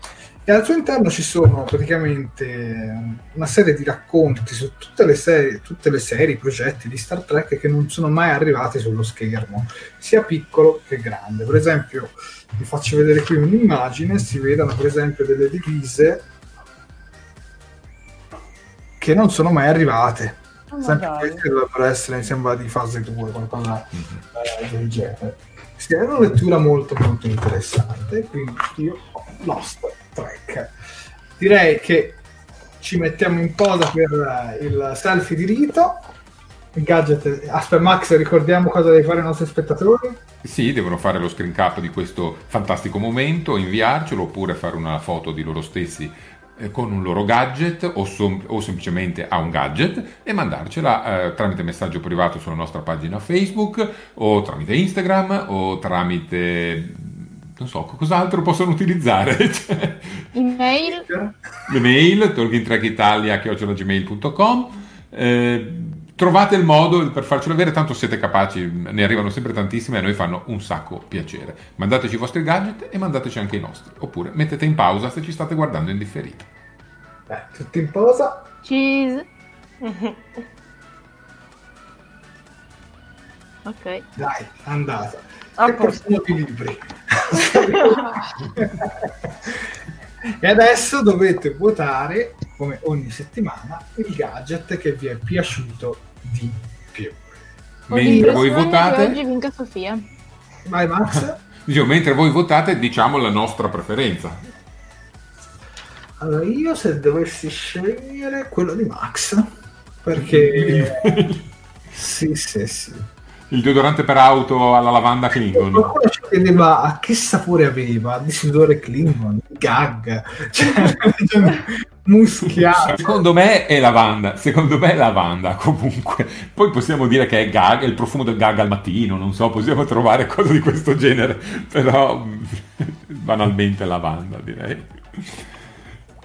E al suo interno ci sono praticamente una serie di racconti su tutte le serie, tutte le serie, i progetti di Star Trek che non sono mai arrivati sullo schermo, sia piccolo che grande. Per esempio, vi faccio vedere qui un'immagine, si vedono per esempio delle divise che non sono mai arrivate. Oh, Sempre queste dovrebbero essere, mi sembra, di fase 2, qualcosa eh, del genere. Sì, è una lettura molto molto interessante, quindi io ho Lost Trek. Direi che ci mettiamo in posa per eh, il selfie di rito. Il gadget. Aspetta, Max, ricordiamo cosa devi fare ai nostri spettatori. Sì, devono fare lo screen cap di questo fantastico momento, inviarcelo oppure fare una foto di loro stessi eh, con un loro gadget o, som- o semplicemente a un gadget e mandarcela eh, tramite messaggio privato sulla nostra pagina Facebook o tramite Instagram o tramite non so cos'altro possono utilizzare Cioè, Email. le mail talkingtrackitalia.gmail.com eh, trovate il modo per farcelo avere tanto siete capaci ne arrivano sempre tantissime e a noi fanno un sacco piacere mandateci i vostri gadget e mandateci anche i nostri oppure mettete in pausa se ci state guardando in differita Beh, tutti in posa. Cheese. ok. Dai, andata. A E posto. portiamo i libri. e adesso dovete votare, come ogni settimana, il gadget che vi è piaciuto di più. Mentre voi votate oggi vinca Sofia. Vai Max. dicevo, mentre voi votate diciamo la nostra preferenza Allora, io se dovessi scegliere quello di Max, perché... sì, sì, sì. Il deodorante per auto alla lavanda Klingon Qualcuno ci chiedeva a che sapore aveva, di sudore Klingon, gag, cioè, muschiato. Secondo me è lavanda, secondo me è lavanda comunque. Poi possiamo dire che è gag, è il profumo del gag al mattino, non so, possiamo trovare cose di questo genere, però banalmente lavanda direi.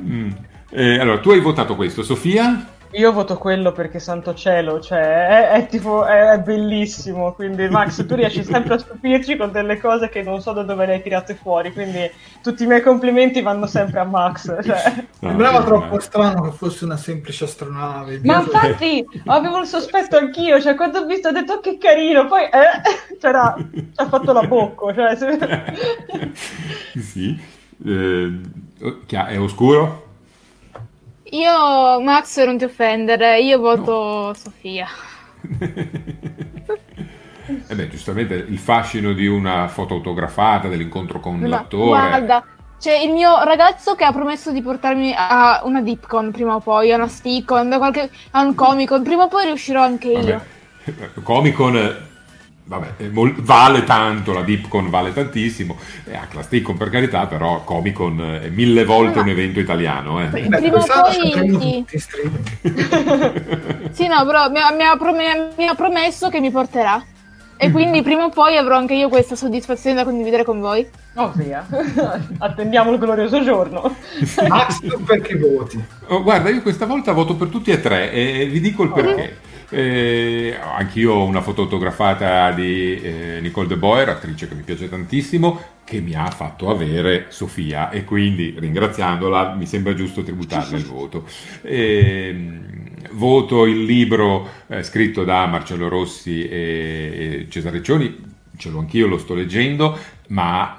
Mm. Eh, allora, tu hai votato questo, Sofia? Io voto quello perché santo cielo, cioè è, è tipo è, è bellissimo, quindi Max tu riesci sempre a stupirci con delle cose che non so da dove le hai tirate fuori, quindi tutti i miei complimenti vanno sempre a Max, cioè. No, Sembrava troppo strano che fosse una semplice astronave. Ma Dio- infatti avevo il sospetto anch'io, cioè quando ho visto ho detto "Oh, che carino, poi eh, c'era, ha fatto la bocca, cioè se- sì. Eh, ha- è oscuro? Io, Max, non ti offendere, io voto Sofia. Eh beh, giustamente il fascino di una foto autografata, dell'incontro con Ma l'attore. Guarda, c'è il mio ragazzo che ha promesso di portarmi a una Dipcon prima o poi, a una Stickon, a, qualche, a un Comic Con, prima o poi riuscirò anche io. Vabbè. Comic Con eh, vabbè, eh, mol- vale tanto, la Dipcon vale tantissimo, e anche la Stickon per carità, però Comic-Con è mille volte Ah. un evento italiano. Eh. Beh, Prima o poi- streaming. Sì, no, però mi ha, mi ha prom- mi ha promesso che mi porterà. E quindi prima o poi avrò anche io questa soddisfazione da condividere con voi. Oh via, attendiamo il glorioso giorno. Max, tu per chi voti? Oh, guarda, io questa volta voto per tutti e tre e vi dico il perché. Eh, anch'io ho una foto autografata di eh, Nicole De Boer, attrice che mi piace tantissimo, che mi ha fatto avere Sofia e quindi ringraziandola mi sembra giusto tributarle il voto. Ehm, voto il libro eh, scritto da Marcello Rossi e, e Cesare Cioni, ce l'ho anch'io, lo sto leggendo, ma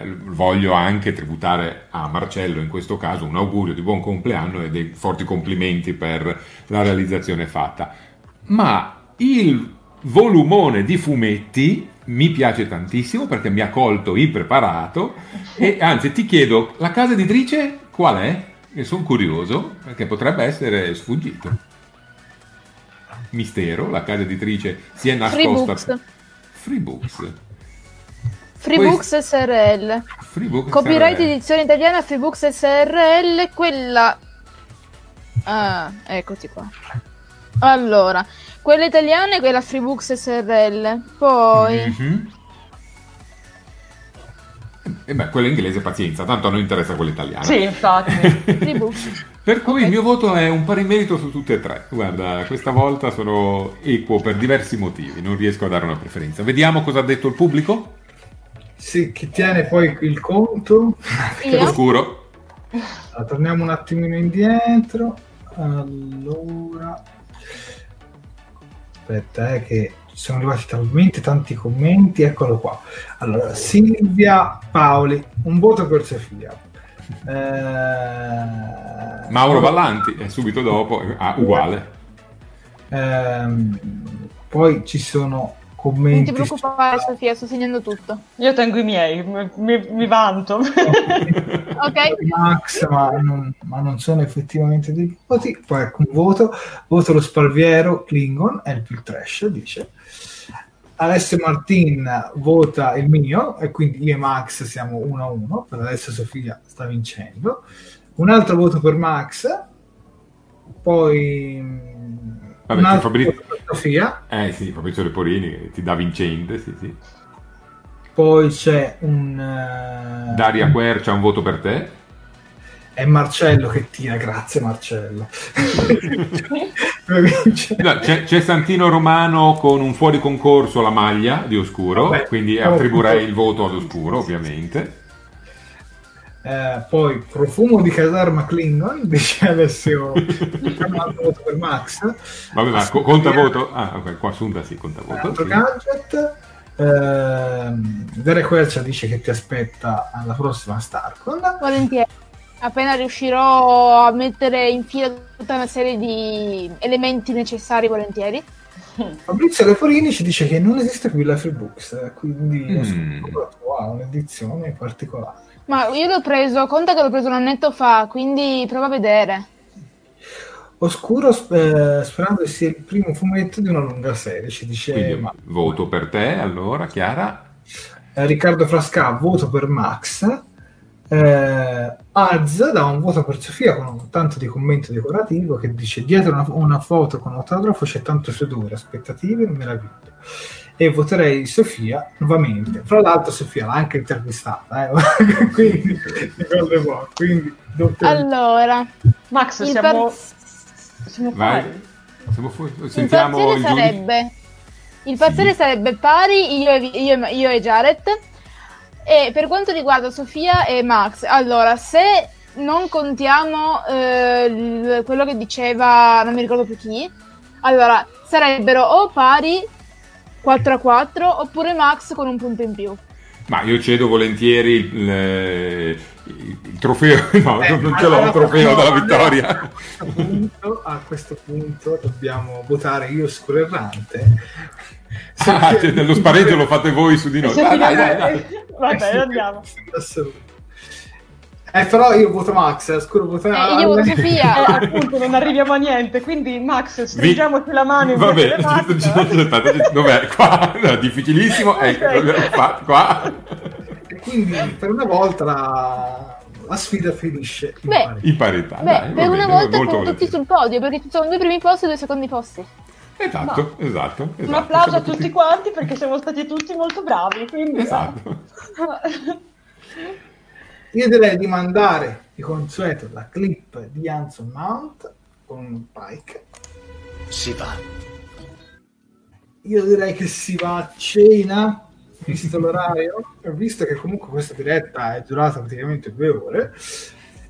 eh, voglio anche tributare a Marcello in questo caso un augurio di buon compleanno e dei forti complimenti per la realizzazione fatta. Ma il volumone di fumetti mi piace tantissimo perché mi ha colto impreparato e anzi ti chiedo, la casa editrice qual è? E sono curioso perché potrebbe essere sfuggito. Mistero, la casa editrice si è Free nascosta. Books. Free Books. Free Books SRL. Free Books Copyright SRL. edizione italiana Free Books SRL, quella... Ah, eccoti qua. Allora, quella italiana è quella Free Books SRL. Poi... Mhm. E beh, quella inglese pazienza, tanto a noi interessa quella italiana. Sì, infatti. Per cui Ok. il mio voto è un pari merito su tutte e tre. Guarda, questa volta sono equo per diversi motivi, non riesco a dare una preferenza. Vediamo cosa ha detto il pubblico. Sì, chi tiene poi il conto? Io? Oscuro. Allora, torniamo un attimino indietro. Allora, aspetta, eh, che ci sono arrivati talmente tanti commenti. Eccolo qua. Allora, Silvia Paoli, un voto per Sofia. Eh, Mauro Vallanti è subito dopo, ah, uguale. Ehm, poi ci sono Non commenti. ti preoccupare Sofia, sto segnando tutto. Io tengo i miei, mi, mi- mi vanto. Ok? Max, ma non, ma non sono effettivamente dei voti. Poi ecco un voto, voto lo Spalviero Klingon, è il più trash, dice. Alessio Martin vota il mio e quindi io e Max siamo 1 a 1, per adesso Sofia sta vincendo. Un altro voto per Max, poi Vabbè, un altro Fabrizio- Sofia, Eh sì, Fabrizio Leporini che ti dà vincente, sì, sì. poi c'è un... eh, Daria Quercia, un voto per te. È Marcello che tira, grazie Marcello. No, c'è, c'è Santino Romano con un fuori concorso alla maglia di Oscuro, Vabbè, quindi oh, attribuirei il voto ad Oscuro, ovviamente. Eh, poi profumo di caserma Klingon dice Alessio voto per Max Vabbè, ma co- conta voto? Ah, ok, qua Assunta sì, conta voto. altro sì. gadget ehm, Derek Quercia dice che ti aspetta alla prossima Starcon Volentieri. Appena riuscirò a mettere in fila tutta una serie di elementi necessari, volentieri. Fabrizio Leporini ci dice che non esiste più la Freebooks eh, quindi Mm. wow, un'edizione particolare Ma io l'ho preso, conta che l'ho preso un annetto fa, quindi prova a vedere. Oscuro eh, sperando che sia il primo fumetto di una lunga serie ci dice Quindi ma- voto per te, allora, Chiara. Eh, Riccardo Frasca, voto per Max. Eh, Az dà un voto per Sofia con un tanto di commento decorativo che dice dietro una, una foto con autografo c'è tanto sudore, aspettative e meraviglia. E voterei Sofia nuovamente. Fra l'altro Sofia l'ha anche intervistata, eh? quindi, quindi doppio- Allora, Max, il, siamo, par- siamo pari. Siamo fu- il Sentiamo parziale il giudice. sarebbe... Il parziale Sì. sarebbe pari io e, io, e- io e Jared. E per quanto riguarda Sofia e Max, allora, se non contiamo eh, quello che diceva, non mi ricordo più chi, allora sarebbero o pari 4 a 4 oppure Max con un punto in più. Ma io cedo volentieri il, il- il trofeo. No, Eh, non ce l'ho allora, il trofeo no, della vittoria. A questo, punto, a questo punto dobbiamo votare io errante. Ah, cioè, nello spareggio lo fate voi su di noi. Dai, dai, dai, dai. Vabbè, andiamo. Assoluto. Eh, però io voto Max, eh, scuro voto Eh, io voto Sofia. Eh, appunto, non arriviamo a niente. Quindi, Max, stringiamoci la mano in Vabbè, aspetta, dov'è? Qua, no, difficilissimo, ecco, Ok. qua, qua. E quindi per una volta la, la sfida finisce in Beh, in parità. Beh, dai, per una bene, volta molto siamo tutti volentieri. sul podio, perché ci sono due primi posti e due secondi posti. Esatto, esatto, Un esatto. applauso Siamo a tutti quanti perché siamo stati tutti molto bravi. Quindi, Esatto. Io direi di mandare di consueto la clip di Hanson Mount con Pike. Si va. Io direi che si va a cena, visto l'orario, visto che comunque questa diretta è durata praticamente due ore.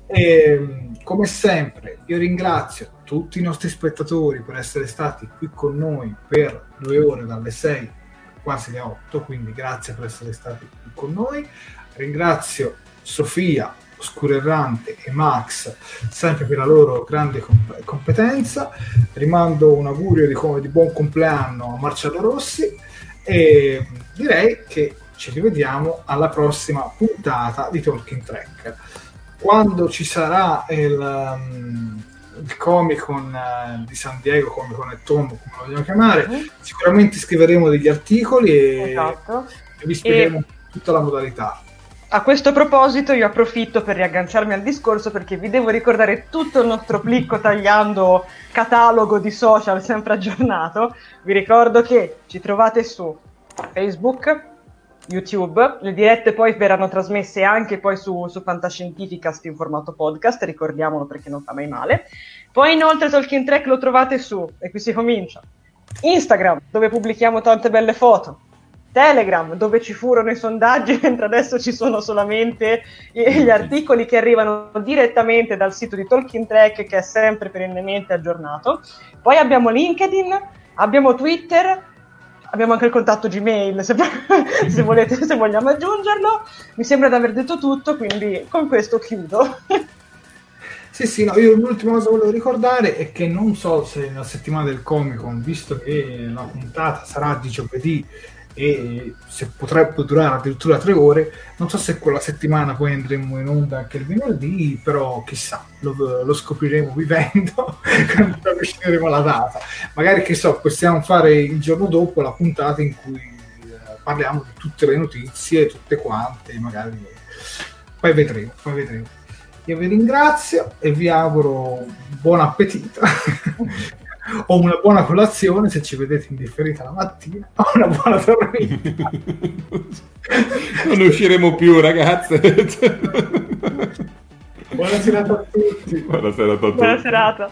E, come sempre, io ringrazio tutti i nostri spettatori per essere stati qui con noi per due ore dalle 6 quasi le 8, quindi grazie per essere stati qui con noi. Ringrazio Sofia, Oscuro Errante e Max sempre per la loro grande comp- competenza. Rimando un augurio di, di buon compleanno a Marcello Rossi e direi che ci rivediamo alla prossima puntata di Talking Track. Quando ci sarà il, um, il Comic Con eh, di San Diego, Comic Con e Tom, come lo vogliamo chiamare, Mhm. sicuramente scriveremo degli articoli e, Esatto. e vi spiegheremo tutta la modalità. A questo proposito io approfitto per riagganciarmi al discorso perché vi devo ricordare tutto il nostro plicco tagliando catalogo di social sempre aggiornato. Vi ricordo che ci trovate su Facebook, YouTube, le dirette poi verranno trasmesse anche poi su, su Fantascientificast in formato podcast, ricordiamolo perché non fa mai male. Poi inoltre Talking Track lo trovate su, e qui si comincia, Instagram, dove pubblichiamo tante belle foto, Telegram, dove ci furono i sondaggi, mentre adesso ci sono solamente gli articoli che arrivano direttamente dal sito di Talking Track, che è sempre perennemente aggiornato. Poi abbiamo LinkedIn, abbiamo Twitter, abbiamo anche il contatto Gmail, se, se volete, se vogliamo aggiungerlo. Mi sembra di aver detto tutto, quindi con questo chiudo. Sì, sì, no, io l'ultima cosa che volevo ricordare è che non so se la settimana del Comic Con, visto che la puntata sarà di giovedì e se potrebbe durare addirittura tre ore, non so se quella settimana poi andremo in onda anche il venerdì, però chissà, lo, lo scopriremo vivendo quando avvicineremo alla data. Magari che so, possiamo fare il giorno dopo la puntata in cui eh, parliamo di tutte le notizie, tutte quante, magari poi vedremo, poi vedremo. Io vi ringrazio e vi auguro buon appetito o una buona colazione se ci vedete in differita la mattina o una buona dormita. Non usciremo più, ragazze. Buona serata a tutti. Buonasera a tutti. Buona serata.